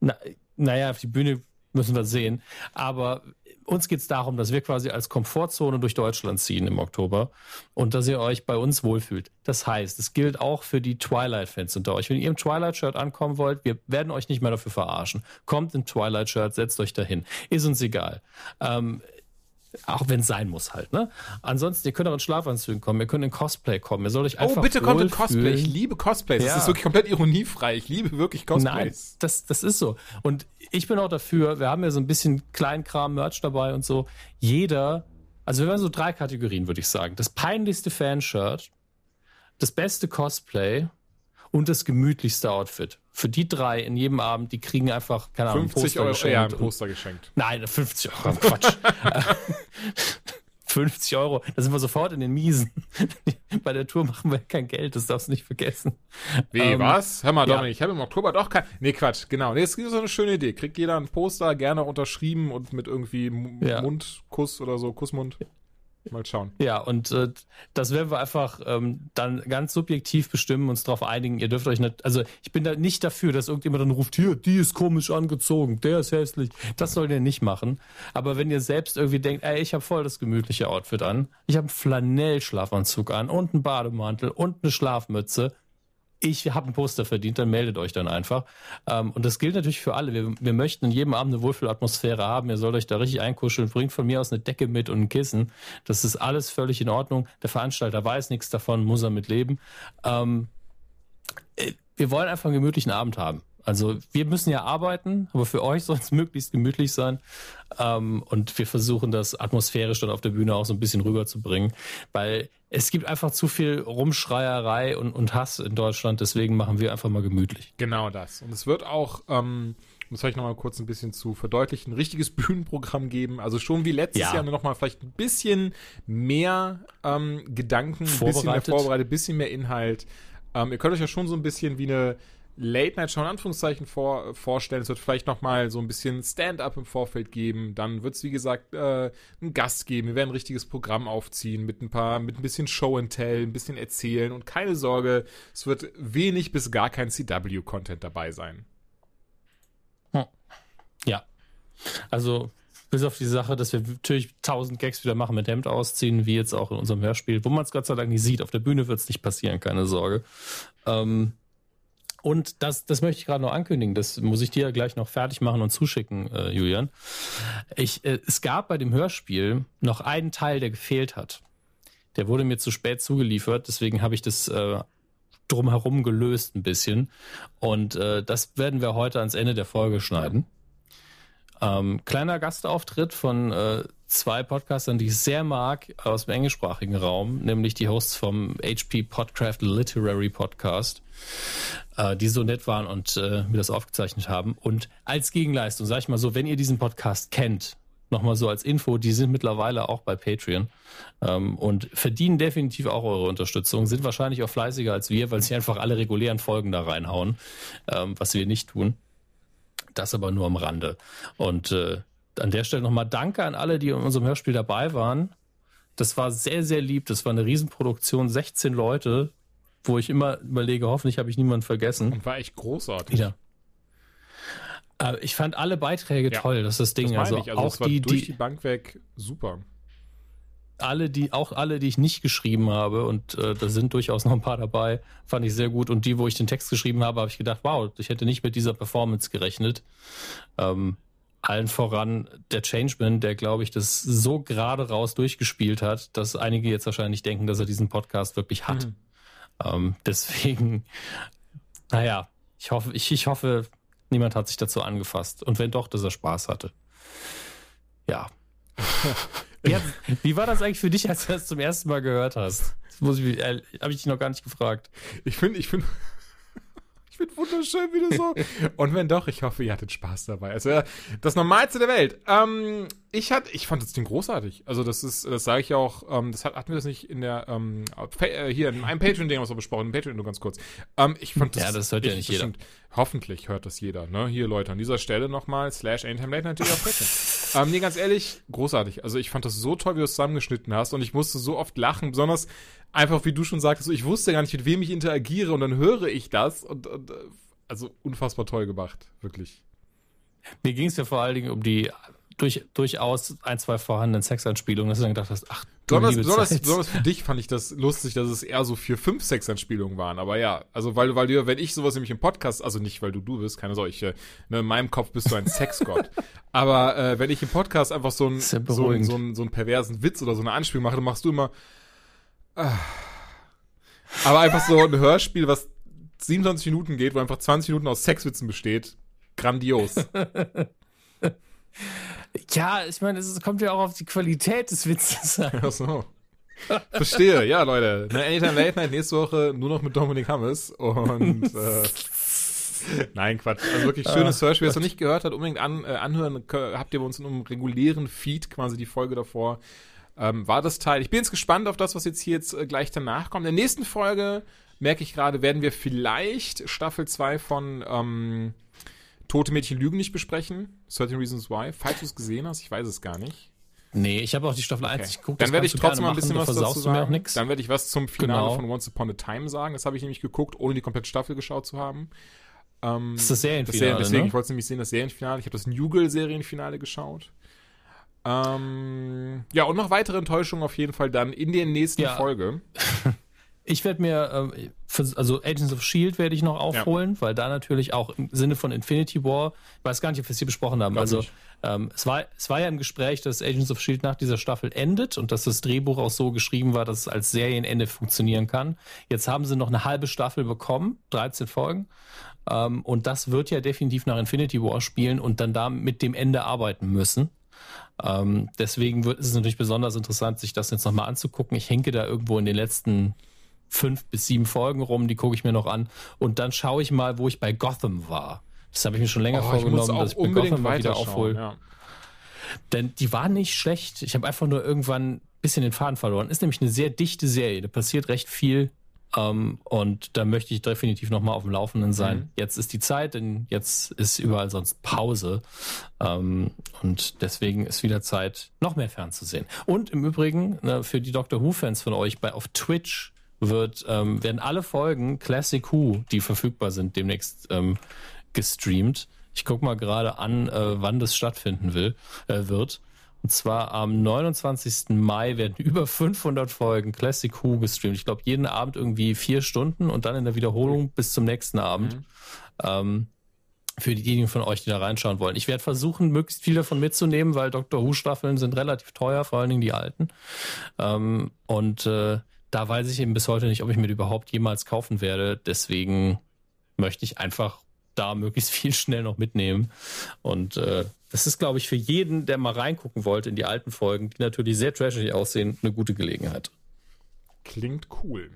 Na, naja, auf die Bühne müssen wir sehen. Aber uns geht es darum, dass wir quasi als Komfortzone durch Deutschland ziehen im Oktober und dass ihr euch bei uns wohlfühlt. Das heißt, es gilt auch für die Twilight-Fans unter euch. Wenn ihr im Twilight-Shirt ankommen wollt, wir werden euch nicht mehr dafür verarschen. Kommt im Twilight-Shirt, setzt euch dahin. Ist uns egal. Ähm, auch wenn es sein muss halt, ne? Ansonsten, ihr könnt auch in Schlafanzügen kommen, ihr könnt in Cosplay kommen, ihr sollt euch oh, einfach Oh, bitte kommt in Cosplay. Ich liebe Cosplays. Ja. Das ist wirklich komplett ironiefrei. Ich liebe wirklich Cosplays. Nein, das, das ist so. Und ich bin auch dafür, wir haben ja so ein bisschen Kleinkram-Merch dabei und so. Jeder, also wir haben so drei Kategorien, würde ich sagen. Das peinlichste Fanshirt, das beste Cosplay und das gemütlichste Outfit. Für die drei in jedem Abend, die kriegen einfach, keine Ahnung, 50 Euro, geschenkt. Ja, ein Poster geschenkt. Nein, 50 Euro, Quatsch. <laughs> 50 Euro, da sind wir sofort in den Miesen. <laughs> Bei der Tour machen wir kein Geld, das darfst du nicht vergessen. Wie, ähm, was? Hör mal, Dominik, ja. ich habe im Oktober doch kein... Nee, Quatsch, genau. Nee, das ist so eine schöne Idee. Kriegt jeder ein Poster, gerne unterschrieben und mit irgendwie ja. Mundkuss oder so, Kussmund. Mal schauen. Ja, und äh, das werden wir einfach ähm, dann ganz subjektiv bestimmen, uns darauf einigen. Ihr dürft euch nicht, also ich bin da nicht dafür, dass irgendjemand dann ruft, hier, die ist komisch angezogen, der ist hässlich. Das sollt ihr nicht machen. Aber wenn ihr selbst irgendwie denkt, ey, ich habe voll das gemütliche Outfit an, ich habe einen Flanellschlafanzug an und einen Bademantel und eine Schlafmütze, ich habe ein Poster verdient, dann meldet euch dann einfach. Ähm, und das gilt natürlich für alle. Wir, wir möchten in jedem Abend eine Wohlfühlatmosphäre haben. Ihr sollt euch da richtig einkuscheln. Bringt von mir aus eine Decke mit und ein Kissen. Das ist alles völlig in Ordnung. Der Veranstalter weiß nichts davon, muss er mit leben. Ähm, äh, wir wollen einfach einen gemütlichen Abend haben. Also wir müssen ja arbeiten, aber für euch soll es <laughs> möglichst gemütlich sein. Ähm, und wir versuchen das atmosphärisch dann auf der Bühne auch so ein bisschen rüberzubringen, weil es gibt einfach zu viel Rumschreierei und, und Hass in Deutschland. Deswegen machen wir einfach mal gemütlich. Genau das. Und es wird auch, ähm, muss ich nochmal kurz ein bisschen zu verdeutlichen, ein richtiges Bühnenprogramm geben. Also schon wie letztes ja. Jahr nochmal vielleicht ein bisschen mehr ähm, Gedanken, ein bisschen mehr vorbereitet, ein bisschen mehr Inhalt. Ähm, ihr könnt euch ja schon so ein bisschen wie eine Late Night Show in Anführungszeichen vor, vorstellen. Es wird vielleicht nochmal so ein bisschen Stand-up im Vorfeld geben. Dann wird es, wie gesagt, äh, einen Gast geben. Wir werden ein richtiges Programm aufziehen mit ein paar, mit ein bisschen Show and Tell, ein bisschen erzählen. Und keine Sorge, es wird wenig bis gar kein CW-Content dabei sein. Hm. Ja. Also, bis auf die Sache, dass wir natürlich tausend Gags wieder machen mit Hemd ausziehen, wie jetzt auch in unserem Hörspiel, wo man es Gott sei Dank nicht sieht. Auf der Bühne wird es nicht passieren, keine Sorge. Ähm, und das, das möchte ich gerade noch ankündigen. Das muss ich dir gleich noch fertig machen und zuschicken, äh, Julian. Ich, äh, es gab bei dem Hörspiel noch einen Teil, der gefehlt hat. Der wurde mir zu spät zugeliefert, deswegen habe ich das äh, drumherum gelöst ein bisschen. Und äh, das werden wir heute ans Ende der Folge schneiden. Ähm, kleiner Gastauftritt von äh, zwei Podcastern, die ich sehr mag, aus dem englischsprachigen Raum, nämlich die Hosts vom HP Podcraft Literary Podcast, äh, die so nett waren und äh, mir das aufgezeichnet haben. Und als Gegenleistung, sag ich mal so, wenn ihr diesen Podcast kennt, nochmal so als Info, die sind mittlerweile auch bei Patreon ähm, und verdienen definitiv auch eure Unterstützung, sind wahrscheinlich auch fleißiger als wir, weil sie einfach alle regulären Folgen da reinhauen, ähm, was wir nicht tun. Das aber nur am Rande. Und äh, an der Stelle nochmal Danke an alle, die in unserem Hörspiel dabei waren. Das war sehr, sehr lieb. Das war eine Riesenproduktion, 16 Leute, wo ich immer überlege, hoffentlich habe ich niemanden vergessen. Und war echt großartig. Ja. Äh, ich fand alle Beiträge ja, toll, das ist das Ding. Das also, also auch die, durch die, die Bank weg super alle, die, auch alle, die ich nicht geschrieben habe, und äh, da sind durchaus noch ein paar dabei, fand ich sehr gut. Und die, wo ich den Text geschrieben habe, habe ich gedacht, wow, ich hätte nicht mit dieser Performance gerechnet. Ähm, Allen voran der Changeman, der, glaube ich, das so gerade raus durchgespielt hat, dass einige jetzt wahrscheinlich denken, dass er diesen Podcast wirklich hat. Mhm. Ähm, deswegen, naja, ich hoffe, ich, ich hoffe, niemand hat sich dazu angefasst. Und wenn doch, dass er Spaß hatte. Ja. <laughs> wie, <laughs> wie, war das eigentlich für dich, als du das zum ersten Mal gehört hast? Das muss ich, äh, habe ich dich noch gar nicht gefragt. Ich finde, ich finde, ich finde wunderschön, wie du so. <laughs> Und wenn doch, ich hoffe, ihr hattet Spaß dabei. Also das Normalste der Welt. Ähm, ich hatte, ich fand das Ding großartig. Also das ist, das sage ich auch. Ähm, das hat, hatten wir das nicht in der ähm, äh, hier in einem Patreon-Ding was wir besprochen. Patreon nur ganz kurz. Ähm, ich fand das. Ja, das hört ja nicht jeder. Stimmt, hoffentlich hört das jeder. Ne, hier Leute an dieser Stelle nochmal slash Anytime Late natürlich auf Patreon. <laughs> ähm, nee, ganz ehrlich, großartig. Also ich fand das so toll, wie du es zusammengeschnitten hast und ich musste so oft lachen, besonders einfach, wie du schon sagtest, ich wusste gar nicht, mit wem ich interagiere und dann höre ich das und, und also unfassbar toll gemacht, wirklich. Mir ging es ja vor allen Dingen um die durch, durchaus ein, zwei vorhandenen Sexanspielungen, dass du dann gedacht hast, ach, besonders, besonders, besonders für dich fand ich das lustig, dass es eher so vier, fünf Sexanspielungen waren. Aber ja, also weil, weil du, wenn ich sowas nämlich im Podcast, also nicht, weil du du bist, keine solche, ne, in meinem Kopf bist du ein Sexgott. <laughs> Aber äh, wenn ich im Podcast einfach so, ein, so, so, ein, so, einen, so einen perversen Witz oder so eine Anspielung mache, dann machst du immer, aber einfach so ein Hörspiel, was 27 Minuten geht, wo einfach 20 Minuten aus Sexwitzen besteht. Grandios. <laughs> ja, ich meine, es kommt ja auch auf die Qualität des Witzes an. Ach so. Verstehe, ja, Leute. Ne, Anytime Late Night nächste Woche nur noch mit Dominik Hammes und äh, <laughs> Nein, Quatsch. Also wirklich schönes Hörspiel. Wer es noch nicht gehört hat, unbedingt an, äh, anhören. Habt ihr bei uns in einem regulären Feed quasi die Folge davor ähm, war das Teil. Ich bin jetzt gespannt auf das, was jetzt hier jetzt äh, gleich danach kommt. In der nächsten Folge, merke ich gerade, werden wir vielleicht Staffel 2 von ähm, Tote Mädchen Lügen nicht besprechen. 13 Reasons Why. Falls du es gesehen hast, ich weiß es gar nicht. Nee, ich habe auch die Staffel okay. 1 geguckt. Dann werde ich trotzdem mal ein bisschen was dazu sagen. Dann werde ich was zum Finale genau. von Once Upon a Time sagen. Das habe ich nämlich geguckt, ohne die komplette Staffel geschaut zu haben. Ähm, das ist das Serienfinale, das Deswegen, ne? ich wollte es nämlich sehen, das Serienfinale. Ich habe das Newgirl-Serienfinale geschaut. Ähm, ja, und noch weitere Enttäuschungen auf jeden Fall dann in der nächsten ja. Folge. <laughs> Ich werde mir, äh, für, also Agents of Shield werde ich noch aufholen, ja. weil da natürlich auch im Sinne von Infinity War, ich weiß gar nicht, ob wir es hier besprochen haben. Glaub also ähm, es war, es war ja im Gespräch, dass Agents of Shield nach dieser Staffel endet und dass das Drehbuch auch so geschrieben war, dass es als Serienende funktionieren kann. Jetzt haben sie noch eine halbe Staffel bekommen, 13 Folgen. Ähm, und das wird ja definitiv nach Infinity War spielen und dann da mit dem Ende arbeiten müssen. Ähm, deswegen wird, ist es natürlich besonders interessant, sich das jetzt nochmal anzugucken. Ich henke da irgendwo in den letzten fünf bis sieben Folgen rum, die gucke ich mir noch an. Und dann schaue ich mal, wo ich bei Gotham war. Das habe ich mir schon länger oh, vorgenommen, ich dass ich bei Gotham mal wieder aufhole. Ja. Denn die war nicht schlecht. Ich habe einfach nur irgendwann ein bisschen den Faden verloren. Ist nämlich eine sehr dichte Serie. Da passiert recht viel. Ähm, und da möchte ich definitiv nochmal auf dem Laufenden sein. Mhm. Jetzt ist die Zeit, denn jetzt ist überall sonst Pause. Ähm, und deswegen ist wieder Zeit, noch mehr fernzusehen. Und im Übrigen, ne, für die Doctor Who-Fans von euch, bei auf Twitch wird, ähm, werden alle Folgen Classic Who, die verfügbar sind, demnächst ähm, gestreamt. Ich gucke mal gerade an, äh, wann das stattfinden will, äh, wird. Und zwar am 29. Mai werden <laughs> über 500 Folgen Classic Who gestreamt. Ich glaube, jeden Abend irgendwie vier Stunden und dann in der Wiederholung bis zum nächsten Abend. Mhm. Ähm, für diejenigen von euch, die da reinschauen wollen. Ich werde versuchen, möglichst viel davon mitzunehmen, weil Doctor Who-Staffeln sind relativ teuer, vor allen Dingen die alten. Ähm, und äh, da weiß ich eben bis heute nicht, ob ich mir überhaupt jemals kaufen werde. Deswegen möchte ich einfach da <laughs> möglichst viel schnell noch mitnehmen. Und äh, das ist, glaube ich, für jeden, der mal reingucken wollte in die alten Folgen, die natürlich sehr trashig aussehen, eine gute Gelegenheit. Klingt cool.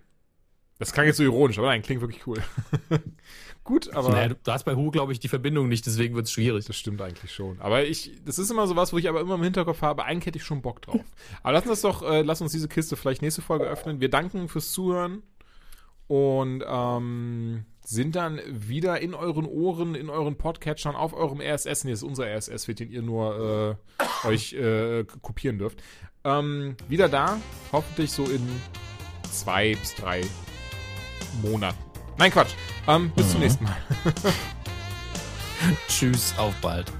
Das klang jetzt so ironisch, aber nein, klingt wirklich cool. <laughs> Gut, aber. Naja, du hast bei Hu, glaube ich, die Verbindung nicht, deswegen wird es schwierig. Das stimmt eigentlich schon. Aber ich, das ist immer so was, wo ich aber immer im Hinterkopf habe, eigentlich hätte ich schon Bock drauf. <laughs> aber lass uns doch, äh, lass uns diese Kiste vielleicht nächste Folge öffnen. Wir danken fürs Zuhören und ähm, sind dann wieder in euren Ohren, in euren Podcatchern, auf eurem RSS. Nee, das ist unser RSS, für den ihr nur äh, euch äh, kopieren dürft. Ähm, wieder da, hoffentlich so in zwei bis drei Monaten. Nein, Quatsch. Ähm, bis mhm. zum nächsten Mal. <laughs> <laughs> Tschüss, auf bald.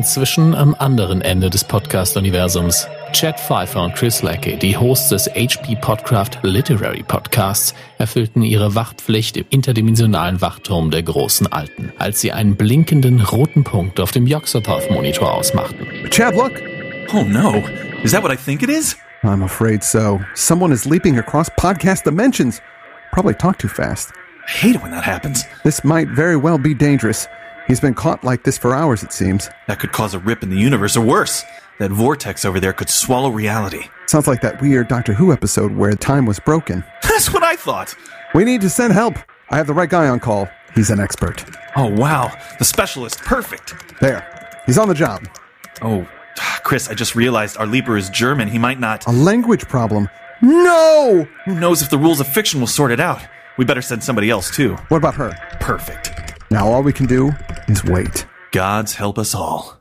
Inzwischen am anderen Ende des Podcast-Universums. Chad Pfeiffer und Chris Lackey, die Hosts des HP Podcraft Literary Podcasts, erfüllten ihre Wachtpflicht im interdimensionalen Wachturm der großen Alten, als sie einen blinkenden roten Punkt auf dem Yoxototh-Monitor ausmachten. Chad, look! Oh no. Is that what I think it is? I'm afraid so. Someone is leaping across podcast dimensions. Probably talk too fast. I hate it when that happens. This might very well be dangerous. He's been caught like this for hours, it seems. That could cause a rip in the universe, or worse. That vortex over there could swallow reality. Sounds like that weird Doctor Who episode where time was broken. <laughs> That's what I thought. We need to send help. I have the right guy on call. He's an expert. Oh, wow. The specialist. Perfect. There. He's on the job. Oh, <sighs> Chris, I just realized our leaper is German. He might not. A language problem. No! Who knows if the rules of fiction will sort it out? We better send somebody else, too. What about her? Perfect. Now all we can do is wait. Gods help us all.